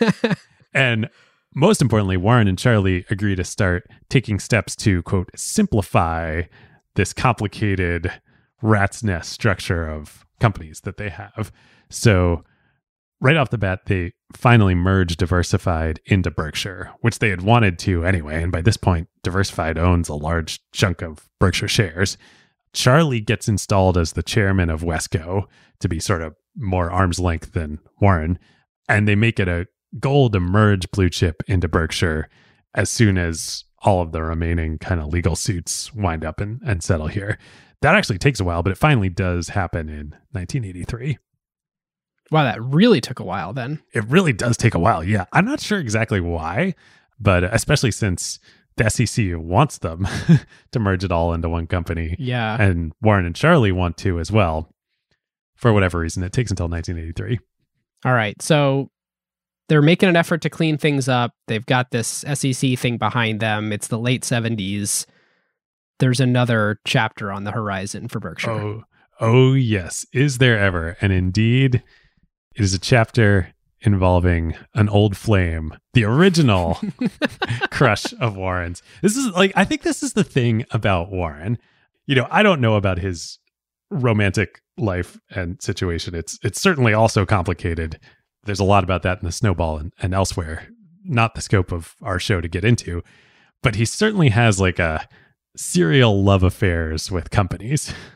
[SPEAKER 1] [laughs] and most importantly, Warren and Charlie agree to start taking steps to, quote, simplify this complicated rat's nest structure of companies that they have. So, right off the bat, they finally merge Diversified into Berkshire, which they had wanted to anyway. And by this point, Diversified owns a large chunk of Berkshire shares. Charlie gets installed as the chairman of Wesco to be sort of more arm's length than Warren. And they make it a goal to merge Blue Chip into Berkshire as soon as all of the remaining kind of legal suits wind up and, and settle here. That actually takes a while, but it finally does happen in 1983.
[SPEAKER 2] Wow, that really took a while then.
[SPEAKER 1] It really does take a while. Yeah. I'm not sure exactly why, but especially since the SEC wants them [laughs] to merge it all into one company.
[SPEAKER 2] Yeah.
[SPEAKER 1] And Warren and Charlie want to as well. For whatever reason, it takes until 1983.
[SPEAKER 2] All right. So they're making an effort to clean things up. They've got this SEC thing behind them. It's the late 70s. There's another chapter on the horizon for Berkshire.
[SPEAKER 1] Oh, oh yes. Is there ever? And indeed, it is a chapter involving an old flame, the original [laughs] crush of Warren's. This is like, I think this is the thing about Warren. You know, I don't know about his romantic life and situation. It's it's certainly also complicated there's a lot about that in the snowball and, and elsewhere not the scope of our show to get into but he certainly has like a serial love affairs with companies [laughs]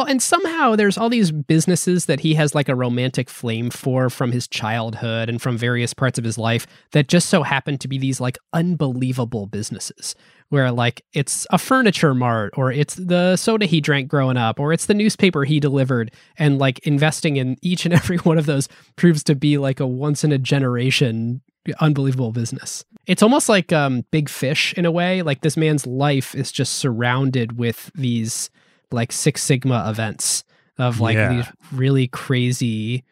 [SPEAKER 2] well and somehow there's all these businesses that he has like a romantic flame for from his childhood and from various parts of his life that just so happen to be these like unbelievable businesses where like it's a furniture mart or it's the soda he drank growing up or it's the newspaper he delivered and like investing in each and [laughs] every one of those proves to be like a once in a generation unbelievable business. It's almost like um big fish in a way, like this man's life is just surrounded with these like Six Sigma events of like yeah. these really crazy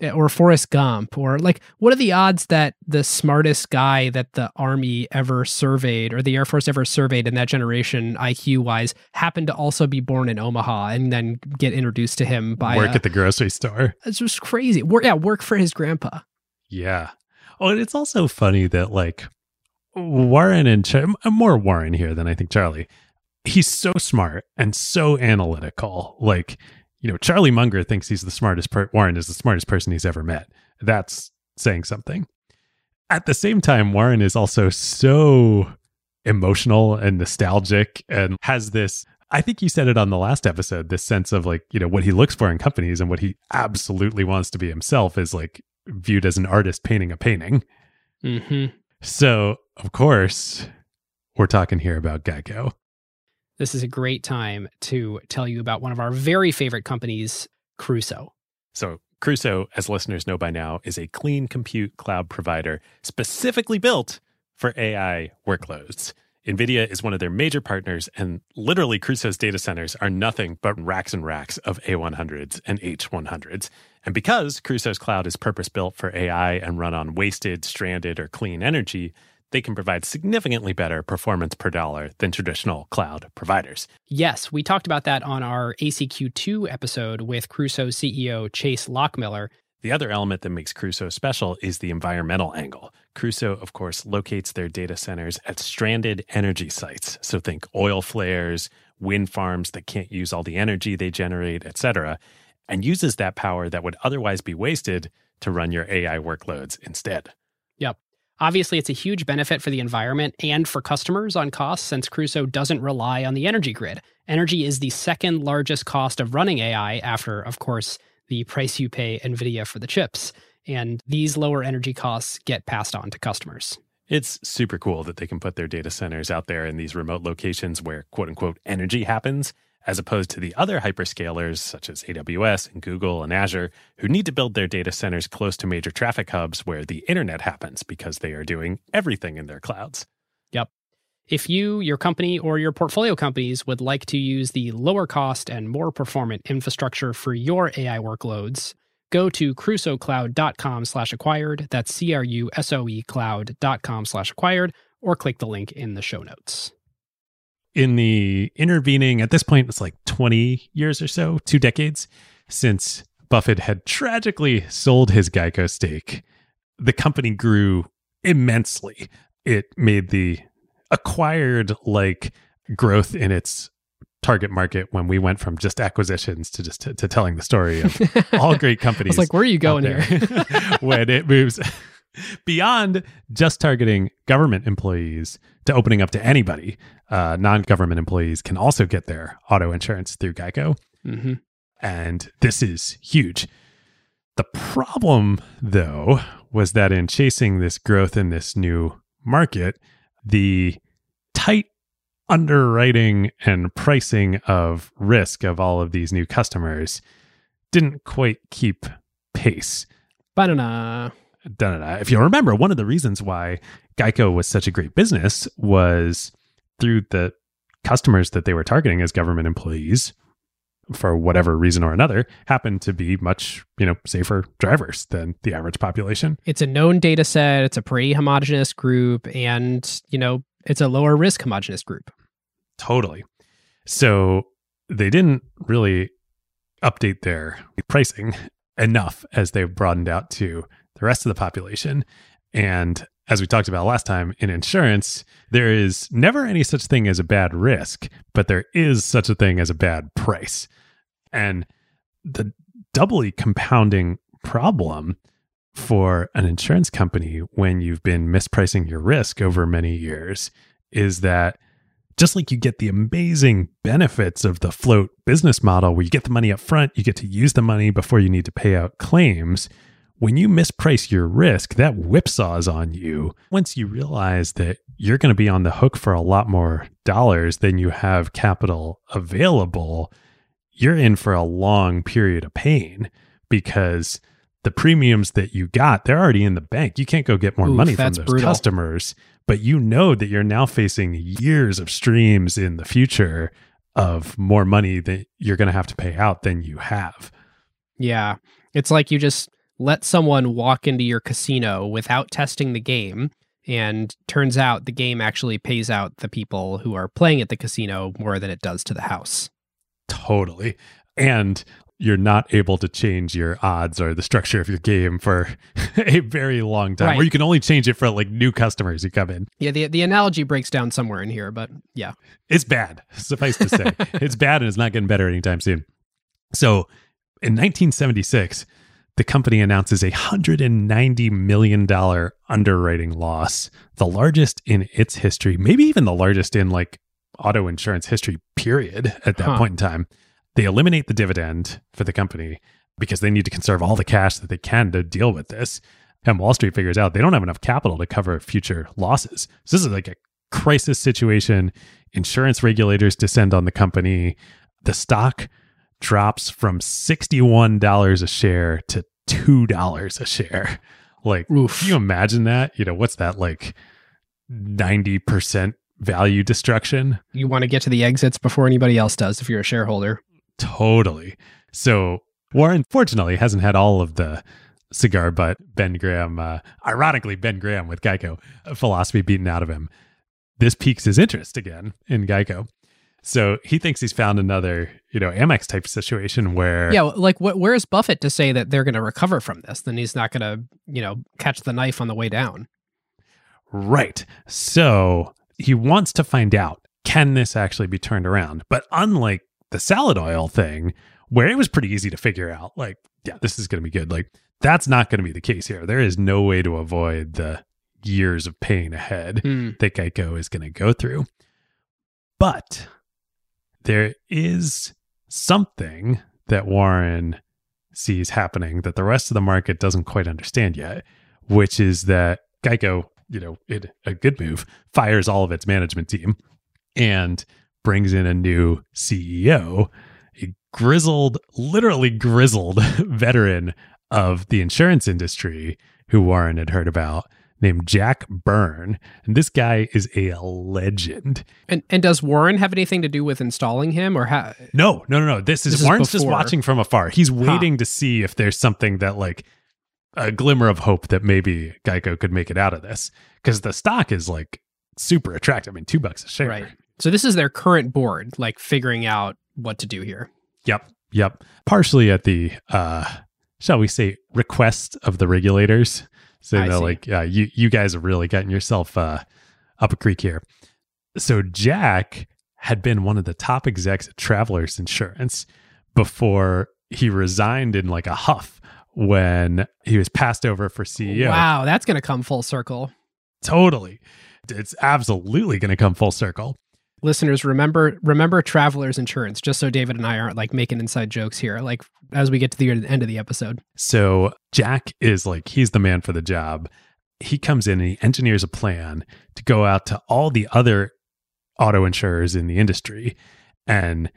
[SPEAKER 2] Eh, or Forrest Gump or like what are the odds that the smartest guy that the army ever surveyed or the air force ever surveyed in that generation IQ wise happened to also be born in Omaha and then get introduced to him by
[SPEAKER 1] work a, at the grocery store. [laughs]
[SPEAKER 2] It's just crazy. Work yeah work for his grandpa.
[SPEAKER 1] Yeah. Oh and it's also funny that like Warren and more Warren here than I think Charlie he's so smart and so analytical like you know, Charlie Munger thinks he's the smartest per- Warren is the smartest person he's ever met. That's saying something. At the same time, Warren is also so emotional and nostalgic and has this I think you said it on the last episode, this sense of like, you know, what he looks for in companies and what he absolutely wants to be himself is like viewed as an artist painting a painting.
[SPEAKER 2] Mm-hmm.
[SPEAKER 1] So, of course, we're talking here about Geico
[SPEAKER 2] this is a great time to tell you about one of our very favorite companies, Crusoe.
[SPEAKER 1] So, Crusoe, as listeners know by now, is a clean compute cloud provider specifically built for AI workloads. NVIDIA is one of their major partners, and literally Crusoe's data centers are nothing but racks and racks of A100s and H100s. And because Crusoe's cloud is purpose built for AI and run on wasted, stranded, or clean energy, they can provide significantly better performance per dollar than traditional cloud providers.
[SPEAKER 2] Yes, we talked about that on our ACQ2 episode with Crusoe CEO Chase Lockmiller.
[SPEAKER 1] The other element that makes Crusoe special is the environmental angle. Crusoe, of course, locates their data centers at stranded energy sites. So think oil flares, wind farms that can't use all the energy they generate, etc., and uses that power that would otherwise be wasted to run your AI workloads instead.
[SPEAKER 2] Obviously, it's a huge benefit for the environment and for customers on costs since Crusoe doesn't rely on the energy grid. Energy is the second largest cost of running AI after, of course, the price you pay NVIDIA for the chips. And these lower energy costs get passed on to customers.
[SPEAKER 1] It's super cool that they can put their data centers out there in these remote locations where quote unquote energy happens, as opposed to the other hyperscalers such as AWS and Google and Azure, who need to build their data centers close to major traffic hubs where the internet happens because they are doing everything in their clouds.
[SPEAKER 2] Yep. If you, your company, or your portfolio companies would like to use the lower cost and more performant infrastructure for your AI workloads, go to crusoecloud.com slash acquired. That's C-R-U-S-O-E cloud.com slash acquired, or click the link in the show notes
[SPEAKER 1] in the intervening, at this point, it's like 20 years or so, two decades since Buffett had tragically sold his Geico stake, the company grew immensely. It made the acquired like growth in its target market when we went from just acquisitions to just to, to telling the story of [laughs] all great companies.
[SPEAKER 2] Like, where are you going here? [laughs]
[SPEAKER 1] when it moves beyond just targeting government employees to opening up to anybody. Uh, non government employees can also get their auto insurance through Geico. Mm-hmm. And this is huge. The problem, though, was that in chasing this growth in this new market, the tight underwriting and pricing of risk of all of these new customers didn't quite keep pace.
[SPEAKER 2] Banana.
[SPEAKER 1] If you remember, one of the reasons why Geico was such a great business was through the customers that they were targeting as government employees for whatever reason or another happen to be much you know safer drivers than the average population.
[SPEAKER 2] It's a known data set. It's a pretty homogenous group and you know it's a lower risk homogenous group.
[SPEAKER 1] Totally. So they didn't really update their pricing enough as they broadened out to rest of the population. And as we talked about last time in insurance, there is never any such thing as a bad risk, but there is such a thing as a bad price. And the doubly compounding problem for an insurance company when you've been mispricing your risk over many years is that just like you get the amazing benefits of the float business model where you get the money up front, you get to use the money before you need to pay out claims when you misprice your risk, that whipsaws on you. Once you realize that you're going to be on the hook for a lot more dollars than you have capital available, you're in for a long period of pain because the premiums that you got, they're already in the bank. You can't go get more Oof, money from those brutal. customers, but you know that you're now facing years of streams in the future of more money that you're going to have to pay out than you have.
[SPEAKER 2] Yeah. It's like you just let someone walk into your casino without testing the game and turns out the game actually pays out the people who are playing at the casino more than it does to the house.
[SPEAKER 1] Totally. And you're not able to change your odds or the structure of your game for [laughs] a very long time, right. where you can only change it for like new customers who come in.
[SPEAKER 2] Yeah, the the analogy breaks down somewhere in here, but yeah,
[SPEAKER 1] it's bad. Suffice to say, [laughs] it's bad and it's not getting better anytime soon. So, in 1976, the company announces a $190 million underwriting loss, the largest in its history, maybe even the largest in like auto insurance history, period, at that huh. point in time. They eliminate the dividend for the company because they need to conserve all the cash that they can to deal with this. And Wall Street figures out they don't have enough capital to cover future losses. So this is like a crisis situation. Insurance regulators descend on the company. The stock drops from $61 a share to $2 a share. [laughs] Like, Oof. can you imagine that? You know, what's that like 90% value destruction?
[SPEAKER 2] You want to get to the exits before anybody else does if you're a shareholder.
[SPEAKER 1] Totally. So, Warren, fortunately, hasn't had all of the cigar butt Ben Graham, uh, ironically, Ben Graham with Geico philosophy beaten out of him. This piques his interest again in Geico. So he thinks he's found another, you know, Amex type situation where
[SPEAKER 2] Yeah, like wh- where's Buffett to say that they're going to recover from this? Then he's not going to, you know, catch the knife on the way down.
[SPEAKER 1] Right. So he wants to find out can this actually be turned around? But unlike the salad oil thing, where it was pretty easy to figure out, like, yeah, this is going to be good. Like, that's not going to be the case here. There is no way to avoid the years of pain ahead mm. that Geico is going to go through. But there is something that Warren sees happening that the rest of the market doesn't quite understand yet, which is that Geico, you know, it a good move, fires all of its management team and brings in a new CEO, a grizzled, literally grizzled [laughs] veteran of the insurance industry who Warren had heard about named Jack Byrne. And this guy is a legend.
[SPEAKER 2] And and does Warren have anything to do with installing him or how
[SPEAKER 1] No, no, no, no. This is
[SPEAKER 2] This is
[SPEAKER 1] Warren's just watching from afar. He's waiting to see if there's something that like a glimmer of hope that maybe Geico could make it out of this. Because the stock is like super attractive. I mean, two bucks a share.
[SPEAKER 2] Right. So this is their current board, like figuring out what to do here.
[SPEAKER 1] Yep. Yep. Partially at the uh shall we say request of the regulators. So like, uh, you you guys are really getting yourself uh up a creek here. So Jack had been one of the top execs at Travelers Insurance before he resigned in like a huff when he was passed over for CEO.
[SPEAKER 2] Wow, that's going to come full circle.
[SPEAKER 1] Totally. It's absolutely going to come full circle.
[SPEAKER 2] Listeners, remember remember travelers insurance just so David and I aren't like making inside jokes here like as we get to the end of the episode.
[SPEAKER 1] So Jack is like, he's the man for the job. He comes in and he engineers a plan to go out to all the other auto insurers in the industry and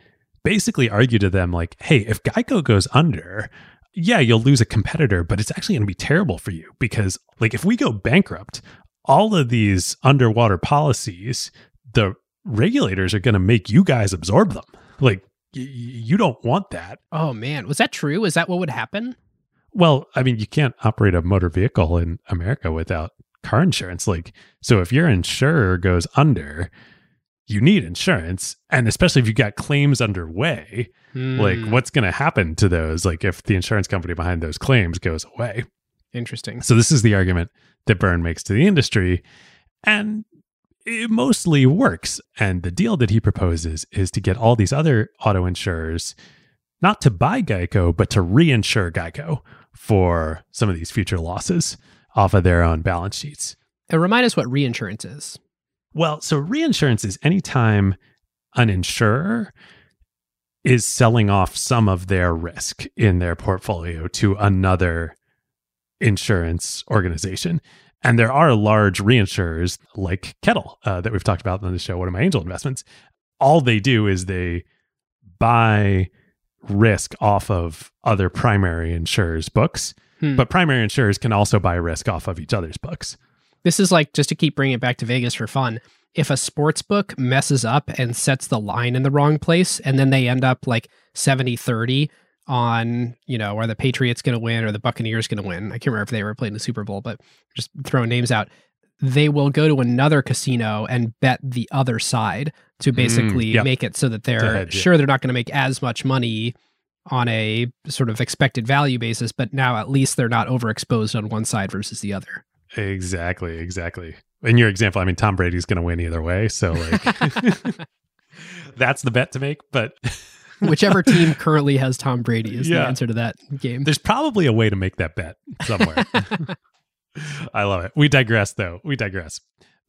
[SPEAKER 1] basically argue to them, like, hey, if Geico goes under, yeah, you'll lose a competitor, but it's actually going to be terrible for you because, like, if we go bankrupt, all of these underwater policies, the regulators are going to make you guys absorb them. Like, y- y- you don't want that.
[SPEAKER 2] Oh man, was that true? Is that what would happen?
[SPEAKER 1] Well, I mean, you can't operate a motor vehicle in America without car insurance. Like, so if your insurer goes under, you need insurance. And especially if you got claims underway, like
[SPEAKER 2] Hmm,
[SPEAKER 1] what's going to happen to those? Like, if the insurance company behind those claims goes away.
[SPEAKER 2] interesting.
[SPEAKER 1] So, this is the argument that Byrne makes to the industry. And it mostly works. And the deal that he proposes is to get all these other auto insurers not to buy Geico, but to reinsure Geico for some of these future losses off of their own balance sheets.
[SPEAKER 2] And remind us what reinsurance is.
[SPEAKER 1] Well, so reinsurance is anytime an insurer is selling off some of their risk in their portfolio to another insurance organization. And there are large reinsurers like Kettle uh, that we've talked about on the show, one of my angel investments. All they do is they buy risk off of other primary insurers' books,
[SPEAKER 2] Hmm.
[SPEAKER 1] but primary insurers can also buy risk off of each other's books.
[SPEAKER 2] This is like just to keep bringing it back to Vegas for fun. If a sports book messes up and sets the line in the wrong place, and then they end up like 70 30 on, you know, are the Patriots going to win or the Buccaneers going to win? I can't remember if they ever played in the Super Bowl, but just throwing names out. They will go to another casino and bet the other side to mm, basically
[SPEAKER 1] yep.
[SPEAKER 2] make it so that they're sure they're not going to make as much money on a sort of expected value basis, but now at least they're not overexposed on one side versus the other.
[SPEAKER 1] Exactly, exactly. In your example, I mean, Tom Brady's going to win either way. So, like, [laughs] [laughs] that's the bet to make. But [laughs] [laughs]
[SPEAKER 2] Whichever team currently has Tom Brady is the answer to that game.
[SPEAKER 1] there's probably a way to make that bet somewhere. [laughs] I love it. We digress, though. We digress.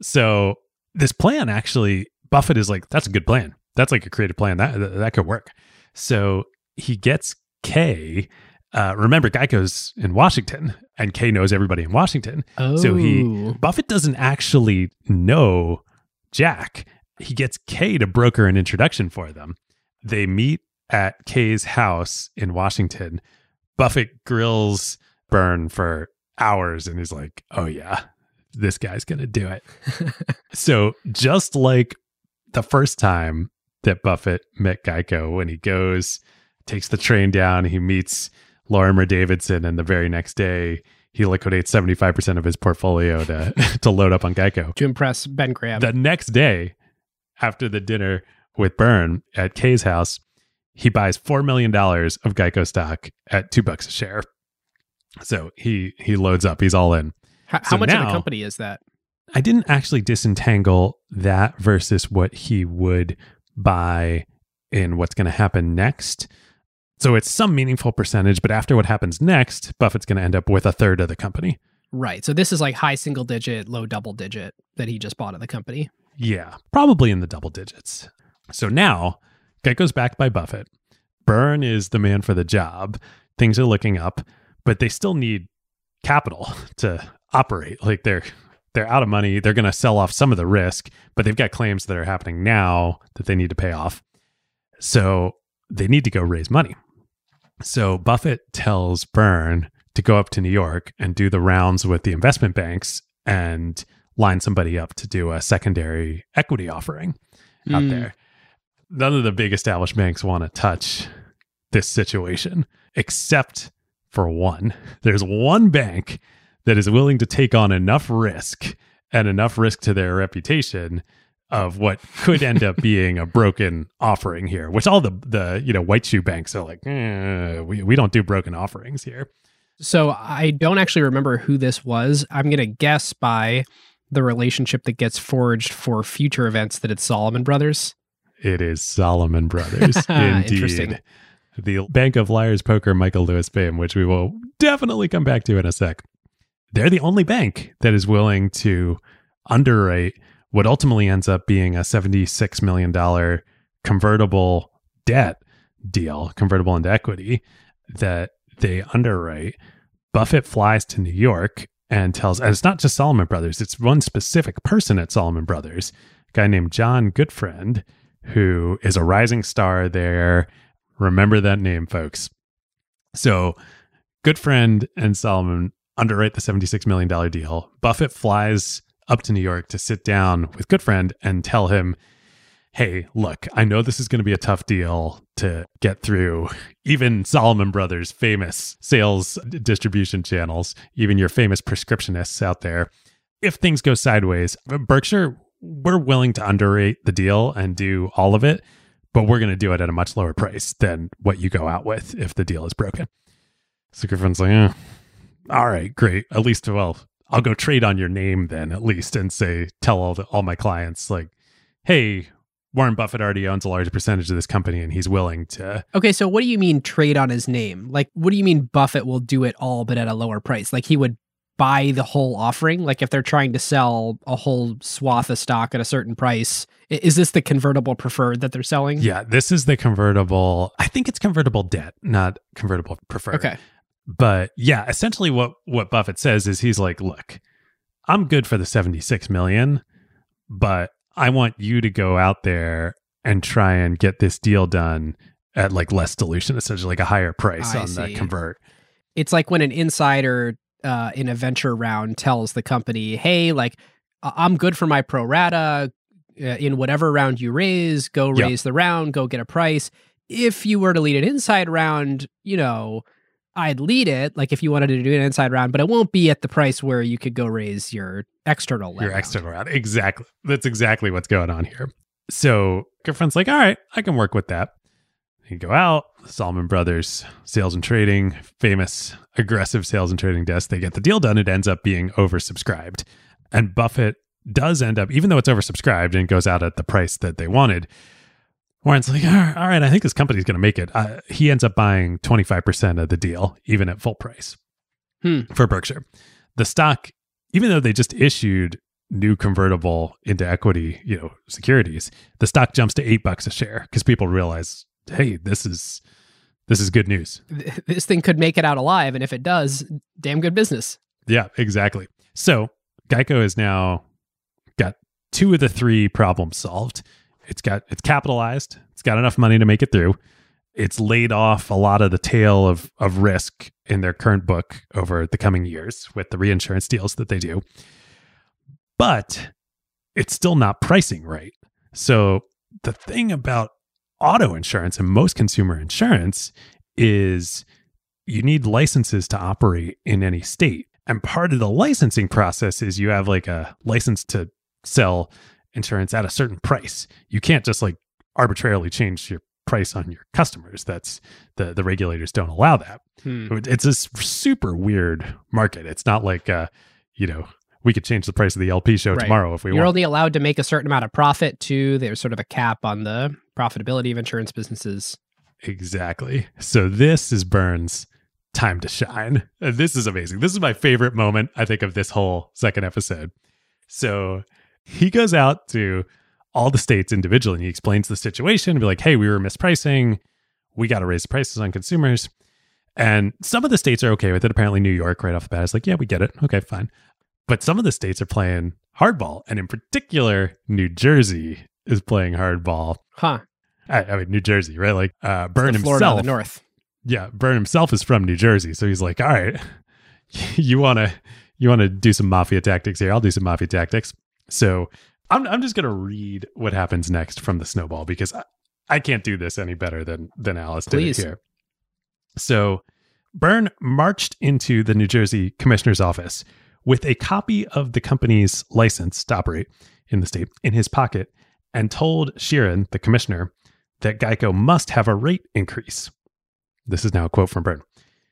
[SPEAKER 1] So, this plan actually, Buffett is like, that's a good plan. That's like a creative plan. That that, that could work. So he gets Kay. Uh, remember, Geico's in Washington, and Kay knows everybody in Washington.
[SPEAKER 2] oh,
[SPEAKER 1] So he Buffett doesn't actually know Jack. He gets Kay to broker an introduction for them. They meet at Kay's house in Washington. Buffett grills Byrne for hours and he's like, oh, yeah, this guy's going to do it. [laughs] so, just like the first time that Buffett met Geico, when he goes, takes the train down, he meets Lorimer Davidson, and the very next day, he liquidates 75% of his portfolio to, [laughs] to load up on Geico.
[SPEAKER 2] to impress Ben Graham.
[SPEAKER 1] The next day, after the dinner with Byrne at Kay's house, he buys $4 million of Geico stock at two bucks a share. So he he loads up. He's all in.
[SPEAKER 2] how how
[SPEAKER 1] so
[SPEAKER 2] much of
[SPEAKER 1] now-
[SPEAKER 2] a company is that?
[SPEAKER 1] I didn't actually disentangle that versus what he would buy in what's going to happen next. So it's some meaningful percentage, but after what happens next, Buffett's going to end up with a third of the company.
[SPEAKER 2] Right. So this is like high single digit, low double digit that he just bought at the company.
[SPEAKER 1] Yeah, probably in the double digits. So now, Geico's backed by Buffett. Byrne is the man for the job. Things are looking up, but they still need capital [laughs] to operate. Like they're they're out of money. They're going to sell off some of the risk, but they've got claims that are happening now that they need to pay off. So they need to go raise money. So Buffett tells Byrne to go up to New York and do the rounds with the investment banks and line somebody up to do a secondary equity offering out
[SPEAKER 2] Mm.
[SPEAKER 1] there. None of the big established banks want to touch this situation except for one. There's one bank that is willing to take on enough risk and enough risk to their reputation of what could end up [laughs] being a broken offering here, which all the the you know white shoe banks are like, eh, we we don't do broken offerings here.
[SPEAKER 2] So I don't actually remember who this was. I'm going to guess by the relationship that gets forged for future events that it's Salomon Brothers.
[SPEAKER 1] It is Salomon Brothers, [laughs] indeed. The Bank of Liars Poker Michael Lewis fame, which we will definitely come back to in a sec. They're the only bank that is willing to underwrite what ultimately ends up being a $76 million convertible debt deal, convertible into equity, that they underwrite. Buffett flies to New York and tells, and it's not just Salomon Brothers, it's one specific person at Salomon Brothers, a guy named John Gutfreund, who is a rising star there. Remember that name, folks. So, Gutfreund and Salomon underwrite the $76 million deal. Buffett flies up to New York to sit down with Gutfreund and tell him, hey, look, I know this is going to be a tough deal to get through. Even Salomon Brothers' famous sales distribution channels, even your famous prescriptionists out there. If things go sideways, uh, Berkshire, we're willing to underrate the deal and do all of it, but we're going to do it at a much lower price than what you go out with if the deal is broken. So Griffin's like, eh, all right, great. At least, well, I'll go trade on your name then, at least, and say, tell all the, all my clients, like, hey, Warren Buffett already owns a large percentage of this company and he's willing to.
[SPEAKER 2] Okay, so what do you mean trade on his name? Like, what do you mean Buffett will do it all but at a lower price? Like, he would buy the whole offering? Like, if they're trying to sell a whole swath of stock at a certain price, is this the convertible preferred that they're selling?
[SPEAKER 1] Yeah, this is the convertible. I think it's convertible debt, not convertible preferred.
[SPEAKER 2] Okay.
[SPEAKER 1] But yeah, essentially what what Buffett says is he's like, "Look, I'm good for the 76 million, but I want you to go out there and try and get this deal done at like less dilution, essentially like a higher price
[SPEAKER 2] I
[SPEAKER 1] on the convert."
[SPEAKER 2] It's like when an insider uh, in a venture round tells the company, hey, like, I'm good for my pro rata. Uh, in whatever round you raise, go raise the round, go get a price. If you were to lead an inside round, you know, I'd lead it. Like if you wanted to do an inside round, but it won't be at the price where you could go raise your external
[SPEAKER 1] your
[SPEAKER 2] round.
[SPEAKER 1] external round. Exactly. That's exactly what's going on here. So Griffin like, all right, I can work with that. You go out, Salomon Brothers, sales and trading, famous aggressive sales and trading desk. They get the deal done. It ends up being oversubscribed. And Buffett does end up, even though it's oversubscribed and goes out at the price that they wanted, Warren's like, all right, all right I think this company's going to make it. Uh, he ends up buying 25% of the deal, even at full price
[SPEAKER 2] Hmm.
[SPEAKER 1] for Berkshire. The stock, even though they just issued new convertible into equity, you know, securities, the stock jumps to eight bucks a share because people realize, hey, this is this is good news.
[SPEAKER 2] This thing could make it out alive, and if it does, damn good business.
[SPEAKER 1] Yeah, exactly. So Geico has now got two of the three problems solved. It's got it's capitalized. It's got enough money to make it through. It's laid off a lot of the tail of of risk in their current book over the coming years with the reinsurance deals that they do. But it's still not pricing right. So the thing about auto insurance and most consumer insurance is you need licenses to operate in any state. And part of the licensing process is you have like a license to sell insurance at a certain price. You can't just like arbitrarily change your price on your customers. That's the the regulators don't allow that.
[SPEAKER 2] Hmm.
[SPEAKER 1] It's a super weird market. It's not like uh, you know, we could change the price of the LP show
[SPEAKER 2] Right.
[SPEAKER 1] tomorrow if we want.
[SPEAKER 2] You're
[SPEAKER 1] want.
[SPEAKER 2] only allowed to make a certain amount of profit too. There's sort of a cap on the profitability of insurance businesses.
[SPEAKER 1] Exactly. So this is Byrne's time to shine. Uh, this is amazing. This is my favorite moment, I think, of this whole second episode. So he goes out to all the states individually and he explains the situation. and Be like, hey, we were mispricing. We got to raise prices on consumers. And some of the states are okay with it. Apparently, New York, right off the bat, is like, yeah, we get it. Okay, fine. But some of the states are playing hardball, and in particular, New Jersey is playing hardball.
[SPEAKER 2] Huh.
[SPEAKER 1] I, I mean, New Jersey, right? Like uh,
[SPEAKER 2] Florida
[SPEAKER 1] himself.
[SPEAKER 2] the North.
[SPEAKER 1] Yeah, Byrne himself is from New Jersey, so he's like, "All right, [laughs] you want to you want to do some mafia tactics here? I'll do some mafia tactics." So I'm I'm just gonna read what happens next from the snowball because I, I can't do this any better than than Alice
[SPEAKER 2] Please.
[SPEAKER 1] did here. So Byrne marched into the New Jersey commissioner's office with a copy of the company's license to operate in the state in his pocket and told Sheeran, the commissioner, that Geico must have a rate increase. This is now a quote from Byrne.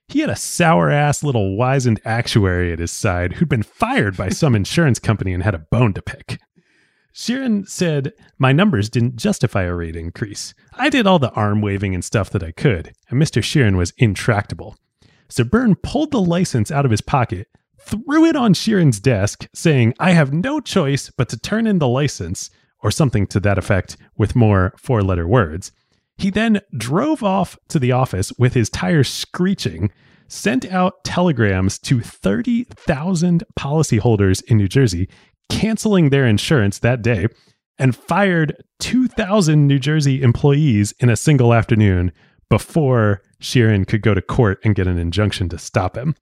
[SPEAKER 1] He had a sour ass little wizened actuary at his side who'd been fired by some [laughs] insurance company and had a bone to pick. Sheeran said, My numbers didn't justify a rate increase. I did all the arm waving and stuff that I could, and Mr. Sheeran was intractable. So Byrne pulled the license out of his pocket, threw it on Sheeran's desk, saying, I have no choice but to turn in the license, or something to that effect with more four letter words. He then drove off to the office with his tires screeching, sent out telegrams to 30,000 policyholders in New Jersey, canceling their insurance that day, and fired 2,000 New Jersey employees in a single afternoon before Sheeran could go to court and get an injunction to stop him.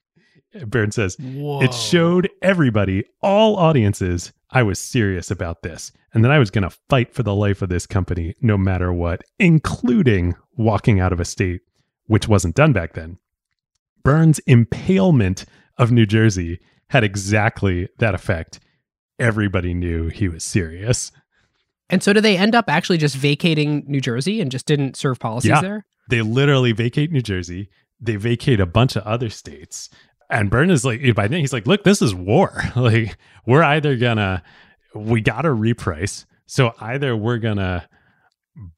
[SPEAKER 1] Byrne says,
[SPEAKER 2] Whoa.
[SPEAKER 1] it showed everybody, all audiences, I was serious about this and that I was going to fight for the life of this company no matter what, including walking out of a state, which wasn't done back then. Byrne's impalement of New Jersey had exactly that effect. Everybody knew he was serious.
[SPEAKER 2] And so, do they end up actually just vacating New Jersey and just didn't serve policies
[SPEAKER 1] Yeah.
[SPEAKER 2] there?
[SPEAKER 1] They literally vacate New Jersey, they vacate a bunch of other states. And Byrne is like, by then, he's like, look, this is war. [laughs] Like, we're either gonna, we gotta reprice. So either we're gonna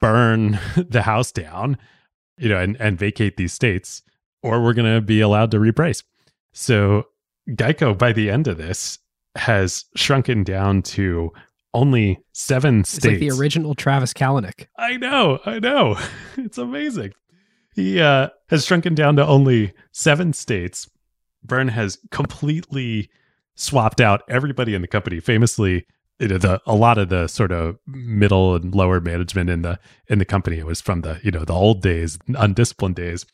[SPEAKER 1] burn [laughs] the house down, you know, and, and vacate these states, or we're gonna be allowed to reprice. So Geico, by the end of this, has shrunken down to only seven
[SPEAKER 2] It's
[SPEAKER 1] states.
[SPEAKER 2] like the original Travis Kalanick.
[SPEAKER 1] I know, I know. [laughs] It's amazing. He uh, has shrunken down to only seven states. Byrne has completely swapped out everybody in the company. Famously, you know, the a lot of the sort of middle and lower management in the in the company was from the you know the old days, undisciplined days.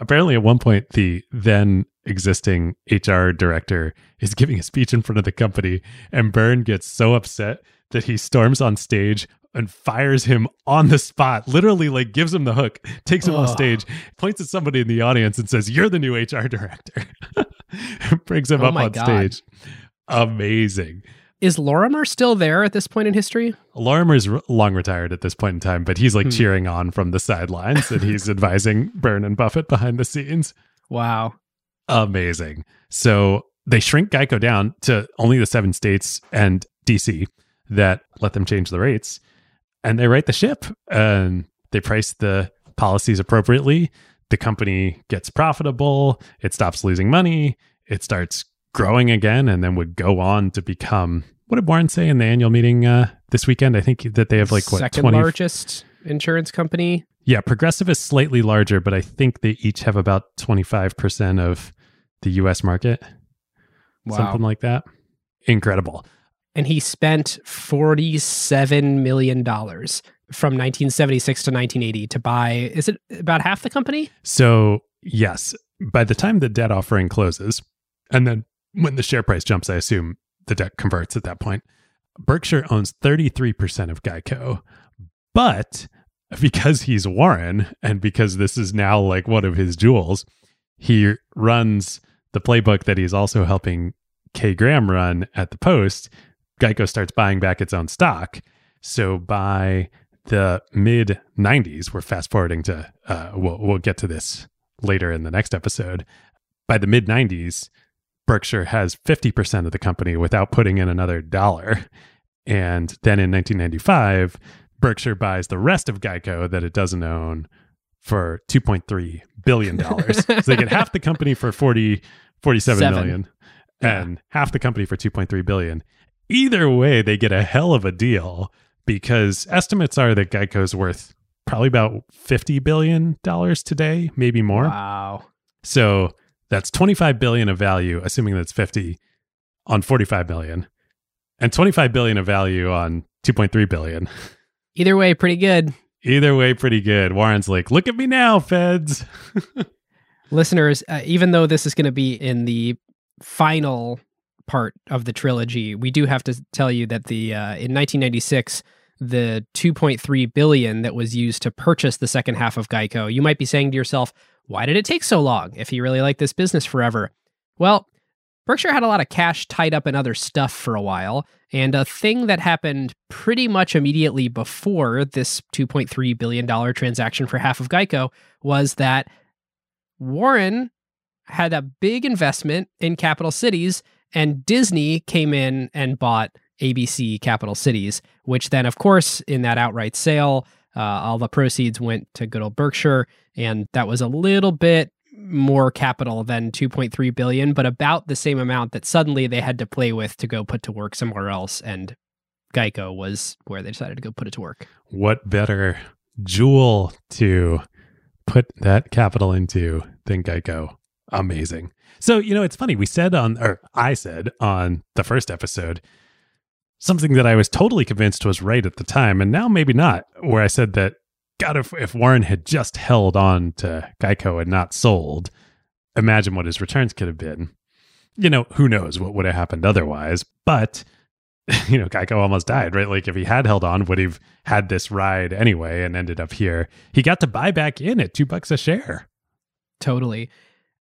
[SPEAKER 1] Apparently, at one point, the then existing HR director is giving a speech in front of the company, and Byrne gets so upset that he storms on stage and fires him on the spot. Literally, like gives him the hook, takes him off stage, points at somebody in the audience, and says, "You're the new HR director." [laughs] Brings him
[SPEAKER 2] Oh
[SPEAKER 1] up on
[SPEAKER 2] God.
[SPEAKER 1] stage. Amazing.
[SPEAKER 2] Is Lorimer still there at this point in history?
[SPEAKER 1] Lorimer's long retired at this point in time, but he's like
[SPEAKER 2] Hmm.
[SPEAKER 1] cheering on from the sidelines and he's [laughs] advising Byrne and Buffett behind the scenes.
[SPEAKER 2] Wow.
[SPEAKER 1] Amazing. So they shrink Geico down to only the seven states and DC that let them change the rates. And they right the ship and they price the policies appropriately. The company gets profitable, it stops losing money, it starts growing again, and then would go on to become what did Warren say in the annual meeting uh, this weekend? I think that they have like what
[SPEAKER 2] second
[SPEAKER 1] 20
[SPEAKER 2] largest insurance company.
[SPEAKER 1] yeah, Progressive is slightly larger, but I think they each have about 25% of the US market,
[SPEAKER 2] Wow.
[SPEAKER 1] something like that. Incredible.
[SPEAKER 2] And he spent $47 million from 1976 to 1980 to buy, is it about half the company?
[SPEAKER 1] So, yes, by the time the debt offering closes, and then when the share price jumps, I assume the debt converts at that point, Berkshire owns 33% of Geico. But because he's Warren and because this is now like one of his jewels, he runs the playbook that he's also helping Kay Graham run at the Post. Geico starts buying back its own stock. So by the mid 90s, we're fast forwarding to, uh, we'll, we'll get to this later in the next episode. By the mid 90s, Berkshire has 50% of the company without putting in another dollar. And then in 1995, Berkshire buys the rest of Geico that it doesn't own for 2.3 billion dollars. [laughs] so they get half the company for 40 47
[SPEAKER 2] Seven.
[SPEAKER 1] million
[SPEAKER 2] Yeah.
[SPEAKER 1] and half the company for 2.3 billion. Either way, they get a hell of a deal because estimates are that Geico's worth probably about 50 billion dollars today, maybe more.
[SPEAKER 2] Wow.
[SPEAKER 1] So that's 25 billion of value, assuming that's 50 on 45 million and 25 billion of value on 2.3 billion.
[SPEAKER 2] Either way, pretty good.
[SPEAKER 1] Either way, pretty good. Warren's like, look at me now, feds. [laughs]
[SPEAKER 2] Listeners, uh, even though this is going to be in the final part of the trilogy, we do have to tell you that the uh, in 1996, the 2.3 billion that was used to purchase the second half of Geico, you might be saying to yourself, why did it take so long if he really liked this business forever? Well, Berkshire had a lot of cash tied up in other stuff for a while, and a thing that happened pretty much immediately before this $2.3 billion transaction for half of Geico was that Warren had a big investment in capital cities, and Disney came in and bought ABC Capital Cities, which then, of course, in that outright sale, uh, all the proceeds went to good old Berkshire, and that was a little bit more capital than 2.3 billion, but about the same amount that suddenly they had to play with to go put to work somewhere else. And Geico was where they decided to go put it to work.
[SPEAKER 1] What better jewel to put that capital into than Geico? Amazing. So, you know, it's funny. We said on, or I said on the first episode, something that I was totally convinced was right at the time, and now maybe not, where I said that God, if, if Warren had just held on to Geico and not sold, imagine what his returns could have been. You know, who knows what would have happened otherwise, but [laughs] you know, Geico almost died, right? Like if he had held on, would he have had this ride anyway and ended up here. He got to buy back in at two bucks a share.
[SPEAKER 2] Totally.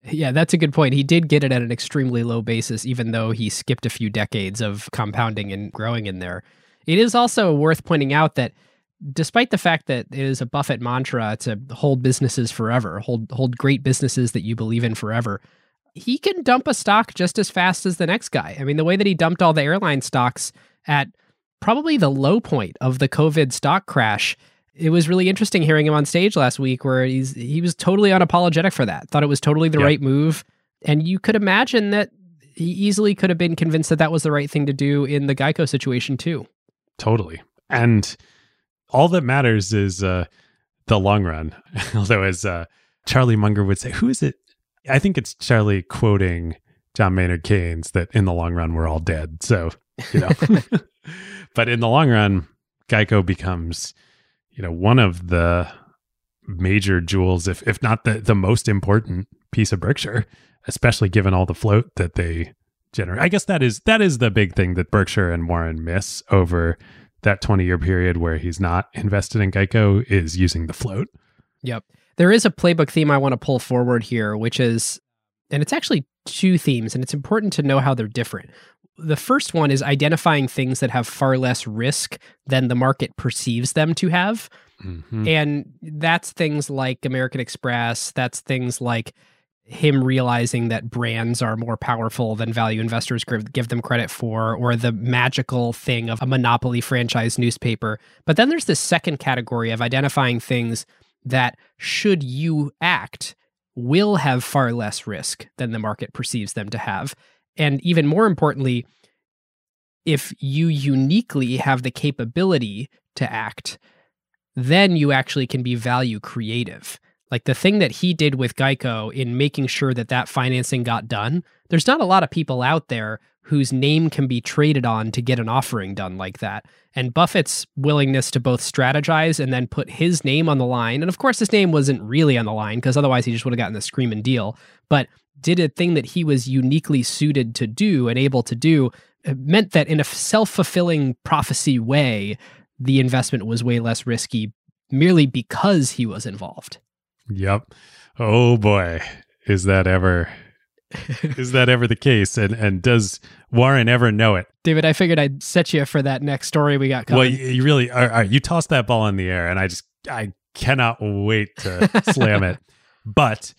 [SPEAKER 2] Yeah, that's a good point. He did get it at an extremely low basis, even though he skipped a few decades of compounding and growing in there. It is also worth pointing out that despite the fact that it is a Buffett mantra to hold businesses forever, hold hold great businesses that you believe in forever, he can dump a stock just as fast as the next guy. I mean, the way that he dumped all the airline stocks at probably the low point of the COVID stock crash. It was really interesting hearing him on stage last week where he's he was totally unapologetic for that. Thought it was totally the yep. right move. And you could imagine that he easily could have been convinced that that was the right thing to do in the Geico situation too.
[SPEAKER 1] Totally. And all that matters is uh, the long run. [laughs] Although, as uh, Charlie Munger would say, who is it? I think it's Charlie quoting John Maynard Keynes that in the long run we're all dead. So you know, [laughs] [laughs] but in the long run, Geico becomes you know one of the major jewels, if if not the the most important piece of Berkshire, especially given all the float that they generate. I guess that is that is the big thing that Berkshire and Warren miss over that 20 year period where he's not invested in Geico is using the float.
[SPEAKER 2] Yep. There is a playbook theme I want to pull forward here, which is, and it's actually two themes, and it's important to know how they're different. The first one is identifying things that have far less risk than the market perceives them to have. Mm-hmm. And that's things like American Express, that's things like him realizing that brands are more powerful than value investors give them credit for, or the magical thing of a monopoly franchise newspaper. But then there's this second category of identifying things that, should you act, will have far less risk than the market perceives them to have. And even more importantly, if you uniquely have the capability to act, then you actually can be value creative. Like the thing that he did with Geico in making sure that that financing got done, there's not a lot of people out there whose name can be traded on to get an offering done like that. And Buffett's willingness to both strategize and then put his name on the line, and of course, his name wasn't really on the line because otherwise he just would have gotten the screaming deal, but did a thing that he was uniquely suited to do and able to do uh, meant that in a self fulfilling prophecy way, the investment was way less risky merely because he was involved.
[SPEAKER 1] Yep. Oh boy, is that ever [laughs] is that ever the case? And and does Warren ever know it?
[SPEAKER 2] David, I figured I'd set you for that next story we got coming.
[SPEAKER 1] Well, you, really. You tossed that ball in the air, and I just I cannot wait to [laughs] slam it. But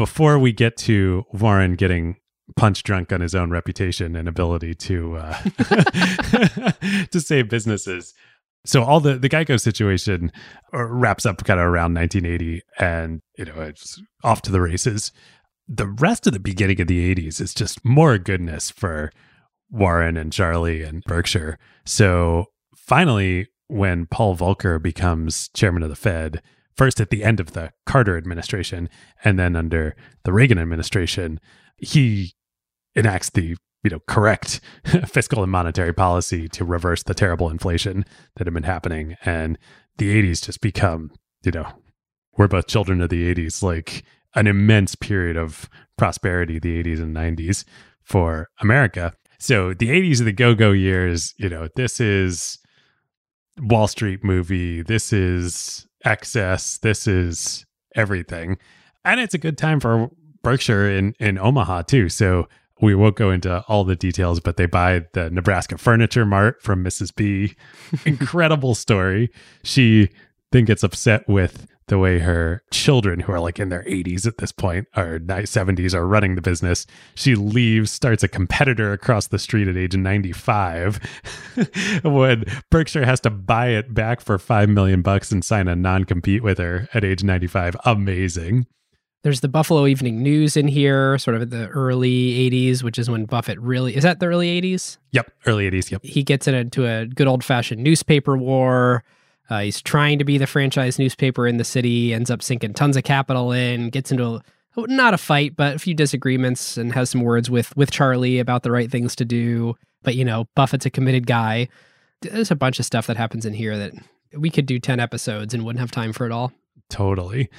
[SPEAKER 1] before we get to Warren getting punch drunk on his own reputation and ability to uh, [laughs] to save businesses, so all the the Geico situation uh, wraps up kind of around 1980, and you know it's off to the races. The rest of the beginning of the 80s is just more goodness for Warren and Charlie and Berkshire. So finally, when Paul Volcker becomes chairman of the Fed, first at the end of the Carter administration, and then under the Reagan administration, he enacts the you know, correct [laughs] fiscal and monetary policy to reverse the terrible inflation that had been happening. And the 80s just become, you know, we're both children of the 80s, like an immense period of prosperity, the 80s and 90s for America. So the 80s are the go go years. You know, this is Wall Street movie. This is excess. This is everything. And it's a good time for Berkshire in, in Omaha, too. So we won't go into all the details, but they buy the Nebraska Furniture Mart from Mrs. B. [laughs] Incredible story. She then gets upset with the way her children, who are like in their 80s at this point, or 70s, are running the business. She leaves, starts a competitor across the street at age 95. [laughs] when Berkshire has to buy it back for 5 million bucks and sign a non compete with her at age 95. Amazing.
[SPEAKER 2] There's the Buffalo Evening News in here, sort of the early 80s, which is when Buffett really is that the early 80s?
[SPEAKER 1] Yep, early 80s. Yep.
[SPEAKER 2] He gets into a good old fashioned newspaper war. Uh, he's trying to be the franchise newspaper in the city, ends up sinking tons of capital in, gets into a, not a fight, but a few disagreements, and has some words with with Charlie about the right things to do. But you know, Buffett's a committed guy. There's a bunch of stuff that happens in here that we could do ten episodes and wouldn't have time for it all.
[SPEAKER 1] Totally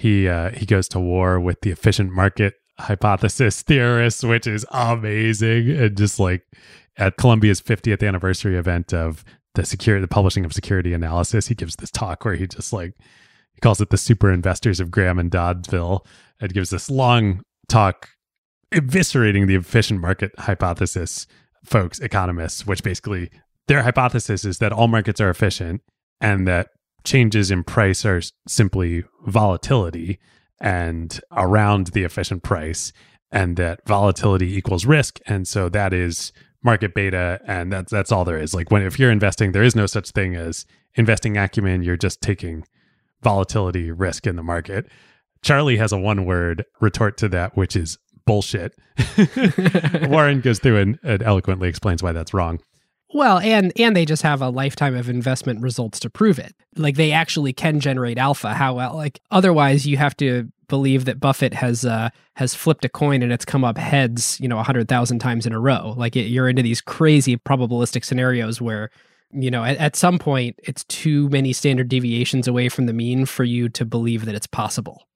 [SPEAKER 1] he uh, he goes to war with the efficient market hypothesis theorists, which is amazing. And just like at Columbia's 50th anniversary event of the security, the publishing of security analysis, he gives this talk where he just like he calls it the super investors of Graham and Doddsville. It gives this long talk eviscerating the efficient market hypothesis folks, economists, which basically their hypothesis is that all markets are efficient and that changes in price are simply volatility and around the efficient price and that volatility equals risk and so that is market beta and that's that's all there is like when if you're investing there is no such thing as investing acumen you're just taking volatility risk in the market charlie has a one word retort to that which is bullshit [laughs] warren goes through and, and eloquently explains why that's wrong
[SPEAKER 2] well, and and they just have a lifetime of investment results to prove it. Like they actually can generate alpha. How well? Like otherwise, you have to believe that Buffett has uh, has flipped a coin and it's come up heads, you know, a hundred thousand times in a row. Like it, you're into these crazy probabilistic scenarios where, you know, at, at some point it's too many standard deviations away from the mean for you to believe that it's possible.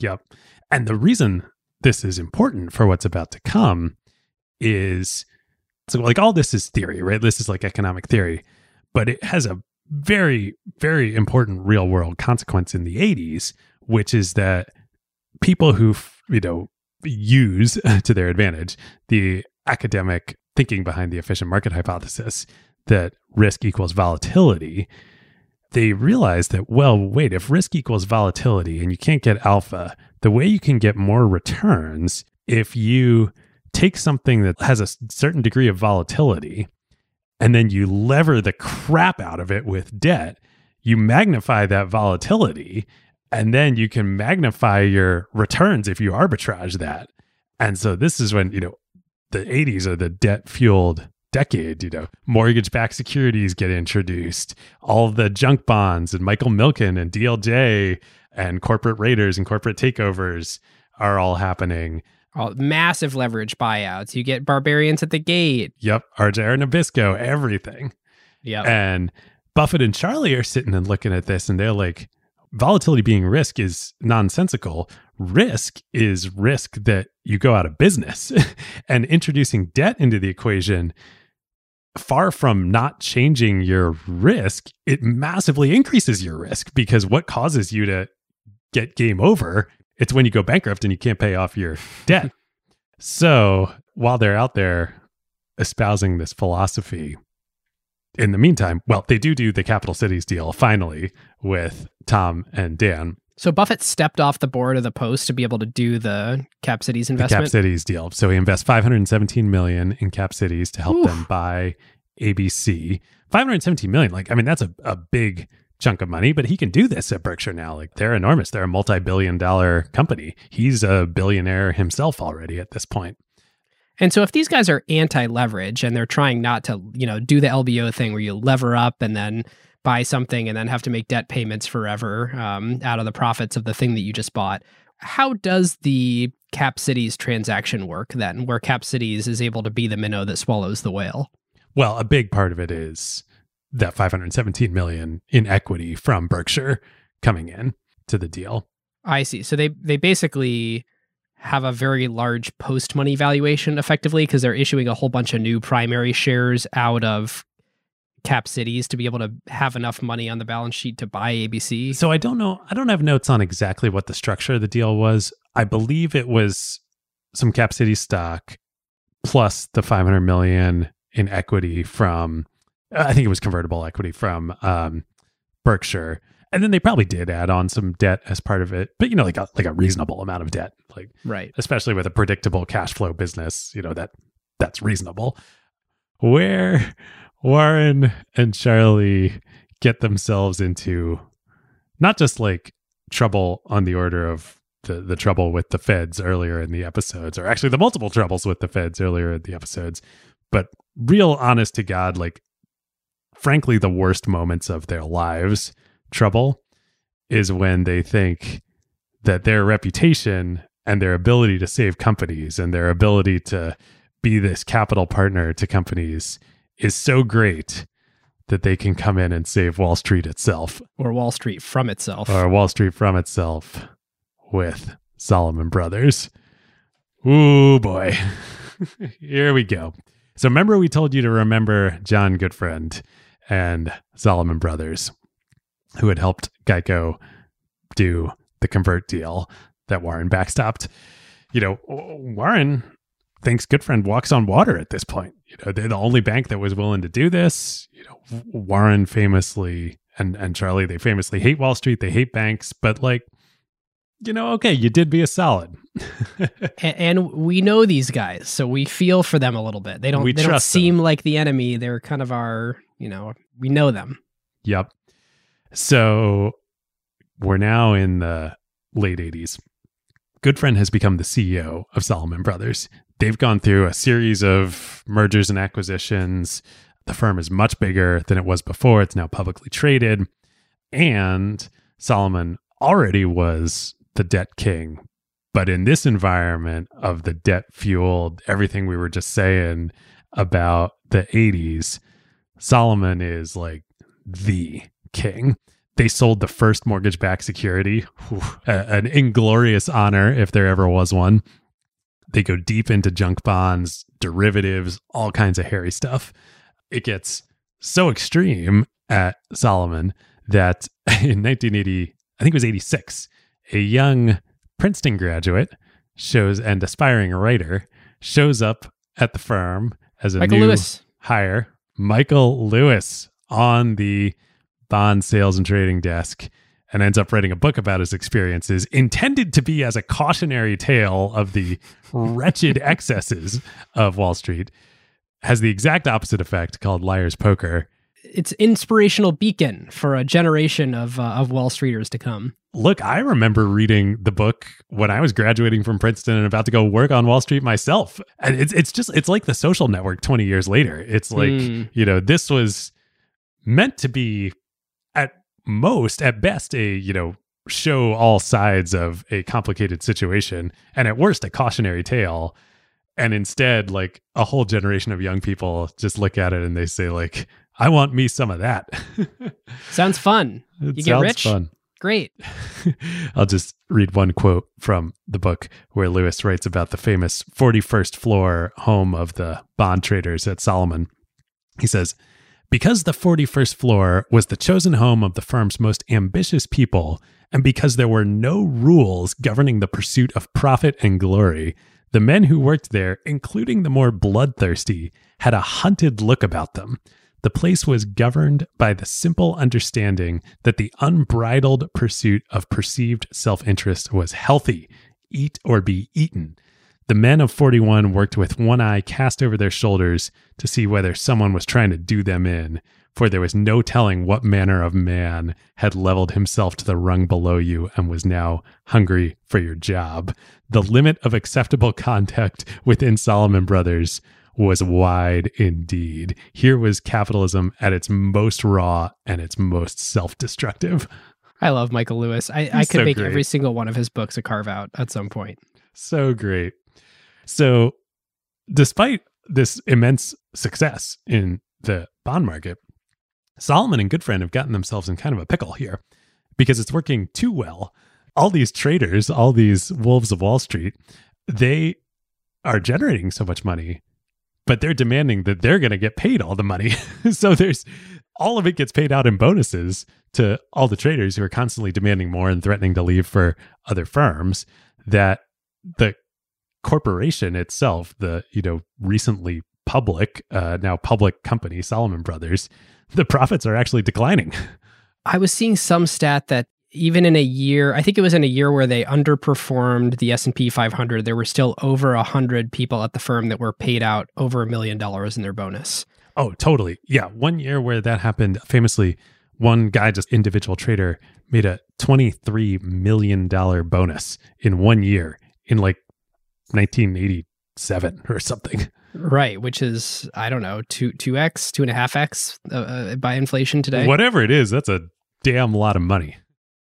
[SPEAKER 1] Yep, and the reason this is important for what's about to come is so, like, all this is theory, right? This is like economic theory, but it has a very, very important real world consequence in the 80s, which is that people who, you know, use [laughs] to their advantage the academic thinking behind the efficient market hypothesis that risk equals volatility, they realize that, well, wait, if risk equals volatility and you can't get alpha, the way you can get more returns if you take something that has a certain degree of volatility and then you lever the crap out of it with debt, you magnify that volatility and then you can magnify your returns if you arbitrage that. And so this is when, you know, the 80s are the debt fueled decade, you know, mortgage backed securities get introduced, all the junk bonds and Michael Milken and DLJ and corporate raiders and corporate takeovers are all happening.
[SPEAKER 2] All massive leverage buyouts. You get barbarians at the gate.
[SPEAKER 1] Yep. RJR Nabisco, everything.
[SPEAKER 2] Yeah.
[SPEAKER 1] And Buffett and Charlie are sitting and looking at this and they're like, volatility being risk is nonsensical. Risk is risk that you go out of business. [laughs] and introducing debt into the equation, far from not changing your risk, it massively increases your risk because what causes you to get game over it's when you go bankrupt and you can't pay off your [laughs] debt. so while they're out there espousing this philosophy, in the meantime, well, they do do the Capital Cities deal finally with Tom and Dan.
[SPEAKER 2] So Buffett stepped off the board of the Post to be able to do the Cap Cities investment.
[SPEAKER 1] The Cap Cities deal. So he invests 517 million in Cap Cities to help Oof. them buy ABC. 517 million, like I mean, that's a, a big chunk of money, but he can do this at Berkshire now. Like they're enormous. They're a multi billion dollar company. He's a billionaire himself already at this point.
[SPEAKER 2] And so if these guys are anti-leverage and they're trying not to, you know, do the LBO thing where you lever up and then buy something and then have to make debt payments forever um, out of the profits of the thing that you just bought, how does the Cap Cities transaction work then, where Cap Cities is able to be the minnow that swallows the whale?
[SPEAKER 1] Well, a big part of it is that 517 million in equity from Berkshire coming in to the deal.
[SPEAKER 2] I see. So they they basically have a very large post money valuation effectively because they're issuing a whole bunch of new primary shares out of cap cities to be able to have enough money on the balance sheet to buy ABC.
[SPEAKER 1] So I don't know. I don't have notes on exactly what the structure of the deal was. I believe it was some cap city stock plus the 500 million in equity from I think it was convertible equity from um, Berkshire. And then they probably did add on some debt as part of it, but you know, like a like a reasonable amount of debt, like
[SPEAKER 2] right,
[SPEAKER 1] especially with a predictable cash flow business. You know that that's reasonable. Where Warren and Charlie get themselves into not just like trouble on the order of the the trouble with the feds earlier in the episodes, or actually the multiple troubles with the feds earlier in the episodes, but real honest to God, like frankly, the worst moments of their lives trouble is when they think that their reputation and their ability to save companies and their ability to be this capital partner to companies is so great that they can come in and save Wall Street itself.
[SPEAKER 2] Or Wall Street from itself.
[SPEAKER 1] Or Wall Street from itself with Salomon Brothers. Ooh, boy. [laughs] Here we go. So remember we told you to remember John Gutfreund and Salomon Brothers, who had helped Geico do the convert deal that Warren backstopped. You know, Warren thinks Gutfreund walks on water at this point. You know, they're the only bank that was willing to do this. You know, Warren famously and and Charlie, they famously hate Wall Street, they hate banks, but like you know, okay, you did be a solid. [laughs]
[SPEAKER 2] and, and, we know these guys, so we feel for them a little bit. They don't we they don't seem them. like the enemy. They're kind of our, you know, we know them.
[SPEAKER 1] Yep. So we're now in the late 80s. Gutfreund has become the CEO of Salomon Brothers. They've gone through a series of mergers and acquisitions. The firm is much bigger than it was before. It's now publicly traded. And Salomon already was the debt king. But in this environment of the debt fueled, everything we were just saying about the 80s, Salomon is like the king. They sold the first mortgage backed security, Whew, an inglorious honor if there ever was one. They go deep into junk bonds, derivatives, all kinds of hairy stuff. It gets so extreme at Salomon that [laughs] in 1980, I think it was 86, a young Princeton graduate shows and aspiring writer shows up at the firm as a
[SPEAKER 2] Michael
[SPEAKER 1] new
[SPEAKER 2] Lewis.
[SPEAKER 1] hire. Michael Lewis on the bond sales and trading desk and ends up writing a book about his experiences intended to be as a cautionary tale of the wretched excesses of Wall Street has the exact opposite effect called Liar's Poker.
[SPEAKER 2] It's inspirational beacon for a generation of uh, of Wall Streeters to come.
[SPEAKER 1] Look, I remember reading the book when I was graduating from Princeton and about to go work on Wall Street myself. And it's it's just it's like the social network 20 years later. It's like, mm. you know, this was meant to be most at best a, you know, show all sides of a complicated situation and at worst a cautionary tale. And instead, like a whole generation of young people just look at it and they say like, I want me some of that. [laughs]
[SPEAKER 2] Sounds fun.
[SPEAKER 1] It
[SPEAKER 2] you
[SPEAKER 1] get
[SPEAKER 2] rich.
[SPEAKER 1] Fun.
[SPEAKER 2] Great. [laughs]
[SPEAKER 1] I'll just read one quote from the book where Lewis writes about the famous 41st floor home of the bond traders at Salomon He says, because the 41st floor was the chosen home of the firm's most ambitious people, and because there were no rules governing the pursuit of profit and glory, the men who worked there, including the more bloodthirsty, had a hunted look about them. The place was governed by the simple understanding that the unbridled pursuit of perceived self interest was healthy, eat or be eaten. The men of 41 worked with one eye cast over their shoulders to see whether someone was trying to do them in, for there was no telling what manner of man had leveled himself to the rung below you and was now hungry for your job. The limit of acceptable contact within Salomon Brothers was wide indeed. Here was capitalism at its most raw and its most self destructive.
[SPEAKER 2] I love Michael Lewis. I, I could
[SPEAKER 1] so
[SPEAKER 2] make
[SPEAKER 1] great.
[SPEAKER 2] every single one of his books a carve out at some point.
[SPEAKER 1] So great. So, despite this immense success in the bond market, Salomon and Gutfreund have gotten themselves in kind of a pickle here because it's working too well. All these traders, all these wolves of Wall Street, they are generating so much money, but they're demanding that they're going to get paid all the money. [laughs] so there's all of it gets paid out in bonuses to all the traders who are constantly demanding more and threatening to leave for other firms that the corporation itself, the you know recently public, uh, now public company Salomon Brothers, [laughs] the profits are actually declining. [laughs]
[SPEAKER 2] I was seeing some stat that even in a year, I think it was in a year where they underperformed the S&P 500, there were still over 100 people at the firm that were paid out over a million dollars in their bonus.
[SPEAKER 1] Oh, totally. Yeah, one year where that happened, famously, one guy, just individual trader, made a twenty-three million dollar bonus in one year in like nineteen eighty-seven or something.
[SPEAKER 2] Right, which is I don't know two two x two and a half x uh, uh, by inflation today
[SPEAKER 1] Whatever it is, that's a damn lot of money.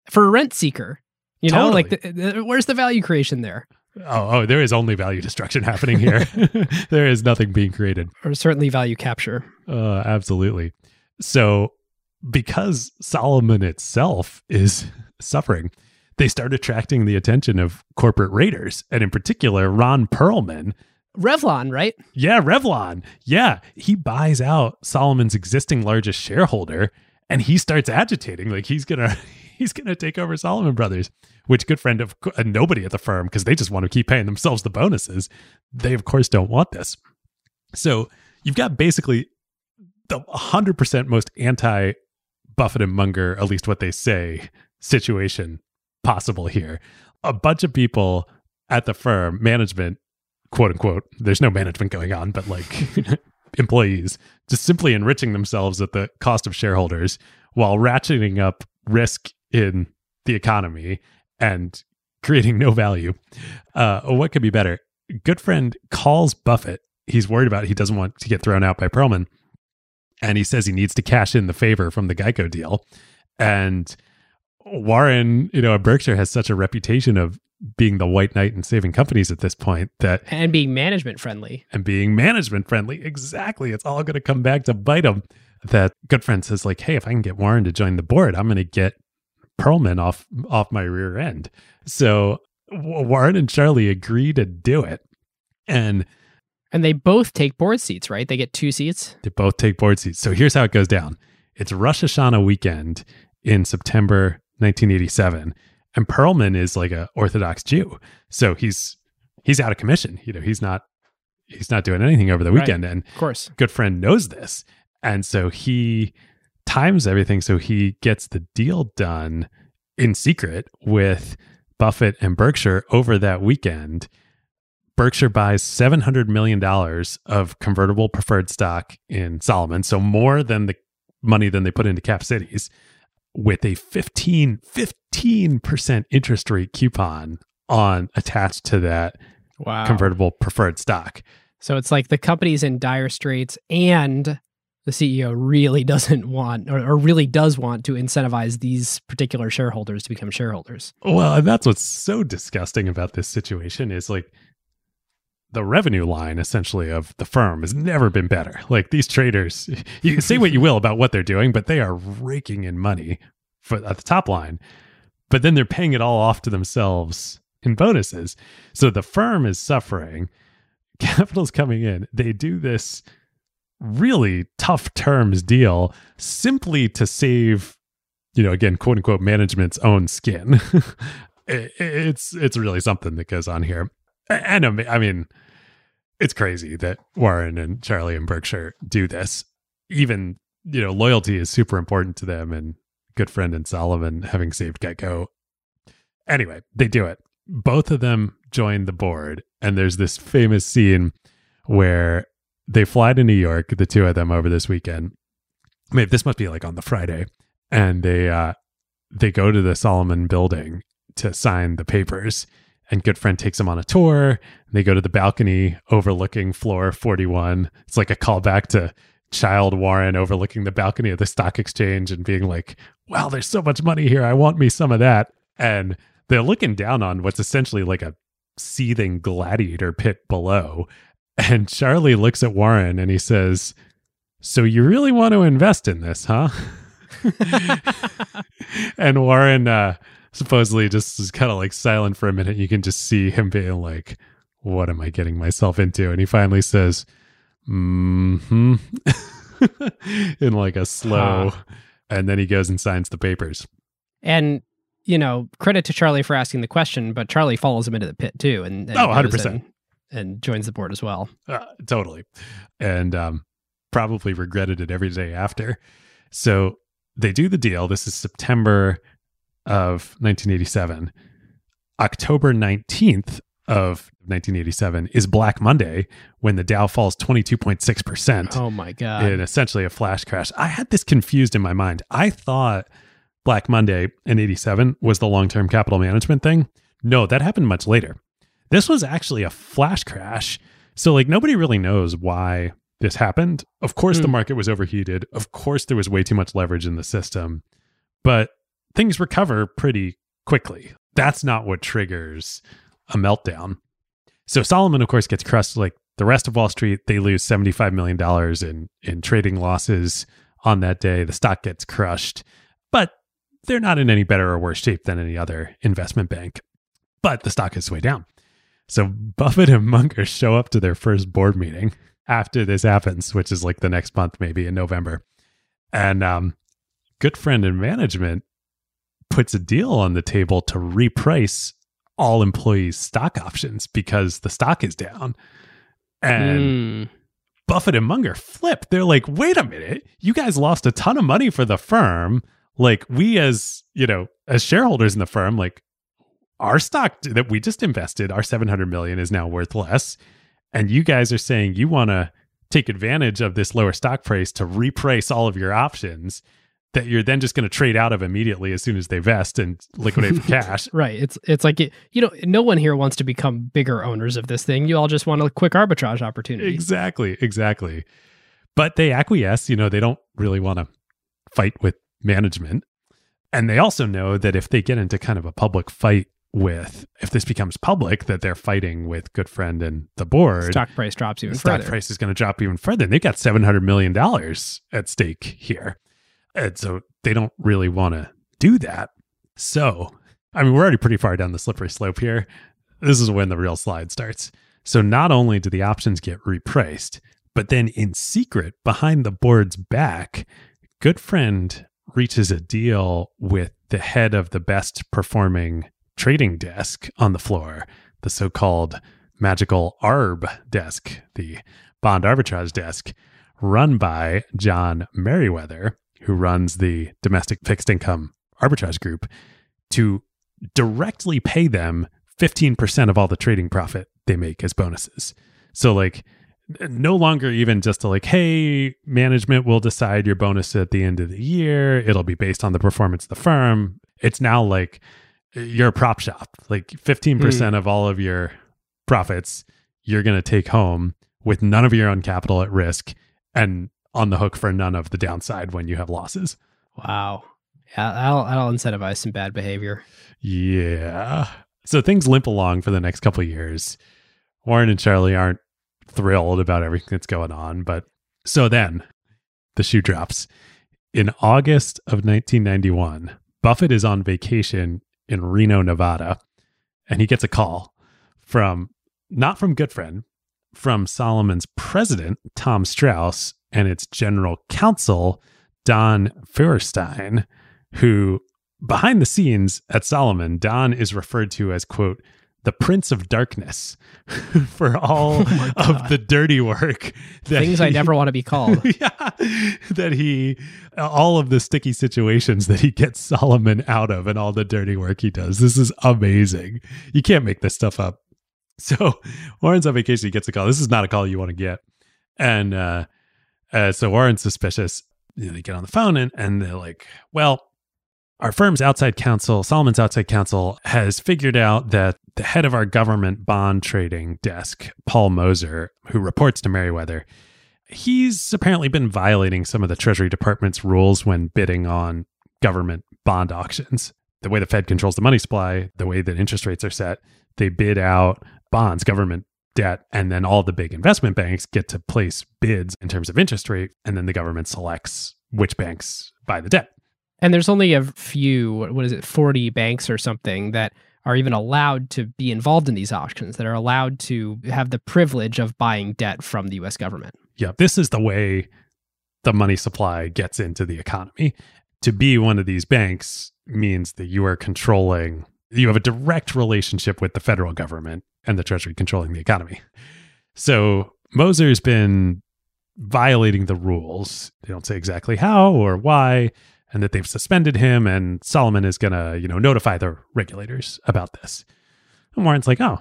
[SPEAKER 2] for a rent seeker. You know, like the, the, where's the value creation there,
[SPEAKER 1] Oh, oh, there is only value destruction happening here. [laughs] [laughs] there is nothing being created.
[SPEAKER 2] or certainly value capture.
[SPEAKER 1] Uh, absolutely. So, because Salomon itself is [laughs] suffering, they start attracting the attention of corporate raiders, and in particular, Ron Perelman.
[SPEAKER 2] Revlon, right?
[SPEAKER 1] Yeah, Revlon. Yeah, he buys out Salomon's existing largest shareholder, and he starts agitating like he's gonna [laughs] he's gonna take over Salomon Brothers. Which Gutfreund of and nobody at the firm because they just want to keep paying themselves the bonuses. They of course don't want this. So you've got basically the 100% most anti Buffett and Munger, at least what they say, situation possible here. A bunch of people at the firm, management, quote unquote, there's no management going on, but like [laughs] employees, just simply enriching themselves at the cost of shareholders while ratcheting up risk in the economy and creating no value. Uh, what could be better? Gutfreund calls Buffett. He's worried about he doesn't want to get thrown out by Perelman. And he says he needs to cash in the favor from the Geico deal. And Warren, you know, at Berkshire has such a reputation of being the white knight and saving companies at this point that
[SPEAKER 2] And being management friendly.
[SPEAKER 1] and being management friendly. Exactly. It's all going to come back to bite him. That Gutfreund says, like, hey, if I can get Warren to join the board, I'm going to get Perelman off off my rear end. So W- Warren and Charlie agree to do it. And
[SPEAKER 2] And they both take board seats, right? They get two seats.
[SPEAKER 1] they both take board seats. So here's how it goes down. It's Rosh Hashanah weekend in September 1987. And Perelman is like a Orthodox Jew. So he's he's out of commission. You know, he's not he's not doing anything over the
[SPEAKER 2] Right.
[SPEAKER 1] weekend. And
[SPEAKER 2] Of course.
[SPEAKER 1] Gutfreund knows this. And so he times everything so he gets the deal done in secret with Buffett and Berkshire over that weekend. Berkshire buys $700 million of convertible preferred stock in Salomon. So more than the money than they put into Cap Cities with a 15, 15% interest rate coupon on attached to that
[SPEAKER 2] Wow.
[SPEAKER 1] convertible preferred stock.
[SPEAKER 2] So it's like the company's in dire straits and the CEO really [laughs] doesn't want or, or really does want to incentivize these particular shareholders to become shareholders.
[SPEAKER 1] Well, and that's what's so disgusting about this situation is like the revenue line essentially of the firm has never been better. Like these traders, [laughs] you can say what you will about what they're doing, but they are raking in money for at the top line. But then they're paying it all off to themselves in bonuses. So the firm is suffering. [laughs] Capital's coming in. They do this really tough terms deal simply to save you know, again, quote unquote, management's own skin. [laughs] It's it's really something that goes on here, and I mean- it's crazy that Warren and Charlie and Berkshire do this. Even you know, loyalty is super important to them, and Gutfreund and Salomon having saved Geico. Anyway, they do it. Both of them join the board, and there's this famous scene where they fly to New York, the two of them, over this weekend. Maybe this must be like on the Friday, and they uh they go to the Salomon building to sign the papers. And Gutfreund takes them on a tour. They go to the balcony overlooking floor 41. It's like a callback to Child Warren overlooking the balcony of the stock exchange and being like, wow, there's so much money here. I want me some of that. And they're looking down on what's essentially like a seething gladiator pit below. And Charlie looks at Warren and he says, So you really want to invest in this, huh? [laughs] [laughs] and Warren uh, supposedly just is kind of like silent for a minute. You can just see him being like, What am I getting myself into? And he finally says, Mm hmm. [laughs] in like a slow, huh. and then he goes and signs the papers.
[SPEAKER 2] And you know, credit to Charlie for asking the question, but Charlie follows him into the pit too, and, and
[SPEAKER 1] oh, 100 percent,
[SPEAKER 2] and joins the board as well.
[SPEAKER 1] Uh, totally, and um, probably regretted it every day after. So they do the deal. This is September of 1987. October 19th of 1987 is Black Monday when the Dow falls 22.6%.
[SPEAKER 2] Oh my God.
[SPEAKER 1] In essentially a flash crash. I had this confused in my mind. I thought Black Monday in 87 was the long term capital management thing. No, that happened much later. This was actually a flash crash. So, like, nobody really knows why this happened. Of course, mm. the hmm. market was overheated. Of course, there was way too much leverage in the system, but things recover pretty quickly. That's not what triggers a meltdown. So Salomon, of course, gets crushed like the rest of Wall Street. They lose $75 million in, in trading losses on that day. The stock gets crushed, but they're not in any better or worse shape than any other investment bank. But the stock is way down. So Buffett and Munger [laughs] show up to their first board meeting after this happens, which is like the next month, maybe in November. And um, friend in management puts a deal on the table to reprice all employees' stock options because the stock is down. And mm. Buffett and Munger flip. They're like, wait a minute, you guys lost a ton of money for the firm. Like, we as, you know, as shareholders in the firm, like our stock that we just invested, our 700 million is now worth less. And you guys are saying you want to take advantage of this lower stock price to reprice all of your options that you're then just going to trade out of immediately as soon as they vest and liquidate for [laughs] cash.
[SPEAKER 2] right. It's it's like you know no one here wants to become bigger owners of this thing. You all just want a quick arbitrage opportunity.
[SPEAKER 1] Exactly. Exactly. But they acquiesce, you know, they don't really want to fight with management. And they also know that if they get into kind of a public fight with if this becomes public that they're fighting with Gutfreund and the board
[SPEAKER 2] stock price drops even
[SPEAKER 1] the
[SPEAKER 2] further.
[SPEAKER 1] stock price is going to drop even further and they've got 700 million dollars at stake here and so they don't really want to do that. So, I mean, we're already pretty far down the slippery slope here. This is when the real slide starts. So, not only do the options get repriced, but then in secret, behind the board's back, Gutfreund reaches a deal with the head of the best performing trading desk on the floor, the so called magical ARB desk, the bond arbitrage desk, run by John Meriwether, who runs the domestic fixed income arbitrage group, to directly pay them 15% of all the trading profit they make as bonuses. So, like, no longer even just to like, hey, management will decide your bonus at the end of the year. It'll be based on the performance of the firm. It's now like you're a prop shop. Like 15% mm. of all of your profits you're going to take home with none of your own capital at risk. And on the hook for none of the downside when you have losses.
[SPEAKER 2] Wow. Yeah, that'll, that'll incentivize some bad behavior.
[SPEAKER 1] Yeah. So things limp along for the next couple years. Warren and Charlie aren't thrilled about everything that's going on. But so then the shoe drops. In August of 1991, Buffett is on vacation in Reno, Nevada, and he gets a call from not from Gutfreund, from Salomon's president, Tom Strauss, and its general counsel, Don Feuerstein, who behind the scenes at Salomon, Don is referred to as, quote, the Prince of Darkness [laughs] for all oh of the dirty work.
[SPEAKER 2] Things he, I never want to be called. [laughs]
[SPEAKER 1] yeah. That he, all of the sticky situations that he gets Salomon out of and all the dirty work he does. This is amazing. You can't make this stuff up. So [laughs] Warren's on vacation. He gets a call. This is not a call you want to get. And uh, uh, so Warren's suspicious. You know, they get on the phone and, and they're like, well, our firm's outside counsel, Salomon's outside counsel, has figured out that the head of our government bond trading desk, Paul Mozer, who reports to Meriwether, he's apparently been violating some of the Treasury Department's rules when bidding on government bond auctions. The way the Fed controls the money supply, the way that interest rates are set, they bid out bonds, government debt, and then all the big investment banks get to place bids in terms of interest rate, and then the government selects which banks buy the debt.
[SPEAKER 2] And there's only a few, what is it, 40 banks or something that are even allowed to be involved in these auctions, that are allowed to have the privilege of buying debt from the US government.
[SPEAKER 1] Yeah, this is the way the money supply gets into the economy. To be one of these banks means that you are controlling, you have a direct relationship with the federal government and the Treasury controlling the economy. So Mozer's been violating the rules. They don't say exactly how or why, and that they've suspended him, and Salomon is gonna, you know, notify the regulators about this. And Warren's like, oh,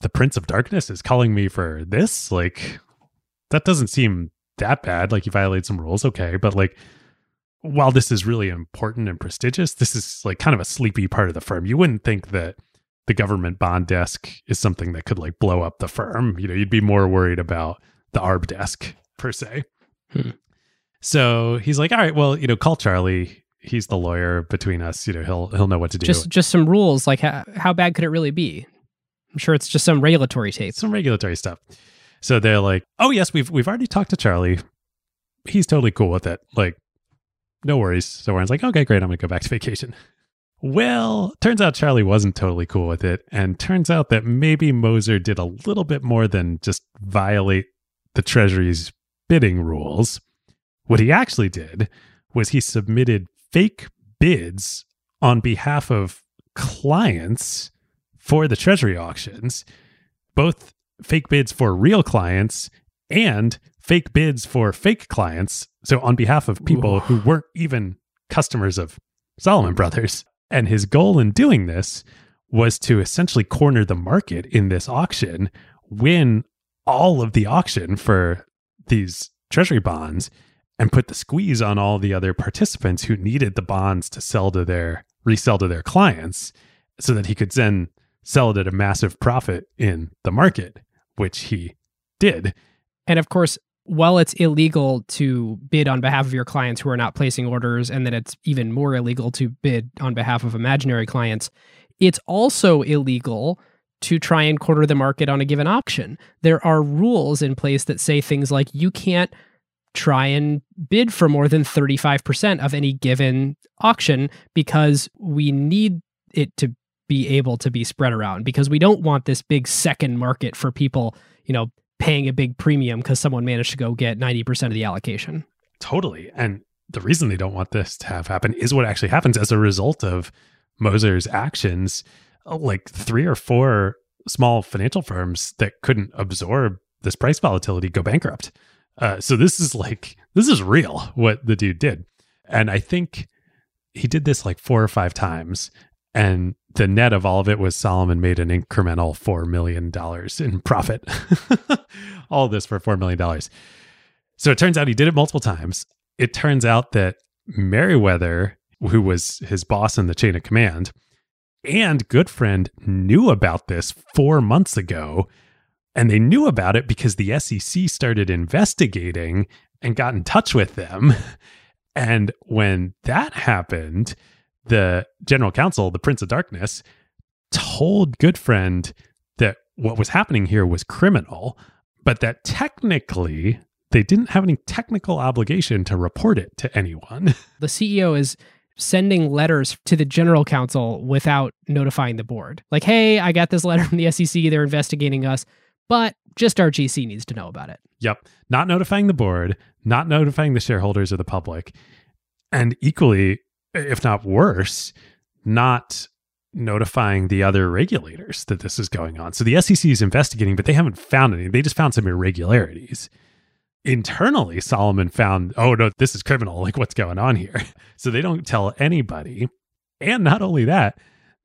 [SPEAKER 1] the Prince of Darkness is calling me for this? Like, that doesn't seem that bad. Like, you violate some rules, okay. But like, while this is really important and prestigious, this is like kind of a sleepy part of the firm. You wouldn't think that the government bond desk is something that could like blow up the firm. You know, you'd be more worried about the ARB desk per se. Hmm. So he's like, all right, well, you know, call Charlie. He's the lawyer between us. You know, he'll he'll know what to do.
[SPEAKER 2] Just just some rules. Like how, how bad could it really be? I'm sure it's just some regulatory tape.
[SPEAKER 1] Some regulatory stuff. So they're like, oh yes, we've we've already talked to Charlie. He's totally cool with it. Like, no worries. So Warren's like, okay, great. I'm gonna go back to vacation. Well, turns out Charlie wasn't totally cool with it. And turns out that maybe Mozer did a little bit more than just violate the Treasury's bidding rules. What he actually did was he submitted fake bids on behalf of clients for the Treasury auctions, both fake bids for real clients and fake bids for fake clients. So, on behalf of people Ooh. who weren't even customers of Salomon Brothers. And his goal in doing this was to essentially corner the market in this auction, win all of the auction for these treasury bonds, and put the squeeze on all the other participants who needed the bonds to sell to their resell to their clients so that he could then sell it at a massive profit in the market, which he did.
[SPEAKER 2] And of course, while it's illegal to bid on behalf of your clients who are not placing orders, and that it's even more illegal to bid on behalf of imaginary clients, it's also illegal to try and corner the market on a given auction. There are rules in place that say things like you can't try and bid for more than 35% of any given auction because we need it to be able to be spread around because we don't want this big second market for people, you know, paying a big premium because someone managed to go get 90% of the allocation.
[SPEAKER 1] Totally. And the reason they don't want this to have happen is what actually happens as a result of Mozer's actions. Like three or four small financial firms that couldn't absorb this price volatility go bankrupt. Uh, so this is like, this is real what the dude did. And I think he did this like four or five times. And the net of all of it was Salomon made an incremental $4 million in profit. [laughs] all this for $4 million. So it turns out he did it multiple times. It turns out that Meriwether, who was his boss in the chain of command, and Gutfreund knew about this four months ago. And they knew about it because the SEC started investigating and got in touch with them. [laughs] And when that happened, the general counsel, the Prince of Darkness, told Gutfreund that what was happening here was criminal, but that technically they didn't have any technical obligation to report it to anyone. [laughs]
[SPEAKER 2] The CEO is sending letters to the general counsel without notifying the board. Like, hey, I got this letter from the SEC. They're investigating us, but just our GC needs to know about it.
[SPEAKER 1] Yep. Not notifying the board, not notifying the shareholders or the public. And equally, if not worse, not notifying the other regulators that this is going on. So the SEC is investigating, but they haven't found any. They just found some irregularities. Internally, Salomon found, oh no, this is criminal. Like, what's going on here? [laughs] So they don't tell anybody. And not only that,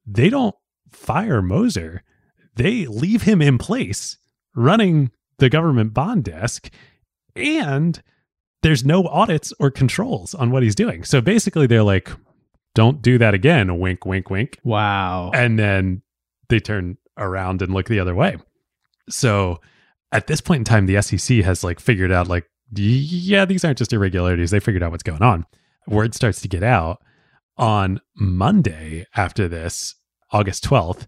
[SPEAKER 1] they don't fire Mozer. They leave him in place running the government bond desk. And there's no audits or controls on what he's doing. So basically, they're like, don't do that again. Wink, wink, wink.
[SPEAKER 2] Wow.
[SPEAKER 1] And then they turn around and look the other way. So at this point in time, the SEC has like figured out, like, yeah, these aren't just irregularities. They figured out what's going on. Word starts to get out. On Monday after this, August 12th,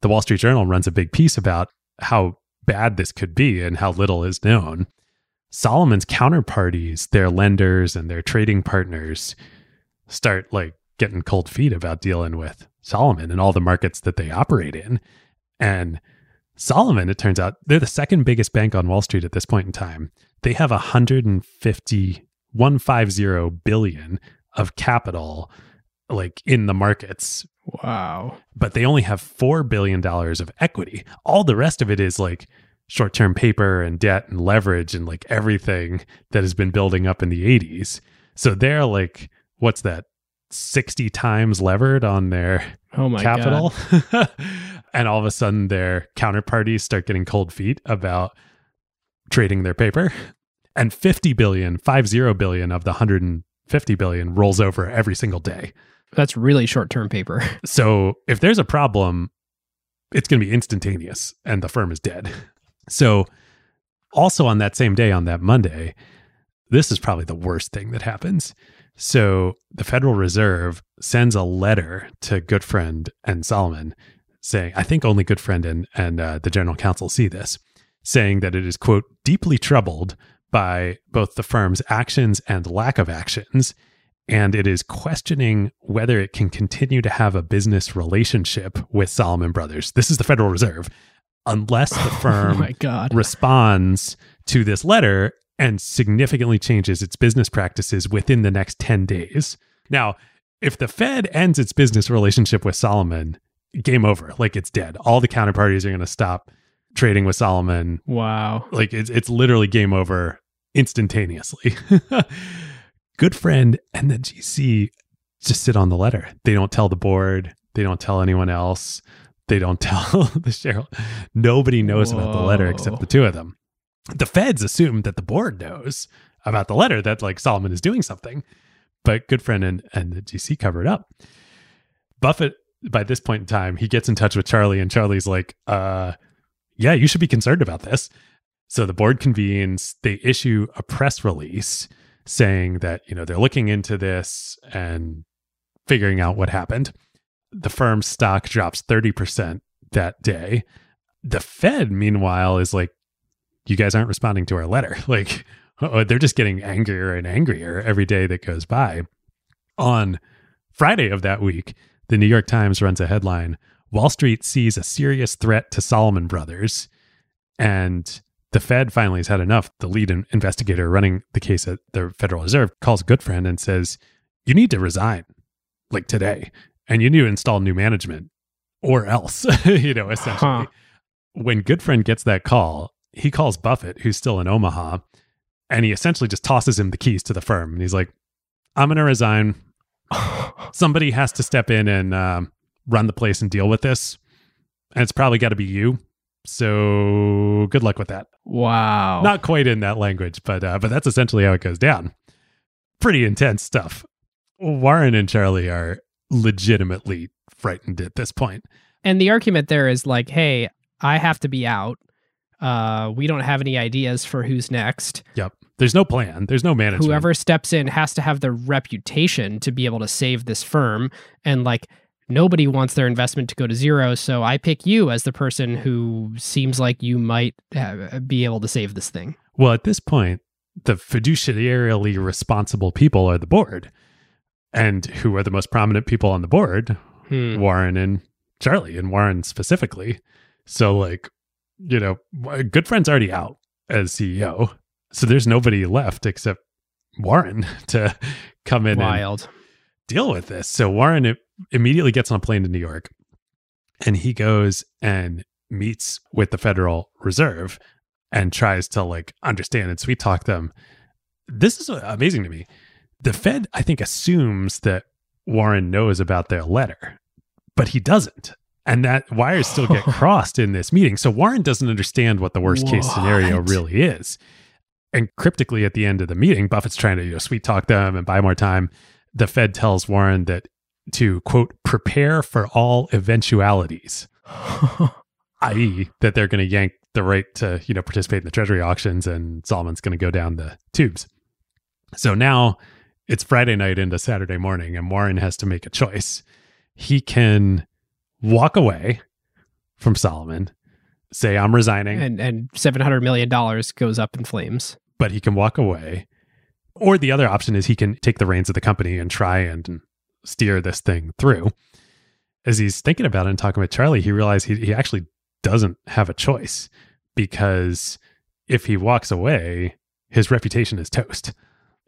[SPEAKER 1] the Wall Street Journal runs a big piece about how bad this could be and how little is known. Salomon's counterparties, their lenders and their trading partners, start like getting cold feet about dealing with Salomon and all the markets that they operate in. And Salomon, it turns out, they're the second biggest bank on Wall Street at this point in time. They have 150, 150 billion of capital like in the markets.
[SPEAKER 2] Wow.
[SPEAKER 1] But they only have $4 billion of equity. All the rest of it is like short term paper and debt and leverage and like everything that has been building up in the 80s. So they're like, what's that? 60 times levered on their
[SPEAKER 2] Oh my
[SPEAKER 1] capital. [laughs] and all of a sudden their counterparties start getting cold feet about trading their paper. And 50 billion, 50 billion of the 150 billion rolls over every single day.
[SPEAKER 2] That's really short term paper.
[SPEAKER 1] So if there's a problem, it's going to be instantaneous and the firm is dead. So also on that same day, on that Monday, this is probably the worst thing that happens. So the Federal Reserve sends a letter to Gutfreund and Salomon saying, I think only Gutfreund and, and uh, the general counsel see this, saying that it is, quote, deeply troubled by both the firm's actions and lack of actions. And it is questioning whether it can continue to have a business relationship with Salomon Brothers. This is the Federal Reserve unless the [laughs]
[SPEAKER 2] oh
[SPEAKER 1] firm
[SPEAKER 2] God.
[SPEAKER 1] responds to this letter and significantly changes its business practices within the next 10 days. Now, if the Fed ends its business relationship with Salomon, game over. Like it's dead. All the counterparties are going to stop trading with Salomon.
[SPEAKER 2] Wow.
[SPEAKER 1] Like it's it's literally game over instantaneously. [laughs] Gutfreund and the GC just sit on the letter. They don't tell the board. They don't tell anyone else. They don't [laughs] tell the shareholder. Nobody knows about the letter except the two of them. The feds assume that the board knows about the letter that like Salomon is doing something, but Gutfreund and, and the GC cover it up. Buffett, by this point in time, he gets in touch with Charlie, and Charlie's like, uh, yeah, you should be concerned about this. So the board convenes, they issue a press release saying that, you know, they're looking into this and figuring out what happened. The firm's stock drops 30% that day. The Fed, meanwhile, is like, you guys aren't responding to our letter. [laughs] Like, they're just getting angrier and angrier every day that goes by. On Friday of that week, the New York Times runs a headline Wall Street sees a serious threat to Salomon Brothers. And the Fed finally has had enough. The lead investigator running the case at the Federal Reserve calls Gutfreund and says, You need to resign like today, and you need to install new management or else, [laughs] you know, essentially.
[SPEAKER 2] Huh.
[SPEAKER 1] When Gutfreund gets that call, he calls Buffett, who's still in Omaha, and he essentially just tosses him the keys to the firm. And he's like, I'm going to resign. [laughs] Somebody has to step in and um, run the place and deal with this. And it's probably got to be you. So good luck with that.
[SPEAKER 2] wow.
[SPEAKER 1] Not quite in that language, but uh, but that's essentially how it goes down. Pretty intense stuff. Warren and Charlie are legitimately frightened at this point.
[SPEAKER 2] And the argument there is like, hey, I have to be out. Uh, we don't have any ideas for who's next.
[SPEAKER 1] Yep. There's no plan. There's no management.
[SPEAKER 2] Whoever steps in has to have the reputation to be able to save this firm. And like, nobody wants their investment to go to zero. So I pick you as the person who seems like you might uh, be able to save this thing.
[SPEAKER 1] Well, at this point, the fiduciarily responsible people are the board. And who are the most prominent people on the board?
[SPEAKER 2] Hmm.
[SPEAKER 1] Warren and Charlie, and Warren specifically. So, like, you know, Gutfreund's already out as CEO. So there's nobody left except Warren [laughs] to come in and
[SPEAKER 2] Wild.
[SPEAKER 1] deal with this. So Warren immediately gets on a plane to New York and he goes and meets with the Federal Reserve and tries to like understand and sweet talk them. This is amazing to me. The Fed, I think, assumes that Warren knows about their letter, but he doesn't. And that wires still get [laughs] crossed in this meeting. So Warren doesn't understand what the worst case scenario really is. And cryptically at the end of the meeting, Buffett's trying to you know, sweet talk them and buy more time. The Fed tells Warren that to quote prepare for all eventualities, [laughs] i.e., that they're going to yank the right to you know participate in the treasury auctions, and Salomon's going to go down the tubes. So now it's Friday night into Saturday morning, and Warren has to make a choice. He can walk away from Salomon, say, I'm resigning.
[SPEAKER 2] And and seven hundred million dollars goes up in flames.
[SPEAKER 1] But he can walk away. Or the other option is he can take the reins of the company and try and steer this thing through. As he's thinking about it and talking with Charlie, he realized he, he actually doesn't have a choice because if he walks away, his reputation is toast.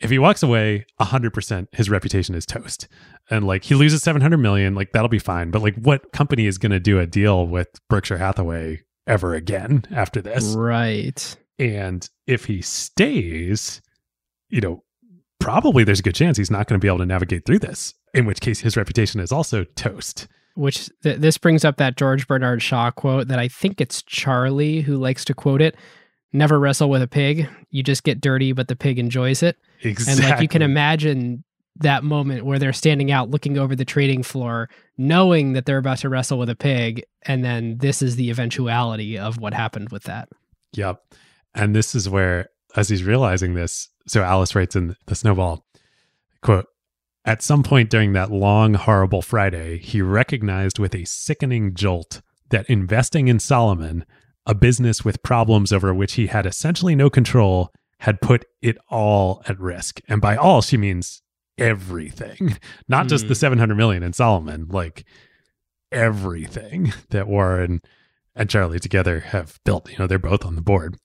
[SPEAKER 1] If he walks away, 100% his reputation is toast. And like he loses 700 million, like that'll be fine. But like what company is going to do a deal with Berkshire Hathaway ever again after this?
[SPEAKER 2] Right.
[SPEAKER 1] And if he stays, you know, probably there's a good chance he's not going to be able to navigate through this, in which case his reputation is also toast.
[SPEAKER 2] Which th- this brings up that George Bernard Shaw quote that I think it's Charlie who likes to quote it never wrestle with a pig. You just get dirty, but the pig enjoys it.
[SPEAKER 1] Exactly.
[SPEAKER 2] And like you can imagine that moment where they're standing out looking over the trading floor, knowing that they're about to wrestle with a pig. And then this is the eventuality of what happened with that.
[SPEAKER 1] Yep. And this is where, as he's realizing this, so Alice writes in the snowball quote, at some point during that long, horrible Friday, he recognized with a sickening jolt that investing in Salomon, a business with problems over which he had essentially no control, had put it all at risk. And by all, she means everything, [laughs] not just the hmm. 700 million in Salomon, like everything [laughs] that Warren and Charlie together have built. You know, they're both on the board.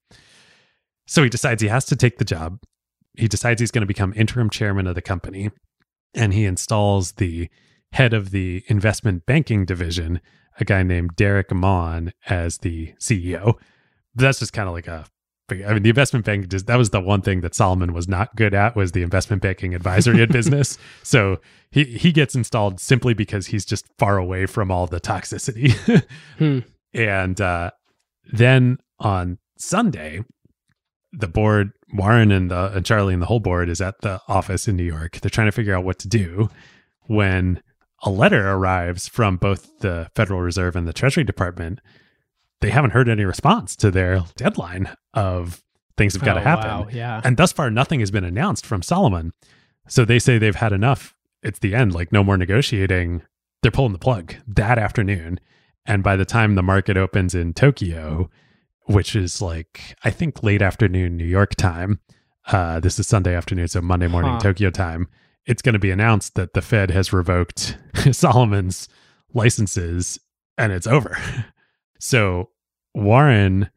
[SPEAKER 1] So he decides he has to take the job. He decides he's going to become interim chairman of the company and he installs the head of the investment banking division, a guy named Deryck Maughan, as the CEO. That's just kind of like a I mean, the investment bank just that was the one thing that Salomon was not good at was the investment banking advisory [laughs] business. So he he gets installed simply because he's just far away from all the toxicity.
[SPEAKER 2] Hmm.
[SPEAKER 1] And uh, then on Sunday, the board, Warren and, the, and Charlie and the whole board is at the office in New York. They're trying to figure out what to do when a letter arrives from both the Federal Reserve and the Treasury Department. They haven't heard any response to their deadline of things have got to
[SPEAKER 2] Oh,
[SPEAKER 1] happen.
[SPEAKER 2] wow, Yeah.
[SPEAKER 1] And thus far, nothing has been announced from Salomon. So they say they've had enough. It's the end, like no more negotiating. They're pulling the plug that afternoon. And by the time the market opens in Tokyo, which is like, I think late afternoon New York time, uh, this is Sunday afternoon, so Monday morning
[SPEAKER 2] Huh.
[SPEAKER 1] Tokyo time, it's going to be announced that the Fed has revoked [laughs] Salomon's licenses and it's over. [laughs] So Warren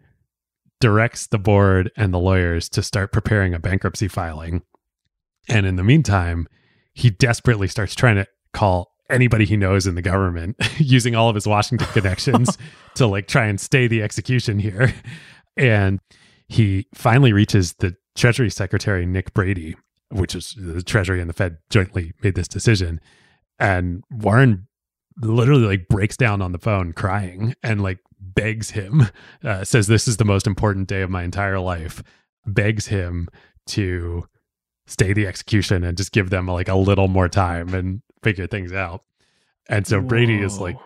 [SPEAKER 1] directs the board and the lawyers to start preparing a bankruptcy filing. And in the meantime, he desperately starts trying to call anybody he knows in the government [laughs] using all of his Washington connections to like try and stay the execution here. And he finally reaches the Treasury Secretary, Nick Brady, which is the Treasury and the Fed jointly made this decision. And Warren literally like breaks down on the phone crying and like begs him uh, says this is the most important day of my entire life begs him to stay the execution and just give them like a little more time and figure things out. And so brady is like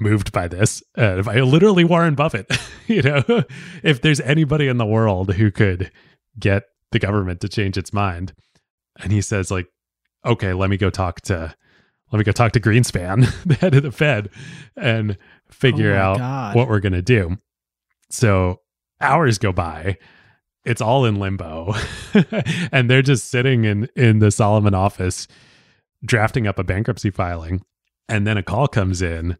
[SPEAKER 1] moved by this uh, by literally warren buffett [laughs] you know? If there's anybody in the world who could get the government to change its mind and he says like okay let me go talk to let me go talk to greenspan [laughs] the head of the fed and figure
[SPEAKER 2] Oh
[SPEAKER 1] out
[SPEAKER 2] God.
[SPEAKER 1] what we're going to do. So hours go by. It's all in limbo. [laughs] And they're just sitting in in the salomon office drafting up a bankruptcy filing. And then a call comes in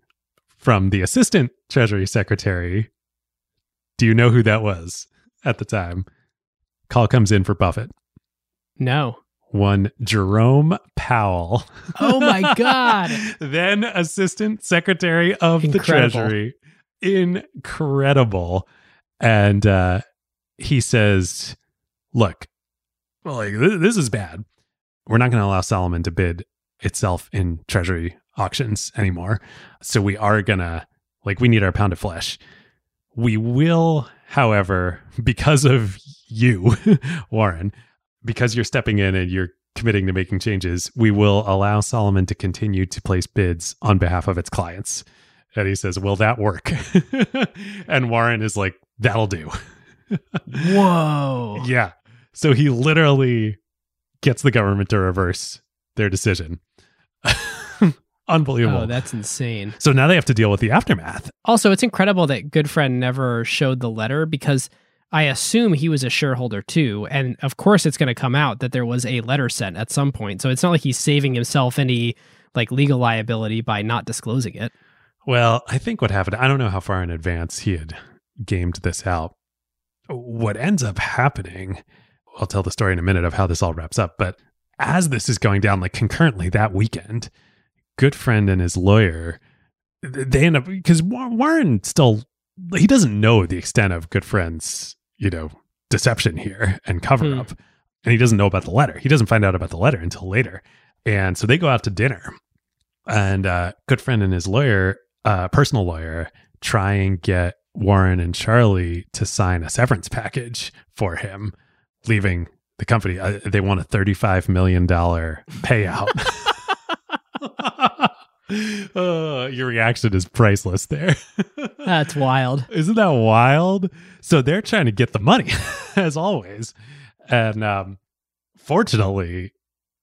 [SPEAKER 1] from the assistant treasury secretary. Do you know who that was at the time? Call comes in for buffett.
[SPEAKER 2] No.
[SPEAKER 1] One jerome powell.
[SPEAKER 2] Oh my God. [laughs]
[SPEAKER 1] then assistant secretary of the treasury. Incredible. And uh he says look well, like th- this is bad. We're not going to allow salomon to bid itself in treasury auctions anymore. So we are going to like we need our pound of flesh. We will however because of you [laughs] warren because you're stepping in and you're committing to making changes, we will allow Salomon to continue to place bids on behalf of its clients. And he says, Will that work? [laughs] and Warren is like, That'll do. [laughs]
[SPEAKER 2] Whoa.
[SPEAKER 1] Yeah. So he literally gets the government to reverse their decision. [laughs] Unbelievable.
[SPEAKER 2] Oh, that's insane.
[SPEAKER 1] so now they have to deal with the aftermath.
[SPEAKER 2] Also, it's incredible that Gutfreund never showed the letter because I assume he was a shareholder too. And of course, it's going to come out that there was a letter sent at some point. So it's not like he's saving himself any like legal liability by not disclosing it.
[SPEAKER 1] Well, I think what happened, I don't know how far in advance he had gamed this out. What ends up happening, I'll tell the story in a minute of how this all wraps up, but as this is going down, like concurrently that weekend, Gutfreund and his lawyer, they end up, because Warren still, he doesn't know the extent of Gutfreund's, you know, deception here and cover
[SPEAKER 2] Hmm.
[SPEAKER 1] up. And he doesn't know about the letter. He doesn't find out about the letter until later. And so they go out to dinner and uh, Gutfreund and his lawyer, uh, personal lawyer, try and get Warren and Charlie to sign a severance package for him, leaving the company. Uh, they want a thirty-five million dollar payout. [laughs] Uh, your reaction is priceless there. [laughs]
[SPEAKER 2] That's wild.
[SPEAKER 1] Isn't that wild? So they're trying to get the money, [laughs] as always. And um, fortunately,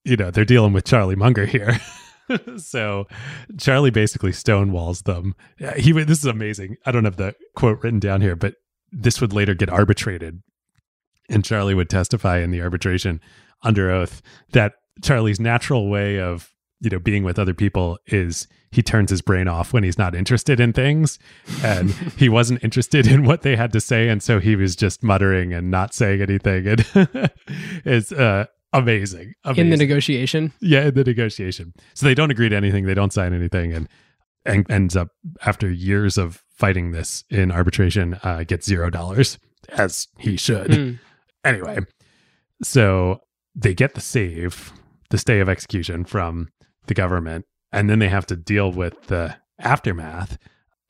[SPEAKER 1] you know, they're dealing with Charlie Munger here. [laughs] so Charlie basically stonewalls them. He this is amazing. I don't have the quote written down here, but this would later get arbitrated. And Charlie would testify in the arbitration under oath that Charlie's natural way of you know being with other people is he turns his brain off when he's not interested in things and he wasn't interested in what they had to say and so he was just muttering and not saying anything and [laughs] it's uh amazing, amazing.
[SPEAKER 2] In the negotiation.
[SPEAKER 1] yeah in the negotiation so they don't agree to anything they don't sign anything and and ends up after years of fighting this in arbitration uh gets zero dollars as he should
[SPEAKER 2] Mm.
[SPEAKER 1] anyway, so they get the save, the stay of execution from the government, and then they have to deal with the aftermath.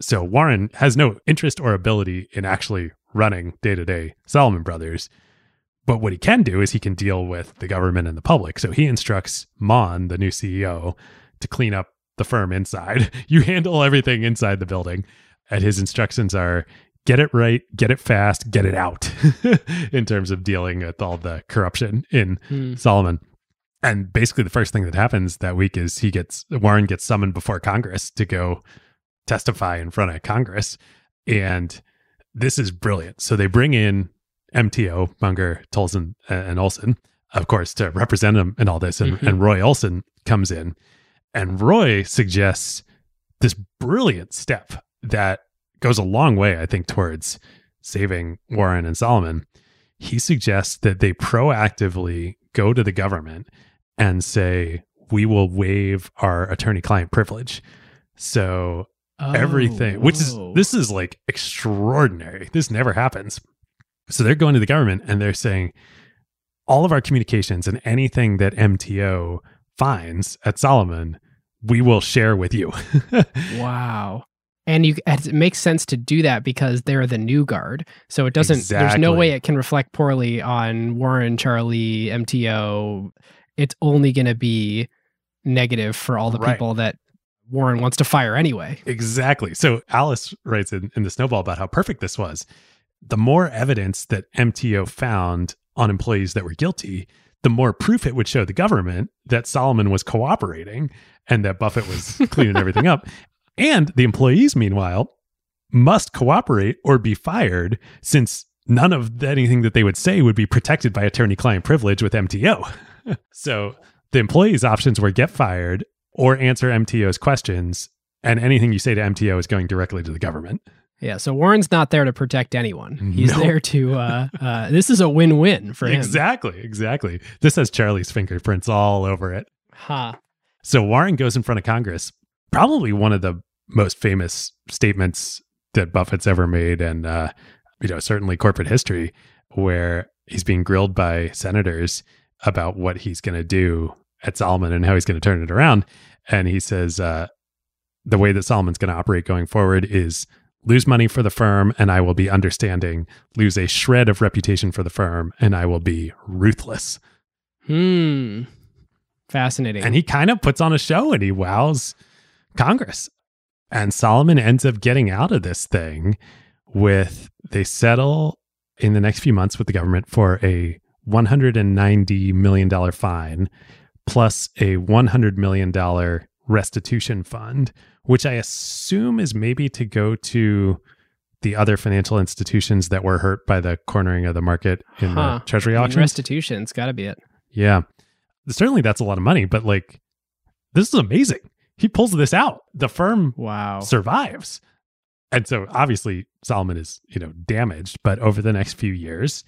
[SPEAKER 1] So Warren has no interest or ability in actually running day to day Salomon Brothers. But what he can do is he can deal with the government and the public. So he instructs Maughan, the new CEO, to clean up the firm inside. [laughs] You handle everything inside the building. And his instructions are get it right, get it fast, get it out [laughs] in terms of dealing with all the corruption in
[SPEAKER 2] Mm.
[SPEAKER 1] Salomon. And basically, the first thing that happens that week is he gets Warren gets summoned before Congress to go testify in front of Congress. And this is brilliant. So they bring in MTO, Munger, Tolles, and Olson, of course, to represent him in all this. And,
[SPEAKER 2] Mhm.
[SPEAKER 1] and Ron Olson comes in, and Roy suggests this brilliant step that goes a long way, I think, towards saving Warren and Salomon. He suggests that they proactively go to the government and say, we will waive our attorney client privilege. So everything,
[SPEAKER 2] Oh,
[SPEAKER 1] which is this is like extraordinary. This never happens. So they're going to the government and they're saying all of our communications and anything that MTO finds at Salomon, we will share with you. [laughs]
[SPEAKER 2] Wow. And you it makes sense to do that because they're the new guard. So it doesn't there's no way it can reflect poorly on Warren, Charlie, MTO. It's only going to be negative for all the
[SPEAKER 1] Right.
[SPEAKER 2] people that Warren wants to fire anyway.
[SPEAKER 1] Exactly. So Alice writes in, in the Snowball about how perfect this was. The more evidence that MTO found on employees that were guilty, the more proof it would show the government that Salomon was cooperating and that Buffett was [laughs] cleaning everything up. And the employees, meanwhile, must cooperate or be fired since none of anything that they would say would be protected by attorney client privilege with MTO. [laughs] so the employees' options were get fired or answer MTO's questions, and anything you say to MTO is going directly to the government.
[SPEAKER 2] Yeah, so Warren's not there to protect anyone. He's
[SPEAKER 1] No.
[SPEAKER 2] there to uh, uh this is a win-win for him.
[SPEAKER 1] Exactly, exactly. This has Charlie's fingerprints all over it.
[SPEAKER 2] Ha.
[SPEAKER 1] So Warren goes in front of Congress, probably one of the most famous statements that Buffett's ever made, and uh, you know certainly corporate history, where he's being grilled by senators about what he's going to do at Salomon and how he's going to turn it around, and he says uh, the way that Salomon's going to operate going forward is lose money for the firm and I will be understanding, lose a shred of reputation for the firm and I will be ruthless.
[SPEAKER 2] Hmm. Fascinating.
[SPEAKER 1] And he kind of puts on a show and he wows Congress. And Salomon ends up getting out of this thing with they settle in the next few months with the government for a $190 million fine plus a $100 million restitution fund, which I assume is maybe to go to the other financial institutions that were hurt by the cornering of the market in
[SPEAKER 2] Huh.
[SPEAKER 1] the treasury
[SPEAKER 2] I mean,
[SPEAKER 1] auction.
[SPEAKER 2] restitution's got to be it.
[SPEAKER 1] Yeah. Certainly that's a lot of money, but like this is amazing. He pulls this out. The firm
[SPEAKER 2] Wow.
[SPEAKER 1] survives. And so obviously Salomon is, you know, damaged, but over the next few years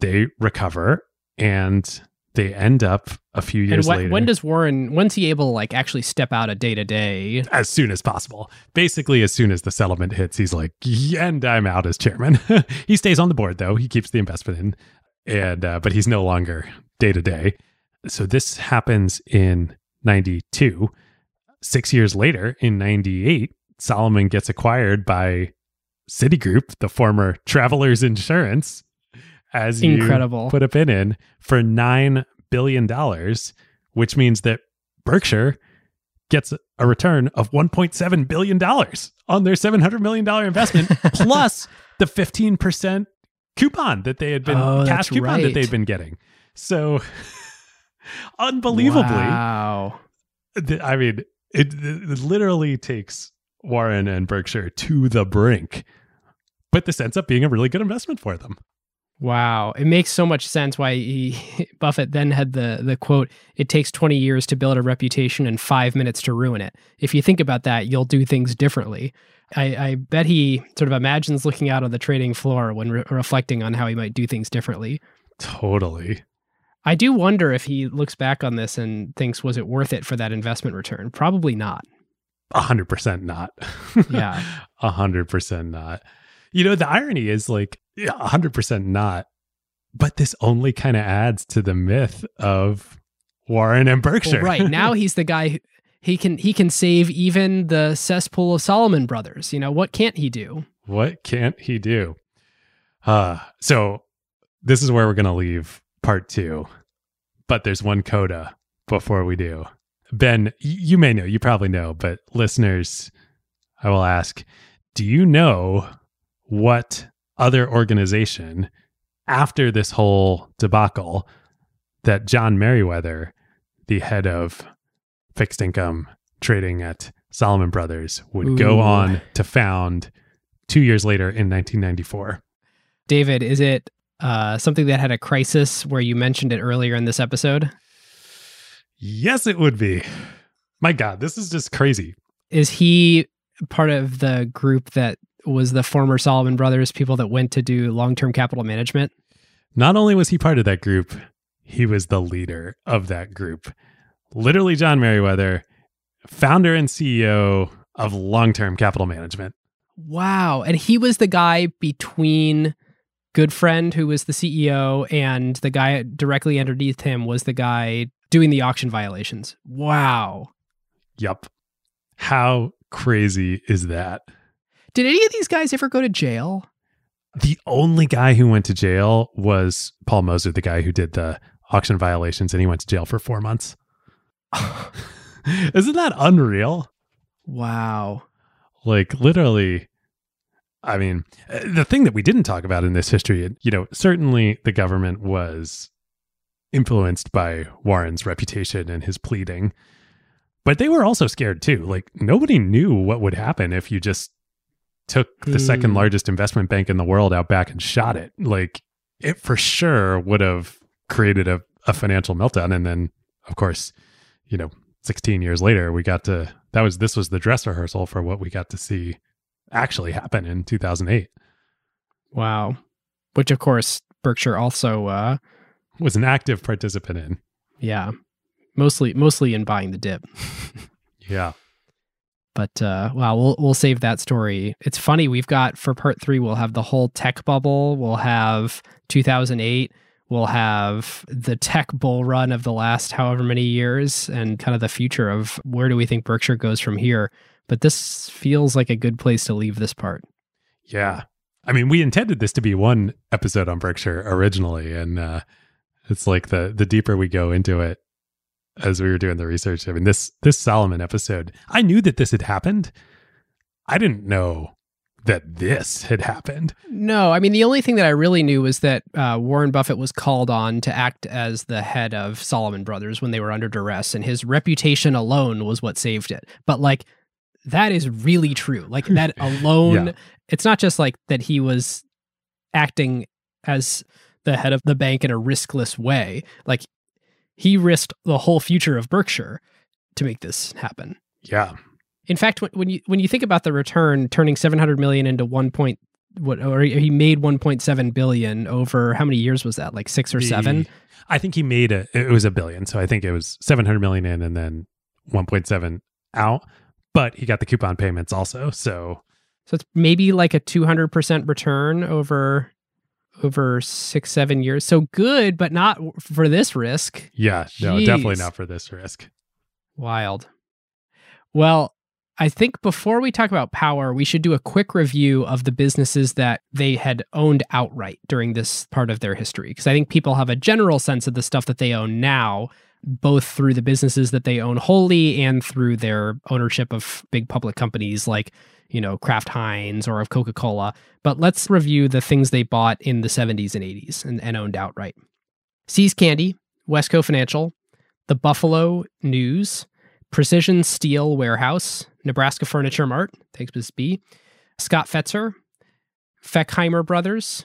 [SPEAKER 1] they recover and they end up a few years
[SPEAKER 2] when,
[SPEAKER 1] later
[SPEAKER 2] when does Warren? When's he able to like actually step out of day to day?
[SPEAKER 1] as soon as possible. Basically as soon as the settlement hits, he's like, and I'm out as chairman. [laughs] he stays on the board though. He keeps the investment in and uh, but he's no longer day to day. So this happens in 92. 6 years later in 98, Salomon gets acquired by Citigroup, the former Travelers Insurance, as you
[SPEAKER 2] Incredible.
[SPEAKER 1] put a pin in for $9 billion, which means that Berkshire gets a return of $1.7 billion on their $700 million investment, [laughs] plus the 15% coupon that they had been,
[SPEAKER 2] Oh,
[SPEAKER 1] cash coupon that they'd been getting. So, [laughs] unbelievably,
[SPEAKER 2] Wow.
[SPEAKER 1] th- I mean, it, it literally takes Warren and Berkshire to the brink. But this ends up being a really good investment for them.
[SPEAKER 2] Wow. It makes so much sense why he, [laughs] Buffett then had the the quote, it takes 20 years to build a reputation and 5 minutes to ruin it. If you think about that, you'll do things differently. I, I bet he sort of imagines looking out on the trading floor when re- reflecting on how he might do things differently.
[SPEAKER 1] Totally.
[SPEAKER 2] I do wonder if he looks back on this and thinks, was it worth it for that investment return? Probably not.
[SPEAKER 1] A hundred percent not.
[SPEAKER 2] Yeah. [laughs]
[SPEAKER 1] A hundred percent not. You know, the irony is like yeah, hundred percent not. But this only kind of adds to the myth of Warren and Berkshire.
[SPEAKER 2] Well, right now [laughs] he's the guy who, he can he can save even the cesspool of Salomon brothers. You know what can't he do?
[SPEAKER 1] what can't he do? Uh so this is where we're gonna leave part two. But there's one coda before we do. Ben, you may know, you probably know, but listeners, I will ask, do you know what other organization after this whole debacle that John Meriwether, the head of fixed income trading at Salomon Brothers, would go on to found two years later in 1994?
[SPEAKER 2] David, is it uh, something that had a crisis where you mentioned it earlier in this episode?
[SPEAKER 1] Yes, it would be. My God, this is just crazy.
[SPEAKER 2] Is he part of the group that was the former Salomon Brothers people that went to do long term capital management?
[SPEAKER 1] Not only was he part of that group, he was the leader of that group. Literally, John Meriwether, founder and CEO of Long Term Capital Management.
[SPEAKER 2] Wow. And he was the guy between Gutfreund, who was the CEO, and the guy directly underneath him was the guy doing the auction violations. Wow.
[SPEAKER 1] Yup. How crazy is that?
[SPEAKER 2] Did any of these guys ever go to jail?
[SPEAKER 1] The only guy who went to jail was Paul Mozer, the guy who did the auction violations, and he went to jail for four months. [laughs] Isn't that unreal?
[SPEAKER 2] wow.
[SPEAKER 1] like literally i mean uh, the thing that we didn't talk about in this history you know certainly the government was influenced by warren's reputation and his pleading but they were also scared too like nobody knew what would happen if you just took the second
[SPEAKER 2] Hmm.
[SPEAKER 1] largest investment bank in the world out back and shot it like it for sure would have created a, a financial meltdown and then of course you know 16 years later we got to that was this was the dress rehearsal for what we got to see actually happen in 2008
[SPEAKER 2] Wow. Which, of course, Berkshire also, uh,
[SPEAKER 1] was an active participant in
[SPEAKER 2] yeah, mostly mostly in buying the dip. [laughs]
[SPEAKER 1] yeah
[SPEAKER 2] But uh, wow, we'll we'll save that story. It's funny we've got for part three. We'll have the whole tech bubble. We'll have 2008. We'll have the tech bull run of the last however many years, and kind of the future of where do we think Berkshire goes from here. But this feels like a good place to leave this part.
[SPEAKER 1] yeah i mean we intended this to be one episode on berkshire originally and uh it's like the the deeper we go into it as we were doing the research i mean this this salomon episode i knew that this had happened i didn't know that this had happened.
[SPEAKER 2] No, I mean, the only thing that I really knew was that uh, Warren Buffett was called on to act as the head of Salomon Brothers when they were under duress, and his reputation alone was what saved it. But like, that is really true. Like, that [laughs] alone,
[SPEAKER 1] Yeah.
[SPEAKER 2] it's not just like that he was acting as the head of the bank in a riskless way. Like, he risked the whole future of Berkshire to make this happen.
[SPEAKER 1] Yeah.
[SPEAKER 2] In fact, when, when you when you think about the return, turning seven hundred million into one point, what or he made one point seven billion over how many years was that? Like six or
[SPEAKER 1] The-
[SPEAKER 2] seven?
[SPEAKER 1] I think he made a, it was a billion. So I think it was 700 million in and then 1.7 out. But he got the coupon payments also. So
[SPEAKER 2] So it's maybe like a two hundred percent return over over six seven years. So good, but not for this risk.
[SPEAKER 1] yeah, no, definitely not for this risk.
[SPEAKER 2] Wild. Well, I think before we talk about power, we should do a quick review of the businesses that they had owned outright during this part of their history. Because I think people have a general sense of the stuff that they own now, both through the businesses that they own wholly and through their ownership of big public companies like, you know, Kraft Heinz or of Coca Cola. But let's review the things they bought in the 70s and 80s and, and owned outright. See's Candy, Wesco Financial, the Buffalo News, Precision Steel Warehouse, Nebraska Furniture Mart, thanks Ms. B, Scott Fetzer, Fechheimer Brothers,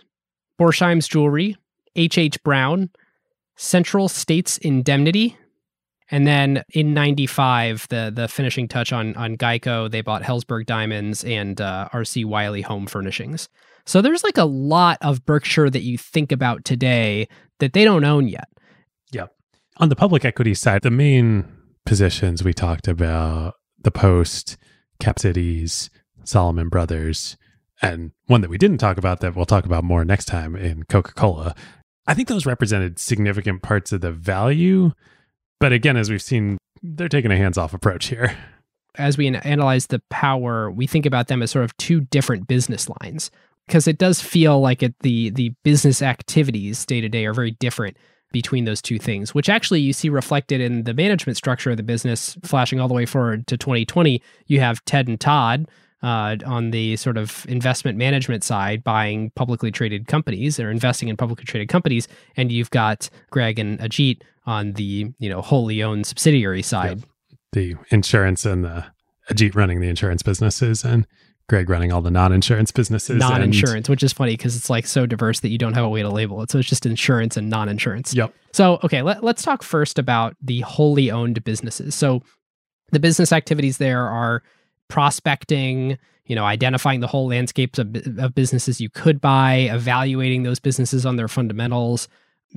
[SPEAKER 2] Borsheim's Jewelry, H.H. Brown, Central States Indemnity, and then in 95, the the finishing touch on on Geico, they bought Helzberg Diamonds and uh, R.C. Willey Home Furnishings. So there's like a lot of Berkshire that you think about today that they don't own yet. Yep.
[SPEAKER 1] On the public equity side, the main positions we talked about the Post, Cap Cities, Salomon Brothers, and one that we didn't talk about that we'll talk about more next time in Coca Cola. I think those represented significant parts of the value. But again, as we've seen, they're taking a hands off approach here.
[SPEAKER 2] as we analyze the power, we think about them as sort of two different business lines because it does feel like it, the the business activities day to day are very different between those two things, which actually you see reflected in the management structure of the business, flashing all the way forward to 2020. You have Ted and Todd. Uh, on the sort of investment management side, buying publicly traded companies or investing in publicly traded companies, and you've got Greg and Ajit on the you know wholly owned subsidiary side.
[SPEAKER 1] The insurance and the Ajit running the insurance businesses and Greg running all the non-insurance businesses.
[SPEAKER 2] non-insurance, which is funny because it's like so diverse that you don't have a way to label it. So it's just insurance and non-insurance.
[SPEAKER 1] Yep.
[SPEAKER 2] So okay, let, let's talk first about the wholly owned businesses. So the business activities there are prospecting, you know, identifying the whole landscapes of, of businesses you could buy, evaluating those businesses on their fundamentals,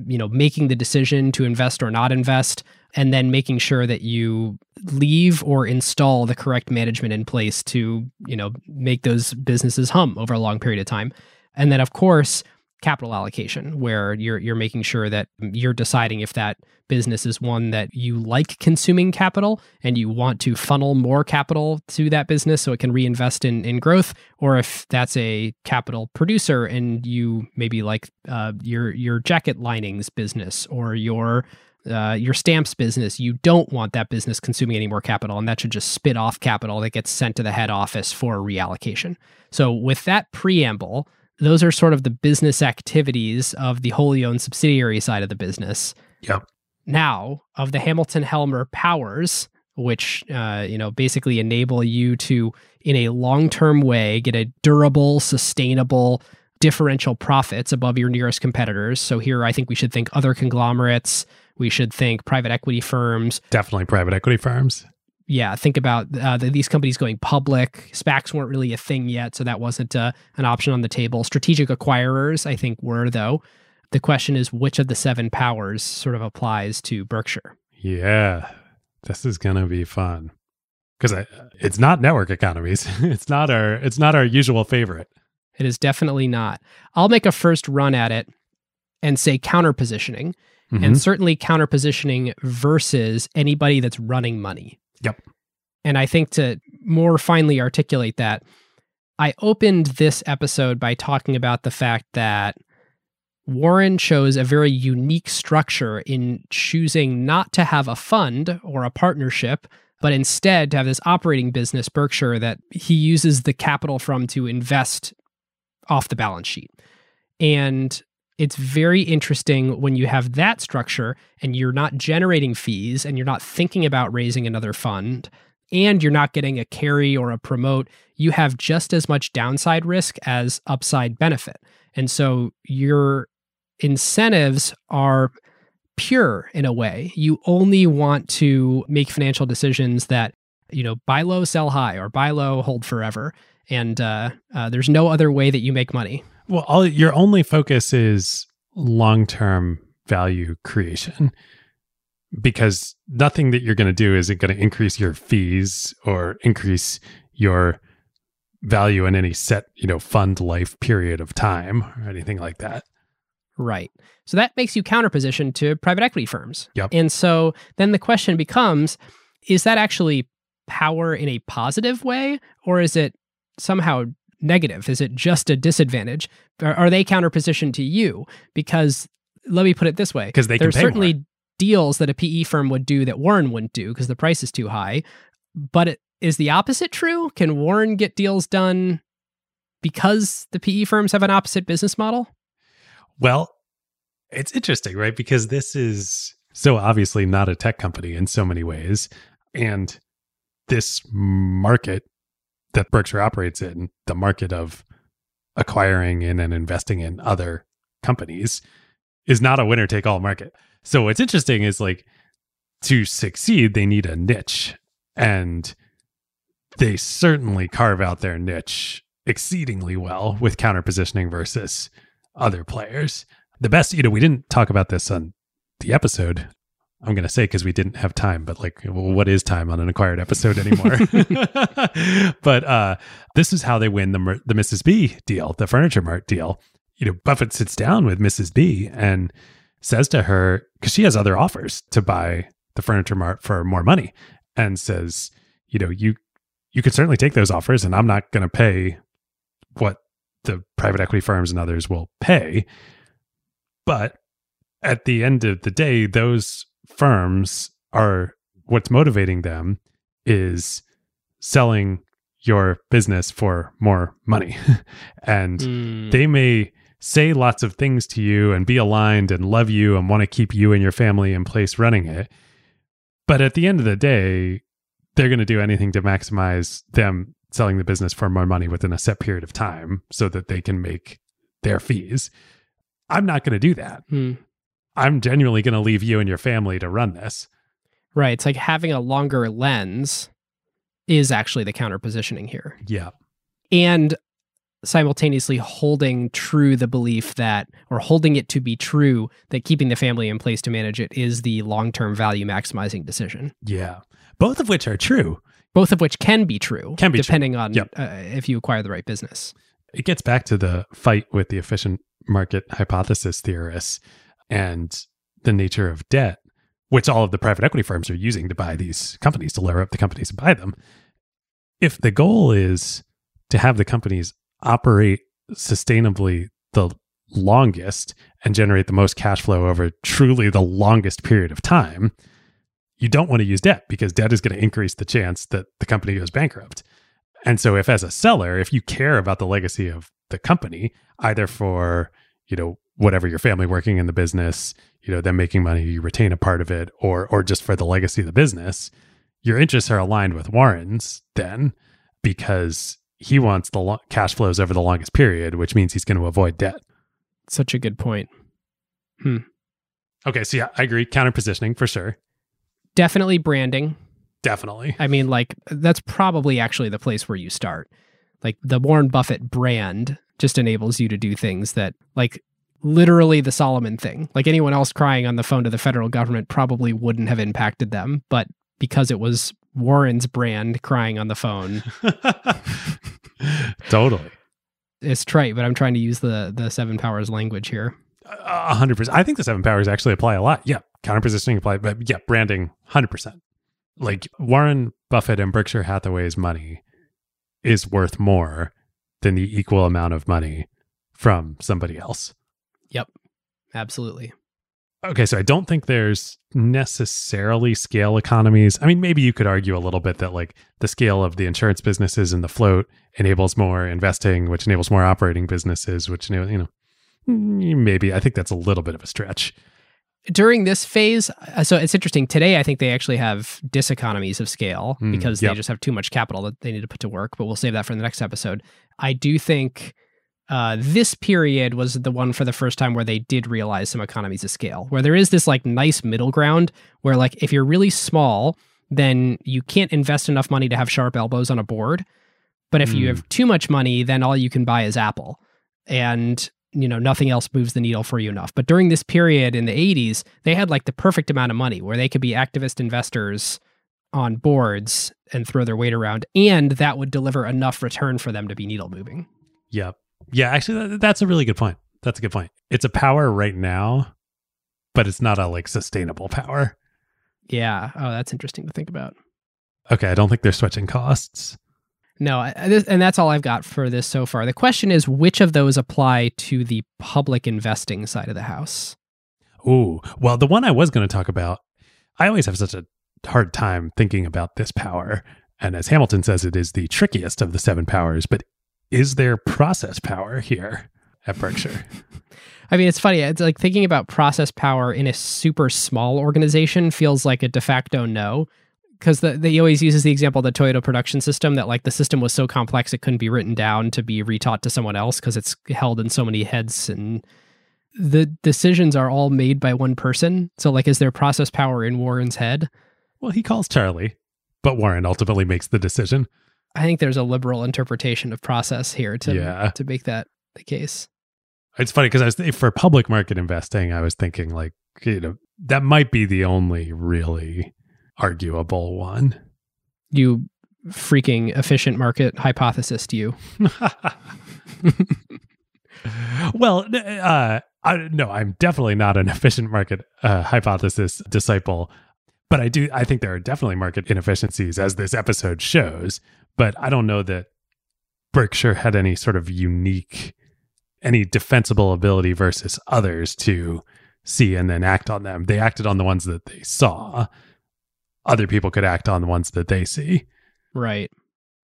[SPEAKER 2] you know, making the decision to invest or not invest, and then making sure that you leave or install the correct management in place to, you know, make those businesses hum over a long period of time. And then of course, capital allocation where you're you're making sure that you're deciding if that business is one that you like consuming capital and you want to funnel more capital to that business so it can reinvest in in growth or if that's a capital producer and you maybe like uh, your your jacket linings business or your uh, your stamps business, you don't want that business consuming any more capital, and that should just spit off capital that gets sent to the head office for reallocation. So, with that preamble, those are sort of the business activities of the wholly owned subsidiary side of the business.
[SPEAKER 1] Yep.
[SPEAKER 2] Now, of the Hamilton Helmer powers, which uh, you know basically enable you to, in a long-term way, get a durable, sustainable differential profits above your nearest competitors. So here, I think we should think other conglomerates. We should think private equity firms.
[SPEAKER 1] Definitely private equity firms.
[SPEAKER 2] Yeah, think about uh, the, these companies going public. SPACs weren't really a thing yet, so that wasn't uh, an option on the table. Strategic acquirers, I think, were though. The question is, which of the seven powers sort of applies to Berkshire?
[SPEAKER 1] Yeah, this is gonna be fun because it's not network economies. [laughs] it's not our it's not our usual favorite.
[SPEAKER 2] It is definitely not. I'll make a first run at it and say counter positioning,
[SPEAKER 1] Mhm.
[SPEAKER 2] and certainly counter positioning versus anybody that's running money.
[SPEAKER 1] Yep.
[SPEAKER 2] And I think to more finely articulate that, I opened this episode by talking about the fact that Warren chose a very unique structure in choosing not to have a fund or a partnership, but instead to have this operating business, Berkshire, that he uses the capital from to invest off the balance sheet. And it's very interesting when you have that structure and you're not generating fees and you're not thinking about raising another fund and you're not getting a carry or a promote, you have just as much downside risk as upside benefit. And so your incentives are pure in a way. You only want to make financial decisions that, you know, buy low, sell high, or buy low, hold forever. And uh, uh, there's no other way that you make money.
[SPEAKER 1] Well, all your only focus is long-term value creation because nothing that you're going to do is going to increase your fees or increase your value in any set, you know, fund life period of time or anything like that.
[SPEAKER 2] Right. So that makes you counterposition to private equity firms.
[SPEAKER 1] Yep.
[SPEAKER 2] And so then the question becomes is that actually power in a positive way or is it somehow negative? Is it just a disadvantage? Are, are they counterpositioned to you? Because let me put it this way:
[SPEAKER 1] because they
[SPEAKER 2] there's certainly
[SPEAKER 1] more.
[SPEAKER 2] deals that a PE firm would do that Warren wouldn't do because the price is too high. But it, is the opposite true? Can Warren get deals done because the PE firms have an opposite business model?
[SPEAKER 1] Well, it's interesting, right? Because this is so obviously not a tech company in so many ways. And this market that Berkshire operates in, the market of acquiring in and investing in other companies, is not a winner take all market. So what's interesting is like to succeed, they need a niche. And they certainly carve out their niche exceedingly well with counter positioning versus other players. The best, you know, we didn't talk about this on the episode I'm going to say because we didn't have time, but like, well, what is time on an acquired episode anymore? [laughs] [laughs] but uh, this is how they win the the Mrs. B deal, the Furniture Mart deal. You know, Buffett sits down with Mrs. B and says to her because she has other offers to buy the Furniture Mart for more money, and says, you know, you you could certainly take those offers, and I'm not going to pay what the private equity firms and others will pay, but at the end of the day, those firms are what's motivating them is selling your business for more money. [laughs] and mm. they may say lots of things to you and be aligned and love you and want to keep you and your family in place running it. But at the end of the day, they're going to do anything to maximize them selling the business for more money within a set period of time so that they can make their fees. I'm not going to do that. Mm. I'm genuinely going to leave you and your family to run this.
[SPEAKER 2] Right. It's like having a longer lens is actually the counter positioning here.
[SPEAKER 1] Yeah.
[SPEAKER 2] And simultaneously holding true the belief that, or holding it to be true that keeping the family in place to manage it is the long term value maximizing decision.
[SPEAKER 1] Yeah. Both of which are true.
[SPEAKER 2] Both of which can be true.
[SPEAKER 1] Can be
[SPEAKER 2] depending
[SPEAKER 1] true.
[SPEAKER 2] on
[SPEAKER 1] yep.
[SPEAKER 2] uh, if you acquire the right business.
[SPEAKER 1] It gets back to the fight with the efficient market hypothesis theorists and the nature of debt, which all of the private equity firms are using to buy these companies, to layer up the companies and buy them. If the goal is to have the companies operate sustainably the longest and generate the most cash flow over truly the longest period of time, you don't want to use debt because debt is going to increase the chance that the company goes bankrupt. And so if as a seller, if you care about the legacy of the company, either for, you know, whatever your family working in the business, you know, them making money, you retain a part of it, or or just for the legacy of the business, your interests are aligned with Warren's then because he wants the lo- cash flows over the longest period, which means he's going to avoid debt.
[SPEAKER 2] Such a good point. Hmm.
[SPEAKER 1] Okay, so yeah, I agree. Counter positioning for sure.
[SPEAKER 2] Definitely branding.
[SPEAKER 1] Definitely.
[SPEAKER 2] I mean, like that's probably actually the place where you start. Like the Warren Buffett brand just enables you to do things that like literally the Salomon thing. Like anyone else crying on the phone to the federal government probably wouldn't have impacted them, but because it was Warren's brand crying on the phone. [laughs]
[SPEAKER 1] totally.
[SPEAKER 2] It's trite, but I'm trying to use the the seven powers language here.
[SPEAKER 1] A hundred percent. I think the seven powers actually apply a lot. Yeah, counter positioning apply, but yeah, branding, hundred percent. Like Warren Buffett and Berkshire Hathaway's money is worth more than the equal amount of money from somebody else.
[SPEAKER 2] Yep. Absolutely.
[SPEAKER 1] Okay, so I don't think there's necessarily scale economies. I mean, maybe you could argue a little bit that like the scale of the insurance businesses and the float enables more investing, which enables more operating businesses, which you know, mm, maybe I think that's a little bit of a stretch.
[SPEAKER 2] During this phase, uh, so it's interesting. Today, I think they actually have diseconomies of scale
[SPEAKER 1] Mm,
[SPEAKER 2] because
[SPEAKER 1] yep.
[SPEAKER 2] they just have too much capital that they need to put to work. But we'll save that for the next episode. I do think uh, this period was the one for the first time where they did realize some economies of scale, where there is this like nice middle ground where like if you're really small, then you can't invest enough money to have sharp elbows on a board. But if you
[SPEAKER 1] Hmm.
[SPEAKER 2] have too much money, then all you can buy is Apple. And you know, nothing else moves the needle for you enough. But during this period in the 80s, they had like the perfect amount of money where they could be activist investors on boards and throw their weight around, and that would deliver enough return for them to be needle moving.
[SPEAKER 1] Yep. Yeah, actually, that, that's a really good point. That's a good point. It's a power right now, but it's not a like sustainable power.
[SPEAKER 2] Yeah. Oh, that's interesting to think about.
[SPEAKER 1] Okay, I don't think they're switching costs.
[SPEAKER 2] No, I- I- this, and that's all I've got for this so far. The question is which of those apply to the public investing side of the house?
[SPEAKER 1] Ooh, well, the one I was going to talk about, I always have such a hard time thinking about this power. And as Hamilton says, it is the trickiest of the seven powers. But is there process power here at Berkshire? [laughs]
[SPEAKER 2] I mean, it's funny. It's like thinking about process power in a super small organization feels like a de facto no. Because the, they always uses the example of the Toyota production system that like the system was so complex it couldn't be written down to be retaught to someone else because it's held in so many heads and the decisions are all made by one person. So like, is there process power in Warren's head?
[SPEAKER 1] well, he calls Charlie, but Warren ultimately makes the decision.
[SPEAKER 2] I think there's a liberal interpretation of process here to
[SPEAKER 1] Yeah.
[SPEAKER 2] to make that the case.
[SPEAKER 1] It's funny because I was for public market investing, I was thinking like, you know, that might be the only really arguable one.
[SPEAKER 2] You freaking efficient market hypothesis to you. [laughs]
[SPEAKER 1] well, uh, I, no, I'm definitely not an efficient market uh, hypothesis disciple, but I do. I think there are definitely market inefficiencies, as this episode shows. But I don't know that Berkshire had any sort of unique, any defensible ability versus others to see and then act on them. They acted on the ones that they saw. Other people could act on the ones that they see.
[SPEAKER 2] Right.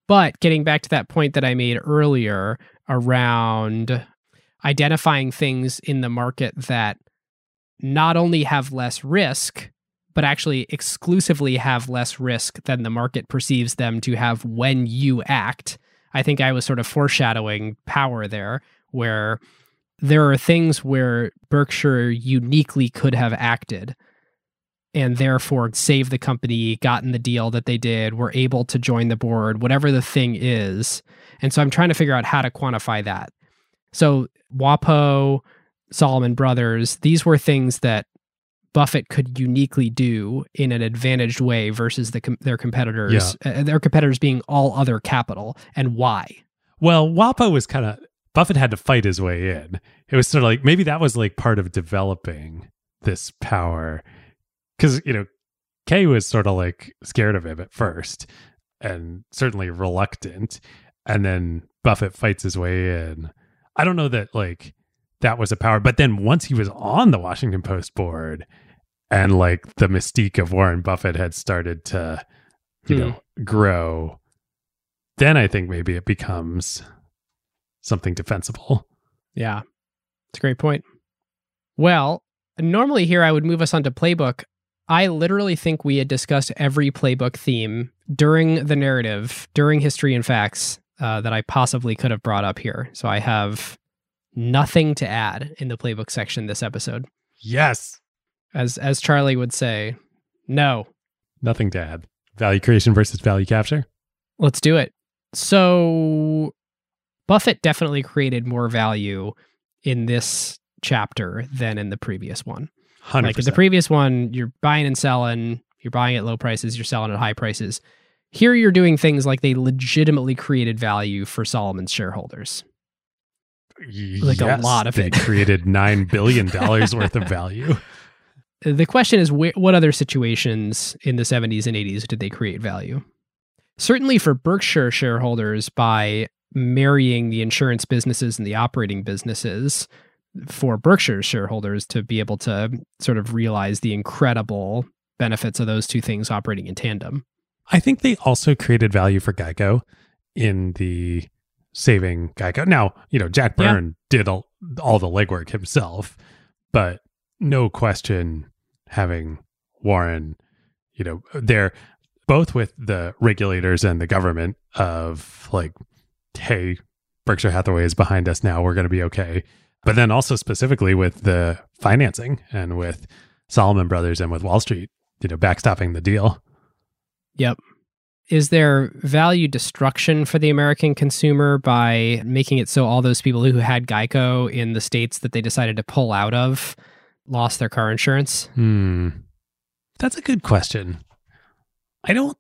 [SPEAKER 2] But getting back to that point that I made earlier around identifying things in the market that not only have less risk, but actually exclusively have less risk than the market perceives them to have when you act. I think I was sort of foreshadowing power there, where there are things where Berkshire uniquely could have acted and therefore saved the company, gotten the deal that they did, were able to join the board, whatever the thing is. And so I'm trying to figure out how to quantify that. So WAPO, Salomon Brothers, these were things that Buffett could uniquely do in an advantaged way versus the com- their competitors. uh, their competitors being all other capital, and why?
[SPEAKER 1] Well, WAPO was kind of Buffett had to fight his way in. It was sort of like maybe that was like part of developing this power. Cause, you know, Kay was sort of like scared of him at first and certainly reluctant. And then Buffett fights his way in. I don't know that like that was a power. But then once he was on the Washington Post board and like the mystique of Warren Buffett had started to, you
[SPEAKER 2] Hmm.
[SPEAKER 1] know, grow, then I think maybe it becomes something defensible.
[SPEAKER 2] Yeah, it's a great point. Well, normally here I would move us on to playbook. I literally think we had discussed every playbook theme during the narrative, during history and facts uh, that I possibly could have brought up here. So I have nothing to add in the playbook section this episode.
[SPEAKER 1] Yes.
[SPEAKER 2] As as Charlie would say, no,
[SPEAKER 1] Nothing to add. Value creation versus value capture.
[SPEAKER 2] let's do it. So Buffett definitely created more value in this chapter than in the previous one.
[SPEAKER 1] 100%.
[SPEAKER 2] Like in the previous one, you're buying and selling, you're buying at low prices, you're selling at high prices. Here you're doing things like they legitimately created value for Salomon's shareholders. like a lot of
[SPEAKER 1] they
[SPEAKER 2] it.
[SPEAKER 1] created $9 billion [laughs] worth of value.
[SPEAKER 2] The question is wh- what other situations in the 70s and 80s did they create value? Certainly for Berkshire shareholders by marrying the insurance businesses and the operating businesses, for Berkshire shareholders to be able to sort of realize the incredible benefits of those two things operating in tandem.
[SPEAKER 1] I think they also created value for Geico in the saving Geico. Now, you know, Jack Byrne yeah. did all, all the legwork himself, but no question having Warren, you know, there both with the regulators and the government of like, hey, Berkshire Hathaway is behind us now. We're going to be okay. But then also specifically with the financing and with Salomon Brothers and with Wall Street, you know, backstopping the deal.
[SPEAKER 2] Yep. Is there value destruction for the American consumer by making it so all those people who had Geico in the states that they decided to pull out of lost their car insurance?
[SPEAKER 1] Hmm. That's a good question. I don't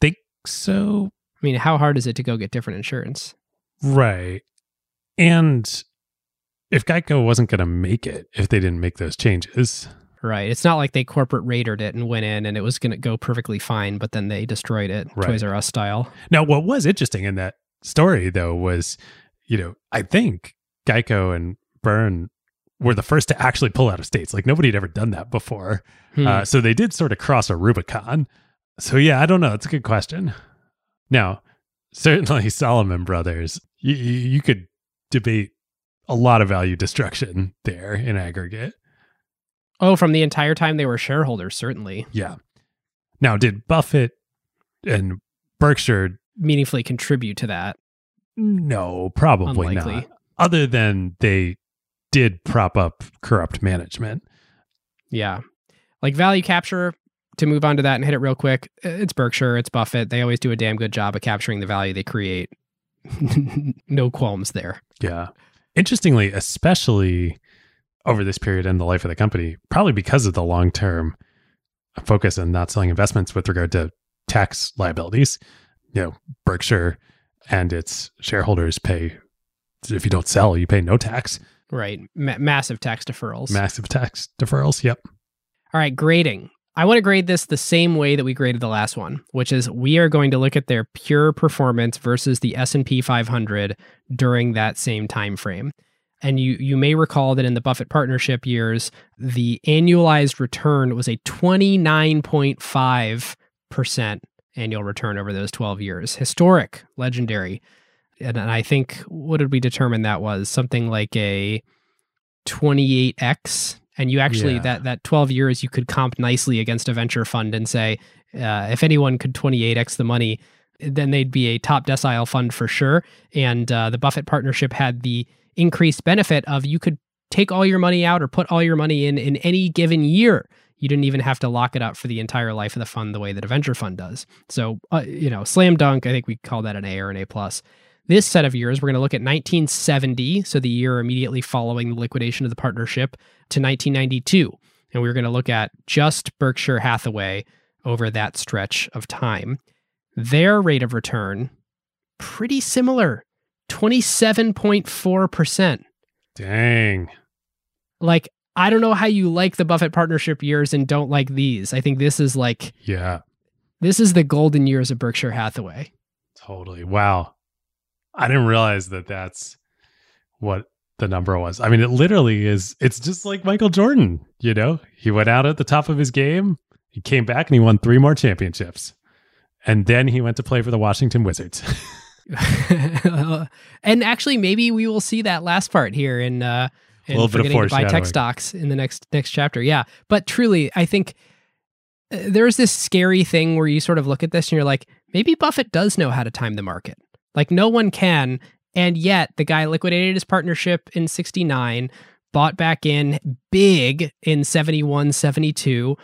[SPEAKER 1] think so.
[SPEAKER 2] I mean, how hard is it to go get different insurance?
[SPEAKER 1] Right. And if Geico wasn't going to make it if they didn't make those changes.
[SPEAKER 2] Right. It's not like they corporate raided it and went in and it was going to go perfectly fine, but then they destroyed it, right. Toys R Us style.
[SPEAKER 1] Now, what was interesting in that story, though, was, you know, I think Geico and Byrne were the first to actually pull out of states. Like nobody had ever done that before. Hmm. Uh, so they did sort of cross a Rubicon. So, yeah, I don't know. It's a good question. Now, certainly [laughs] Salomon Brothers, you, you could debate a lot of value destruction there in aggregate.
[SPEAKER 2] Oh, from the entire time they were shareholders, certainly.
[SPEAKER 1] Yeah. Now, did Buffett and Berkshire
[SPEAKER 2] meaningfully contribute to that?
[SPEAKER 1] No, probably Unlikely. not. Other than they did prop up corrupt management.
[SPEAKER 2] Yeah. Like value capture, to move on to that and hit it real quick, it's Berkshire, it's Buffett. They always do a damn good job of capturing the value they create. [laughs] no qualms there.
[SPEAKER 1] Yeah. Interestingly, especially over this period in the life of the company, probably because of the long term focus on not selling investments with regard to tax liabilities, you know, Berkshire and its shareholders pay, if you don't sell, you pay no tax.
[SPEAKER 2] Right. massive tax deferrals.
[SPEAKER 1] Massive tax deferrals. Yep.
[SPEAKER 2] All right. Grading. I want to grade this the same way that we graded the last one, which is we are going to look at their pure performance versus the S&P 500 during that same time frame. And you you may recall that in the Buffett partnership years, the annualized return was a 29.5% annual return over those 12 years. Historic, legendary. And, and I think what did we determine that was? Something like a 28x and you actually yeah. that that 12 years you could comp nicely against a venture fund and say uh, if anyone could 28x the money then they'd be a top decile fund for sure and uh, the buffett partnership had the increased benefit of you could take all your money out or put all your money in in any given year you didn't even have to lock it up for the entire life of the fund the way that a venture fund does so uh, you know slam dunk i think we call that an a or an a plus this set of years, we're going to look at 1970, so the year immediately following the liquidation of the partnership, to 1992. And we're going to look at just Berkshire Hathaway over that stretch of time. Their rate of return, pretty similar 27.4%.
[SPEAKER 1] Dang.
[SPEAKER 2] Like, I don't know how you like the Buffett partnership years and don't like these. I think this is like,
[SPEAKER 1] yeah,
[SPEAKER 2] this is the golden years of Berkshire Hathaway.
[SPEAKER 1] Totally. Wow. I didn't realize that that's what the number was. I mean, it literally is, it's just like Michael Jordan, you know? He went out at the top of his game, he came back and he won three more championships. And then he went to play for the Washington Wizards. [laughs]
[SPEAKER 2] and actually, maybe we will see that last part here in uh, in a little bit of to buy tech stocks in the next next chapter. Yeah, but truly, I think uh, there's this scary thing where you sort of look at this and you're like, maybe Buffett does know how to time the market. Like no one can. And yet the guy liquidated his partnership in 69, bought back in big in 71, 72,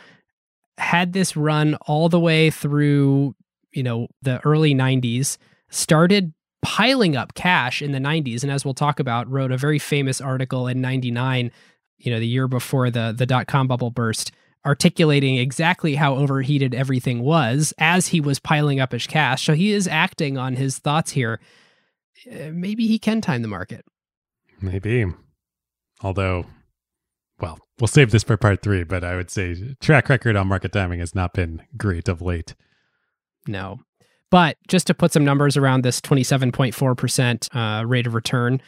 [SPEAKER 2] had this run all the way through, you know, the early 90s, started piling up cash in the 90s and as we'll talk about wrote a very famous article in 99 you know the year before the the dot com bubble burst articulating exactly how overheated everything was as he was piling up his cash. So he is acting on his thoughts here. Uh, maybe he can time the market.
[SPEAKER 1] Maybe. Although, well, we'll save this for part three, but I would say track record on market timing has not been great of late.
[SPEAKER 2] No. But just to put some numbers around this 27.4% uh, rate of return,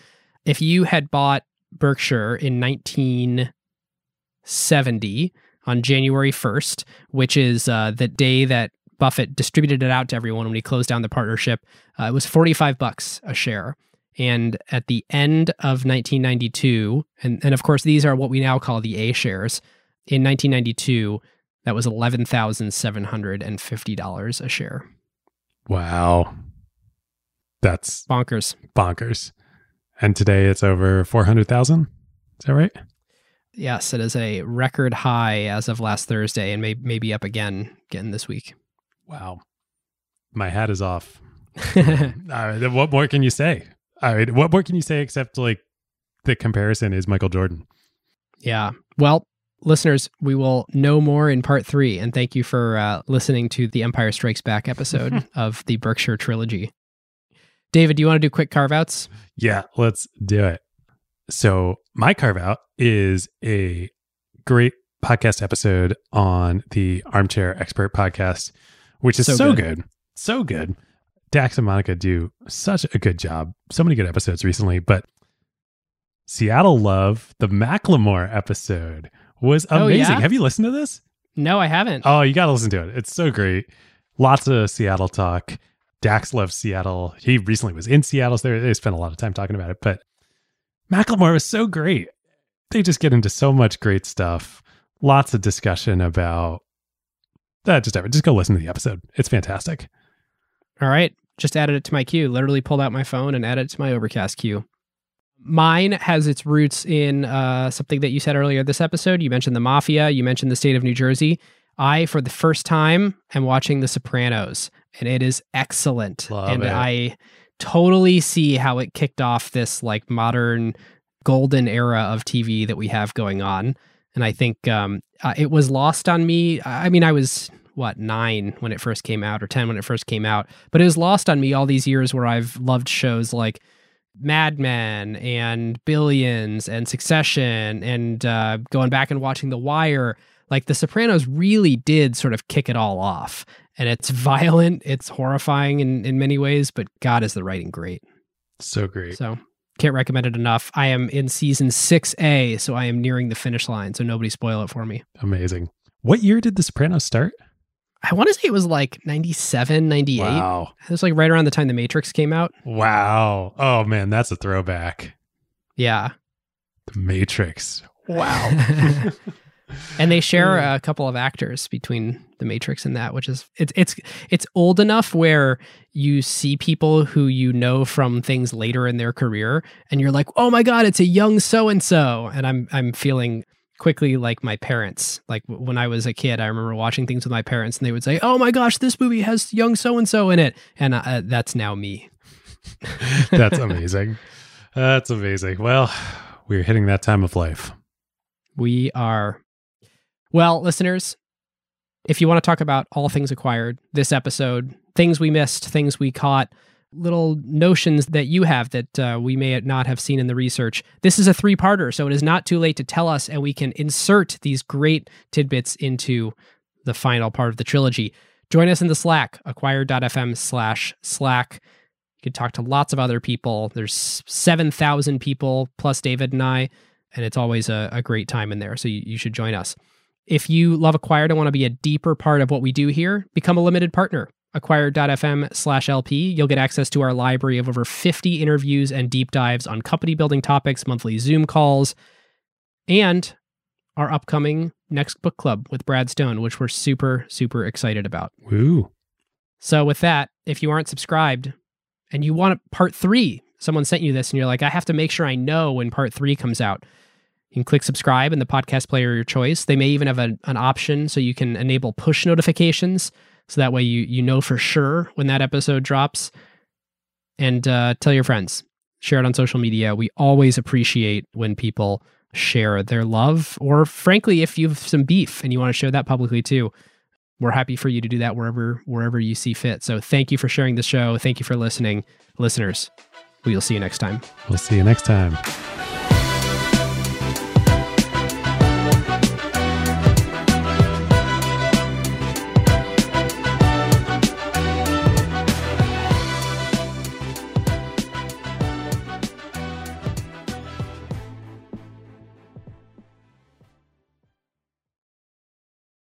[SPEAKER 2] if you had bought Berkshire in 1970 on January 1st, which is uh, the day that Buffett distributed it out to everyone when he closed down the partnership. Uh, it was 45 bucks a share. And at the end of 1992, and, and of course, these are what we now call the A shares. In 1992, that was $11,750 a share.
[SPEAKER 1] Wow. That's
[SPEAKER 2] bonkers.
[SPEAKER 1] Bonkers. And today it's over 400,000. Is that right?
[SPEAKER 2] Yes, it is a record high as of last Thursday and may, maybe up again again this week.
[SPEAKER 1] Wow. My hat is off. [laughs] uh, what more can you say? I mean, what more can you say except like the comparison is Michael Jordan?
[SPEAKER 2] Yeah. Well, listeners, we will know more in part three. And thank you for uh, listening to the Empire Strikes Back episode [laughs] of the Berkshire trilogy. David, do you want to do quick carve outs?
[SPEAKER 1] Yeah, let's do it. So, my carve out is a great podcast episode on the Armchair Expert podcast, which is so, so good. good. So good. Dax and Monica do such a good job. So many good episodes recently, but Seattle Love, the Macklemore episode was amazing. Oh, yeah? Have you listened to this?
[SPEAKER 2] No, I haven't.
[SPEAKER 1] Oh, you got to listen to it. It's so great. Lots of Seattle talk. Dax loves Seattle. He recently was in Seattle, so they spent a lot of time talking about it. But Macklemore was so great. They just get into so much great stuff. Lots of discussion about that. Just ever, just go listen to the episode. It's fantastic.
[SPEAKER 2] All right just added it to my queue. Literally pulled out my phone and added it to my Overcast queue. Mine has its roots in uh, something that you said earlier this episode. You mentioned the mafia. You mentioned the state of New Jersey. I, for the first time, am watching The Sopranos, and it is excellent.
[SPEAKER 1] Love
[SPEAKER 2] and
[SPEAKER 1] it.
[SPEAKER 2] I totally see how it kicked off this like modern golden era of TV that we have going on. And I think um, uh, it was lost on me. I mean, I was what nine when it first came out or 10 when it first came out but it was lost on me all these years where i've loved shows like mad men and billions and succession and uh, going back and watching the wire like the sopranos really did sort of kick it all off and it's violent it's horrifying in, in many ways but god is the writing great
[SPEAKER 1] so great
[SPEAKER 2] so can't recommend it enough i am in season 6a so i am nearing the finish line so nobody spoil it for me
[SPEAKER 1] amazing what year did the sopranos start
[SPEAKER 2] I want to say it was like 97, 98.
[SPEAKER 1] Wow.
[SPEAKER 2] It was like right around the time The Matrix came out.
[SPEAKER 1] Wow. Oh, man, that's a throwback.
[SPEAKER 2] Yeah.
[SPEAKER 1] The Matrix. Wow. [laughs] [laughs]
[SPEAKER 2] and they share a couple of actors between The Matrix and that, which is it's it's it's old enough where you see people who you know from things later in their career and you're like, "Oh my god, it's a young so and so." And I'm I'm feeling quickly like my parents. Like when I was a kid, I remember watching things with my parents, and they would say, "Oh my gosh, this movie has young so and so in it," and uh, that's now me. [laughs]
[SPEAKER 1] that's amazing. That's amazing. Well, we're hitting that time of life.
[SPEAKER 2] We are. Well, listeners, if you want to talk about all things acquired, this episode, things we missed, things we caught little notions that you have that uh, we may not have seen in the research. This is a three parter, so it is not too late to tell us, and we can insert these great tidbits into the final part of the trilogy. Join us in the Slack, acquired.fm slash Slack. You can talk to lots of other people. There's 7,000 people plus David and I, and it's always a, a great time in there. So you, you should join us. If you love Acquired and want to be a deeper part of what we do here, become a limited partner acquired.fm slash LP, you'll get access to our library of over 50 interviews and deep dives on company building topics, monthly Zoom calls, and our upcoming next book club with Brad Stone, which we're super, super excited about.
[SPEAKER 1] Woo.
[SPEAKER 2] So, with that, if you aren't subscribed and you want part three, someone sent you this and you're like, I have to make sure I know when part three comes out. You can click subscribe in the podcast player of your choice. They may even have a, an option so you can enable push notifications so that way you you know for sure when that episode drops. And uh, tell your friends. Share it on social media. We always appreciate when people share their love or frankly if you have some beef and you want to share that publicly too we're happy for you to do that wherever wherever you see fit. So thank you for sharing the show. Thank you for listening. Listeners we'll see you next time.
[SPEAKER 1] We'll see you next time